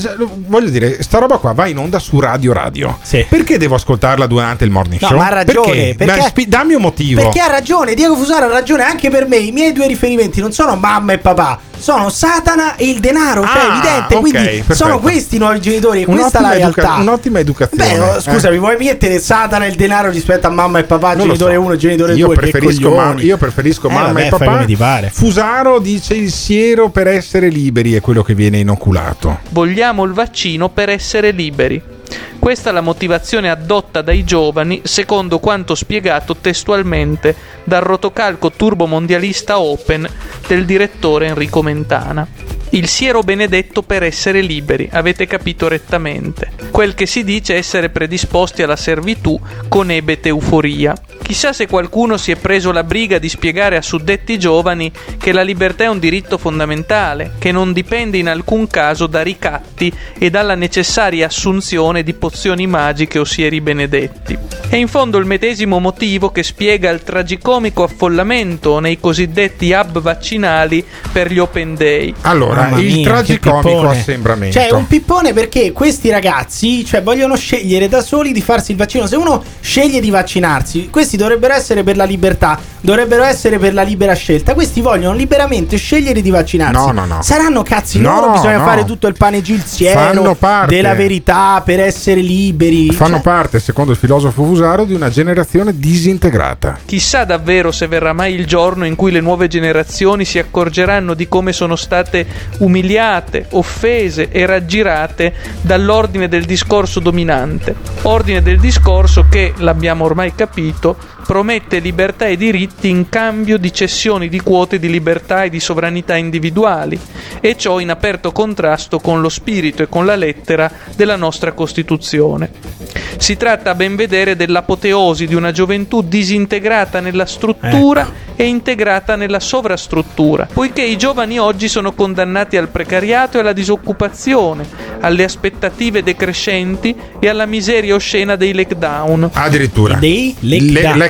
voglio dire, sta roba qua va in onda su Radio Radio. Perché devo ascoltarla durante il morning No, show? ma ha ragione, Perché? perché- Ma spi- dammi un motivo. Perché ha ragione, Diego Fusaro ha ragione anche per me. I miei due riferimenti non sono mamma e papà, sono Satana e il denaro. Cioè, Ah, evidente. ok, quindi perfetto. sono questi i nuovi genitori. E questa è Un'ottima la educa- realtà. un'ottima educazione. Beh, scusami, Eh. vuoi mettere Satana e il denaro rispetto a mamma e papà, Non genitore so. 1 e genitore io 2? preferisco, ma- io preferisco mamma e Eh, fai papà. ti pare. Fusaro dice il siero per essere liberi è quello che viene inoculato. Vogliamo il vaccino per essere liberi. Questa è la motivazione addotta dai giovani, secondo quanto spiegato testualmente dal rotocalco turbomondialista Open del direttore Enrico Mentana. Il siero benedetto per essere liberi, avete capito rettamente. Quel che si dice essere predisposti alla servitù con ebete euforia. Chissà se qualcuno si è preso la briga di spiegare a suddetti giovani che la libertà è un diritto fondamentale, che non dipende in alcun caso da ricatti e dalla necessaria assunzione di pozioni magiche o sieri benedetti. È in fondo il medesimo motivo che spiega il tragicomico affollamento nei cosiddetti hub vaccinali per gli Open Day. Allora, Mamma il mia, tragicomico assembramento. Cioè, un pippone perché questi ragazzi cioè, vogliono scegliere da soli di farsi il vaccino. Se uno sceglie di vaccinarsi, questi dovrebbero essere per la libertà, dovrebbero essere per la libera scelta. Questi vogliono liberamente scegliere di vaccinarsi. No, no, no. Saranno cazzi No, loro, bisogna no. fare tutto il panegilziero Fanno parte. della verità per essere liberi. Fanno Cioè, parte, secondo il filosofo Fusaro, di una generazione disintegrata. Chissà davvero se verrà mai il giorno in cui le nuove generazioni si accorgeranno di come sono state umiliate, offese e raggirate dall'ordine del discorso dominante. Ordine del discorso che, l'abbiamo ormai capito, promette libertà e diritti in cambio di cessioni di quote di libertà e di sovranità individuali, e ciò in aperto contrasto con lo spirito e con la lettera della nostra Costituzione. Si tratta a ben vedere dell'apoteosi di una gioventù disintegrata nella struttura e integrata nella sovrastruttura, poiché i giovani oggi sono condannati al precariato e alla disoccupazione, alle aspettative decrescenti e alla miseria oscena dei lockdown. Addirittura. Dei Le-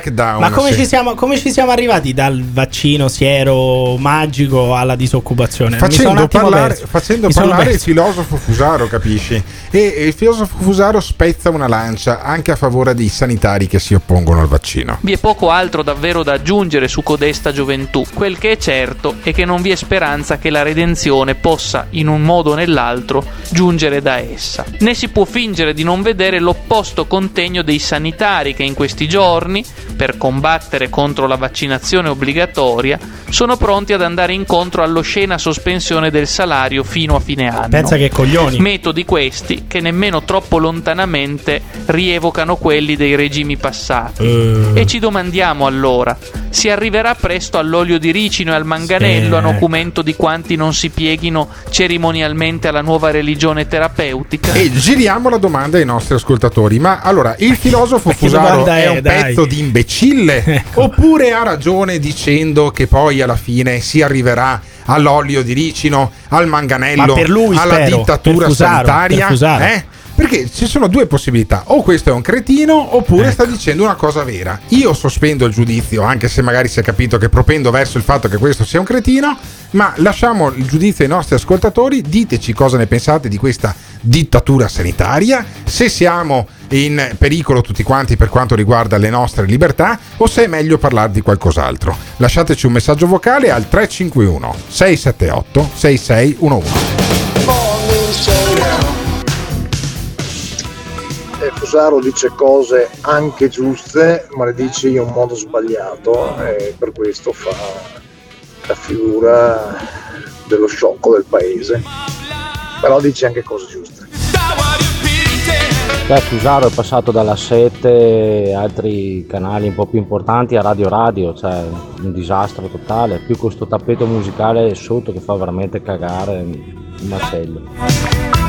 lockdown. lockdown, Ma come, sì. ci siamo, come ci siamo arrivati dal vaccino siero magico alla disoccupazione? Mi sono un Facendo parlare, facendo parlare il filosofo Fusaro, capisci? E, e il filosofo Fusaro spezza una lancia anche a favore dei sanitari che si oppongono al vaccino. Vi è poco altro davvero da aggiungere su codesta gioventù. Quel che è certo è che non vi è speranza che la redenzione possa, in un modo o nell'altro, giungere da essa. Né si può fingere di non vedere l'opposto contegno dei sanitari che in questi giorni, per combattere contro la vaccinazione obbligatoria, sono pronti ad andare incontro all'oscena sospensione del salario fino a fine anno. Pensa che coglioni. Metodi questi che nemmeno troppo lontanamente rievocano quelli dei regimi passati. Eh. E ci domandiamo allora, si arriverà presto all'olio di ricino e al manganello Sì. a nocumento di quanti non si pieghino cerimonialmente alla nuova religione terapeutica? E giriamo la domanda ai nostri ascoltatori. Ma allora, il filosofo Fusaro è è, un dai? pezzo di imbecille? Oppure ha ragione dicendo che poi alla fine si arriverà all'olio di ricino, al manganello, Ma per lui, alla spero, dittatura per Fusaro, sanitaria? per Fusaro. Eh? Perché ci sono due possibilità, o questo è un cretino oppure sta dicendo una cosa vera. Io sospendo il giudizio, anche se magari si è capito che propendo verso il fatto che questo sia un cretino, ma lasciamo il giudizio ai nostri ascoltatori, diteci cosa ne pensate di questa dittatura sanitaria, se siamo in pericolo tutti quanti per quanto riguarda le nostre libertà o se è meglio parlare di qualcos'altro. Lasciateci un messaggio vocale al 351 678 6611. Fusaro dice cose anche giuste, ma le dice in un modo sbagliato e per questo fa la figura dello sciocco del paese. Però dice anche cose giuste. Beh, Fusaro è passato dalla 7 e altri canali un po' più importanti a Radio Radio, cioè un disastro totale, più questo tappeto musicale sotto che fa veramente cagare il macello.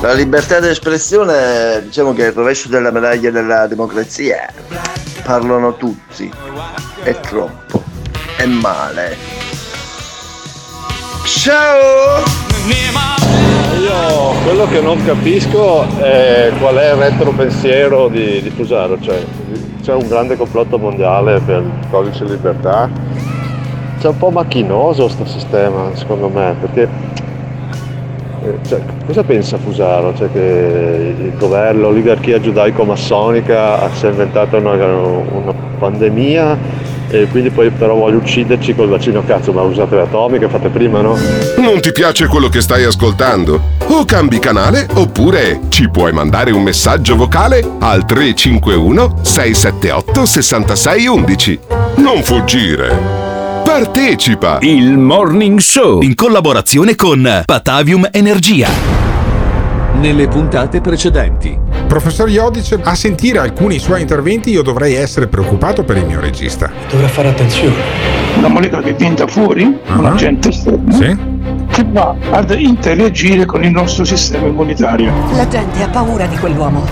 La libertà d'espressione, diciamo che è il rovescio della medaglia della democrazia. Parlano tutti. È troppo. È male. Ciao! Io quello che non capisco è qual è il retropensiero di, di Fusaro, cioè c'è un grande complotto mondiale per il codice di libertà. C'è un po' macchinoso sto sistema, secondo me, perché cioè, cosa pensa Fusaro? Cioè che il governo, l'oligarchia giudaico-massonica si è inventata una, una pandemia e quindi poi però vuole ucciderci col vaccino cazzo, ma usate le atomiche, fate prima, no? Non ti piace quello che stai ascoltando? O cambi canale oppure ci puoi mandare un messaggio vocale al 351 678 6611. Non fuggire. Partecipa! Il Morning Show in collaborazione con Patavium Energia. Nelle puntate precedenti. Professor Iodice, a sentire alcuni suoi interventi io dovrei essere preoccupato per il mio regista. Dovrà fare attenzione. Una molecola che viene da fuori, un agente esterno, che va ad interagire con il nostro sistema immunitario. La gente ha paura di quell'uomo.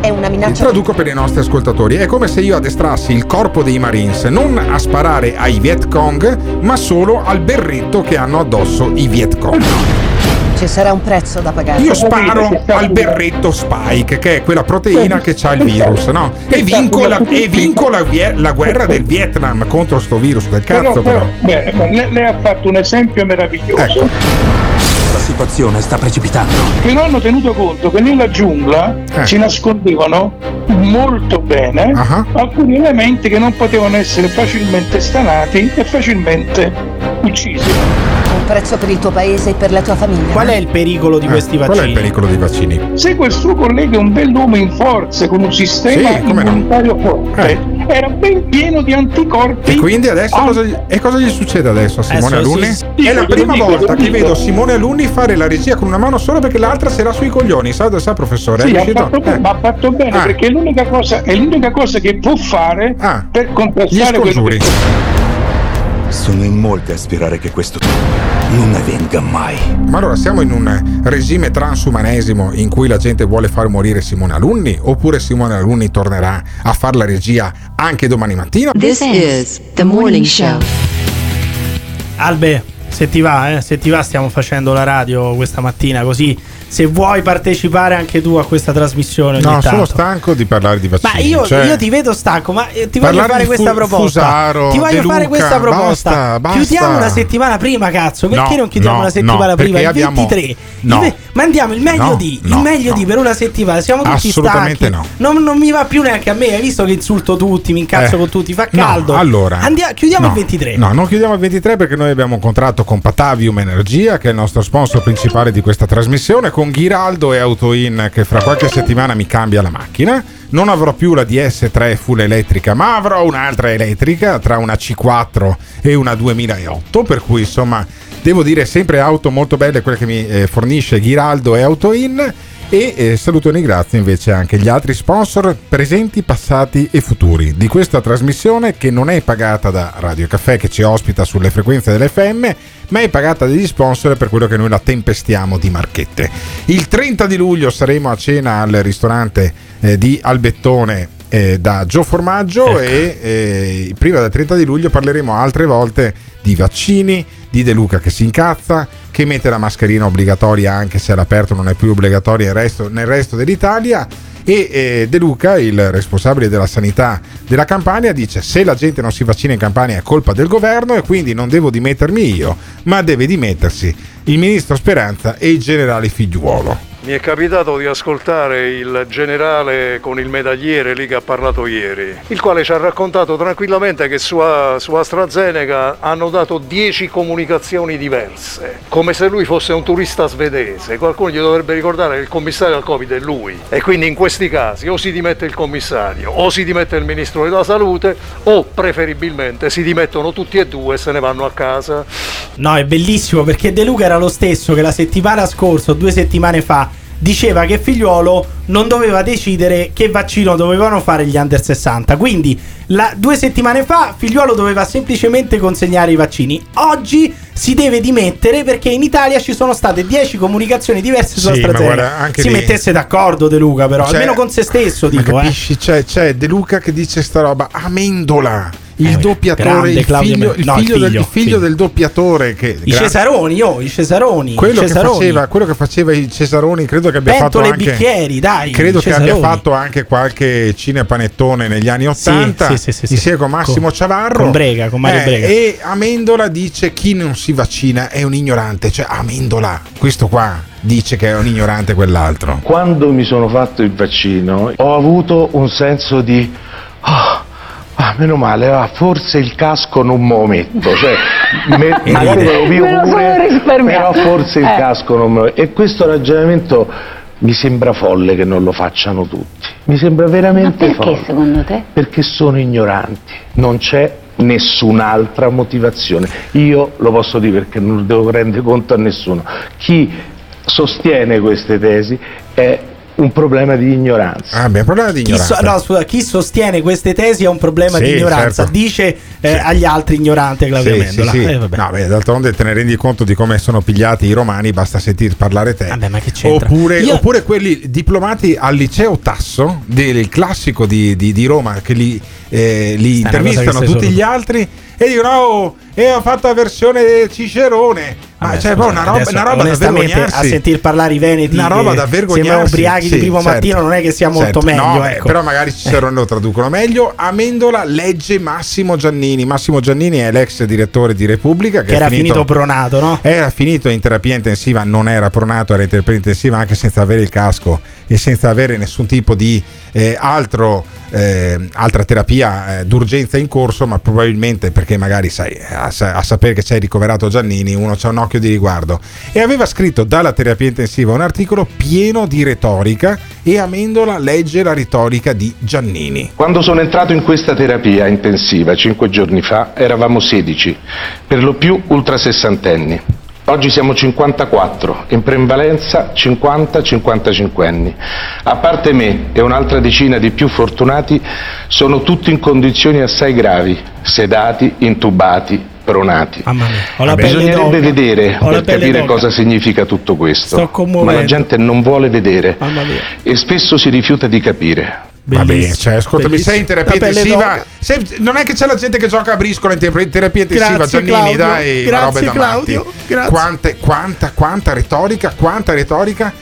È una minaccia. traduco per i nostri ascoltatori, è come se io addestrassi il corpo dei Marines non a sparare ai Viet Cong, ma solo al berretto che hanno addosso i Viet Cong. Ci sarà un prezzo da pagare. Io sparo al berretto Spike, che è quella proteina che ha il virus, no? E vinco, la, e vinco la, la guerra del Vietnam contro sto virus del cazzo, però. beh, ma lei, lei ha fatto un esempio meraviglioso. Ecco. La situazione sta precipitando. Però hanno tenuto conto che nella giungla Eh. si nascondevano molto bene Ah. alcuni elementi che non potevano essere facilmente stanati e facilmente uccisi. Un prezzo per il tuo paese e per la tua famiglia. Qual è il pericolo di questi vaccini? Eh, Qual è il pericolo dei vaccini? Se quel suo collega è un bell'uomo in forze con un sistema Sì, come no. Eh. immunitario forte, era ben pieno di anticorpi. E quindi adesso cosa, gli- e cosa gli succede adesso a Simone Adesso Alunni? sì, sì, è la prima dico, volta che vedo Simone Alunni fare la regia con una mano sola perché l'altra se l'ha sui coglioni. Sa, sa professore? Sì, è ha riuscito? fatto, Eh. ma ha fatto bene Ah. perché è l'unica, cosa, è l'unica cosa che può fare per Gli contrastare quello che Sono in molti a sperare che questo non avvenga mai. Ma allora siamo in un regime transumanesimo in cui la gente vuole far morire Simone Alunni? Oppure Simone Alunni tornerà a fare la regia anche domani mattina? This is the morning show. Albe, se ti va, eh, se ti va stiamo facendo la radio questa mattina così se vuoi partecipare anche tu a questa trasmissione No, tanto. sono stanco di parlare di vaccini. Ma io, cioè- io ti vedo stanco, ma eh, ti voglio fare questa Fu- proposta. Fusaro, ti voglio fare Luca, questa proposta. basta, basta. Chiudiamo una settimana prima, cazzo. Perché No, non chiudiamo no, una settimana no, prima? Il perché abbiamo- 23. no. Il mandiamo il meglio di, il meglio di per una settimana. Siamo tutti Assolutamente stanchi. no. Non, non mi va più neanche a me. Hai visto che insulto tutti, mi incazzo Eh, con tutti, fa caldo. allora, Andia- chiudiamo il 23. No, non chiudiamo il 23 perché noi abbiamo un contratto con Patavium Energia, che è il nostro sponsor principale di questa trasmissione, con Ghiraldo e Autoin, che fra qualche settimana mi cambia la macchina. Non avrò più la DS3 full elettrica, ma avrò un'altra elettrica tra una C4 e una 2008, per cui insomma devo dire sempre auto molto belle quelle che mi eh, fornisce Ghiraldo e Autoin. E eh, saluto e ringrazio invece anche gli altri sponsor presenti, passati e futuri di questa trasmissione che non è pagata da Radio Caffè che ci ospita sulle frequenze dell'FM, ma è pagata dagli sponsor per quello che noi la tempestiamo di marchette. Il 30 di luglio saremo a cena al ristorante eh, di Albettone eh, da Gio Formaggio e eh, prima del 30 di luglio parleremo altre volte di vaccini, di De Luca che si incazza, che mette la mascherina obbligatoria anche se all'aperto non è più obbligatoria nel resto, nel resto dell'Italia e eh, De Luca, il responsabile della sanità della Campania, dice se la gente non si vaccina in Campania è colpa del governo e quindi non devo dimettermi io, ma deve dimettersi il ministro Speranza e il generale Figliuolo. Mi è capitato di ascoltare il generale con il medagliere lì che ha parlato ieri, il quale ci ha raccontato tranquillamente che su, su AstraZeneca hanno dato 10 comunicazioni diverse, come se lui fosse un turista svedese. Qualcuno gli dovrebbe ricordare che il commissario al Covid è lui. E quindi in questi casi o si dimette il commissario o si dimette il ministro della salute o preferibilmente si dimettono tutti e due e se ne vanno a casa. No, è bellissimo perché De Luca era lo stesso che la settimana scorsa, due settimane fa, diceva che figliuolo non doveva decidere che vaccino dovevano fare gli under 60. Quindi, la- due settimane fa, figliuolo doveva semplicemente consegnare i vaccini. Oggi si deve dimettere perché in Italia ci sono state 10 comunicazioni diverse su Sì, anche Si lì- mettesse d'accordo De Luca, però, Cioè, almeno con se stesso, dico, eh. capisci? C'è, c'è De Luca che dice sta roba Amendola. Il doppiatore, il figlio, il no, il figlio del, il figlio del doppiatore che I gra- Cesaroni, oh, i Cesaroni. quello i che, Cesaroni. faceva, quello che faceva i Cesaroni credo che abbia Pentole fatto anche bicchieri, dai, credo che abbia fatto anche qualche cinepanettone negli anni 80 sì, sì, sì, sì. insieme con Massimo Con- Ciavarro con Brega, con Mario Eh, Brega. e Amendola dice chi non si vaccina è un ignorante cioè Amendola questo qua dice che è un ignorante quell'altro Quando mi sono fatto il vaccino ho avuto un senso di "Ah, ah, meno male, ah, forse il casco non me lo metto, cioè me- magari me lo pio Me lo pure, però forse il Eh. casco non me lo E questo ragionamento mi sembra folle che non lo facciano tutti. Mi sembra veramente Perché folle. secondo te? Perché sono ignoranti, non c'è nessun'altra motivazione. Io lo posso dire perché non devo rendere conto a nessuno. Chi sostiene queste tesi è un problema di ignoranza. Ah, beh, un problema di Chi, so- no, scusa, chi sostiene queste tesi ha un problema Sì, di ignoranza. certo. Dice eh, agli altri ignorante Claudio Sì, Mendola. sì, sì. Eh, vabbè. No, beh, d'altronde te ne rendi conto di come sono pigliati i romani, basta sentir parlare te. Vabbè, ma che c'entra? Oppure, Io- oppure quelli diplomati al liceo Tasso, del classico di, di- di Roma, che li, eh, li intervistano tutti solo gli altri e dicono: Oh, e ho fatto la versione Cicerone. Ma Vabbè, cioè, scusa, una roba, una roba da onestamente, a vergognarsi. sentir parlare i veneti Una roba che da vergognarsi. sembrano ubriachi Sì, di primo certo. mattino non è che sia molto Certo. meglio No, eh, ecco. però magari Cicerone lo traducono meglio. Amendola legge Massimo Giannini. Massimo Giannini è l'ex direttore di Repubblica che, che era finito, pronato no? era finito in terapia intensiva, non era pronato, era in terapia intensiva anche senza avere il casco e senza avere nessun tipo di eh, altro, eh, altra terapia eh, d'urgenza in corso, ma probabilmente perché magari sai, a, a sapere che c'è ricoverato Giannini, uno c'ha un occhio di riguardo. E aveva scritto dalla terapia intensiva un articolo pieno di retorica e Amendola legge la retorica di Giannini. Quando sono entrato in questa terapia intensiva cinque giorni fa eravamo 16, per lo più ultrasessantenni. Oggi siamo 54, in prevalenza 50-55 anni. A parte me e un'altra decina di più fortunati, sono tutti in condizioni assai gravi, sedati, intubati pronati. Pelle Bisognerebbe vedere Ho per capire d'oca. cosa significa tutto questo. Ma la gente non vuole vedere e spesso si rifiuta di capire. Vabbè, cioè, ascoltami, sei in terapia intensiva? non è che c'è la gente che gioca a briscola in te- in terapia intensiva, Grazie, Giannini, Claudio. dai, Grazie, Claudio. matti. Grazie. Quante- quanta, quanta retorica, quanta retorica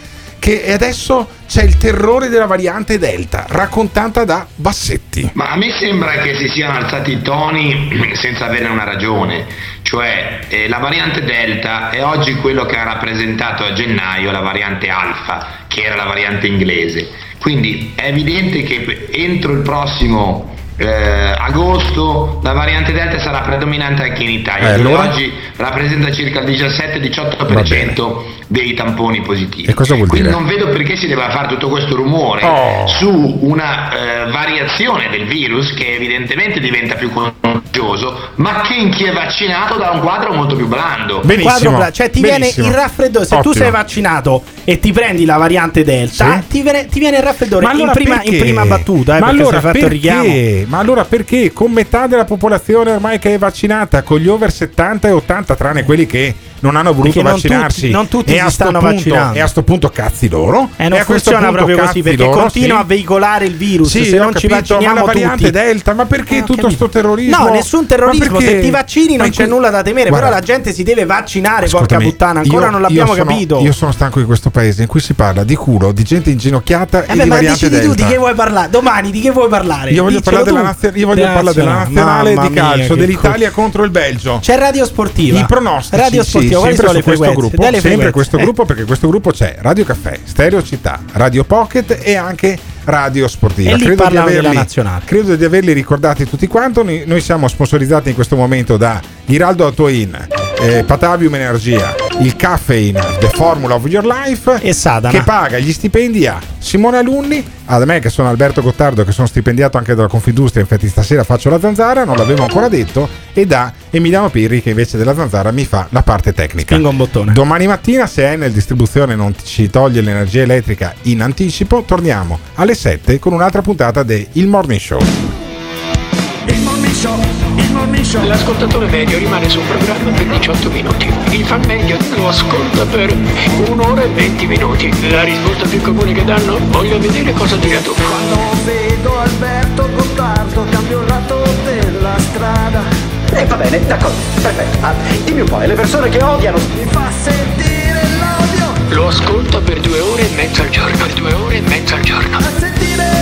che adesso c'è il terrore della variante Delta, raccontata da Bassetti. Ma a me sembra che si siano alzati i toni senza avere una ragione, cioè eh, la variante Delta è oggi quello che ha rappresentato a gennaio la variante Alfa, che era la variante inglese. Quindi è evidente che entro il prossimo eh, agosto la variante Delta sarà predominante anche in Italia, Eh, allora? oggi rappresenta circa il 17-18% dei tamponi positivi. E cosa vuol Quindi dire? non vedo perché si debba fare tutto questo rumore Oh. su una eh, variazione del virus che evidentemente diventa più contagioso, ma che in chi è vaccinato dà un quadro molto più blando. Quadro bla- cioè ti viene il raffreddore. Se tu Ottimo. sei vaccinato e ti prendi la variante Delta, Sì. ti, viene, ti viene il raffreddore Ma allora in, prima, in perché? prima battuta. Eh, ma perché allora fatto il richiamo. Perché? Ma allora perché con metà della popolazione ormai che è vaccinata, con gli over 70 e 80, tranne quelli che non hanno voluto Perché non vaccinarsi, tutti- non tutti e si stanno punto- vaccinando. E a sto punto cazzi loro. Eh, non E questo funziona punto proprio così perché loro, continua sì. a veicolare il virus. Sì, se non ci capito, vacciniamo ma la variante tutti. Delta, ma perché Eh, tutto capito. sto terrorismo? No, nessun terrorismo. Se ti vaccini non c'è nulla da temere. Guarda, però la gente si deve vaccinare, porca puttana. Ancora io- non l'abbiamo sono- capito. Io sono stanco di questo paese in cui si parla di culo, di gente inginocchiata Eh e beh, di ma decidi tu di che vuoi parlare. Domani di che vuoi parlare? Io voglio, Diccelo parlare della, tu. nazio- io voglio parlare della nazionale di calcio dell'Italia contro il Belgio. C'è Radio Sportiva. I pronostici, Radio sì, Sportiva, quali sempre su questo gruppo, sempre frequenze. questo Eh. gruppo perché questo gruppo c'è Radio Caffè, Stereo Città, Radio Pocket e anche Radio Sportiva. E lì credo, di averli, nazionale. credo di averli ricordati tutti quanto. Noi, noi siamo sponsorizzati in questo momento da Giraldo Autoin, eh, Patavium Energia, il Caffeine, The Formula of Your Life e Sadana. che paga gli stipendi a Simone Alunni, ad me che sono Alberto Gottardo che sono stipendiato anche dalla Confindustria, infatti stasera faccio la zanzara, non l'avevo ancora detto, e da Emiliano Pirri che invece della zanzara mi fa la parte tecnica. Spingo un bottone. Domani mattina se Enel Distribuzione non ci toglie l'energia elettrica in anticipo, torniamo alle 7 con un'altra puntata di Il Morning Show. Il show, il show. L'ascoltatore medio rimane sul programma per 18 minuti. Il fan medio lo ascolta per un'ora e 20 minuti. La risposta più comune che danno? Voglio vedere cosa dirà tu. Quando vedo Alberto Gottardo cambio il lato della strada. E va bene, d'accordo, perfetto. Ah, dimmi un po', le persone che odiano. Mi fa sentire l'odio. Lo ascolta per due ore e mezza al giorno. Per due ore e mezza al giorno. A sentire.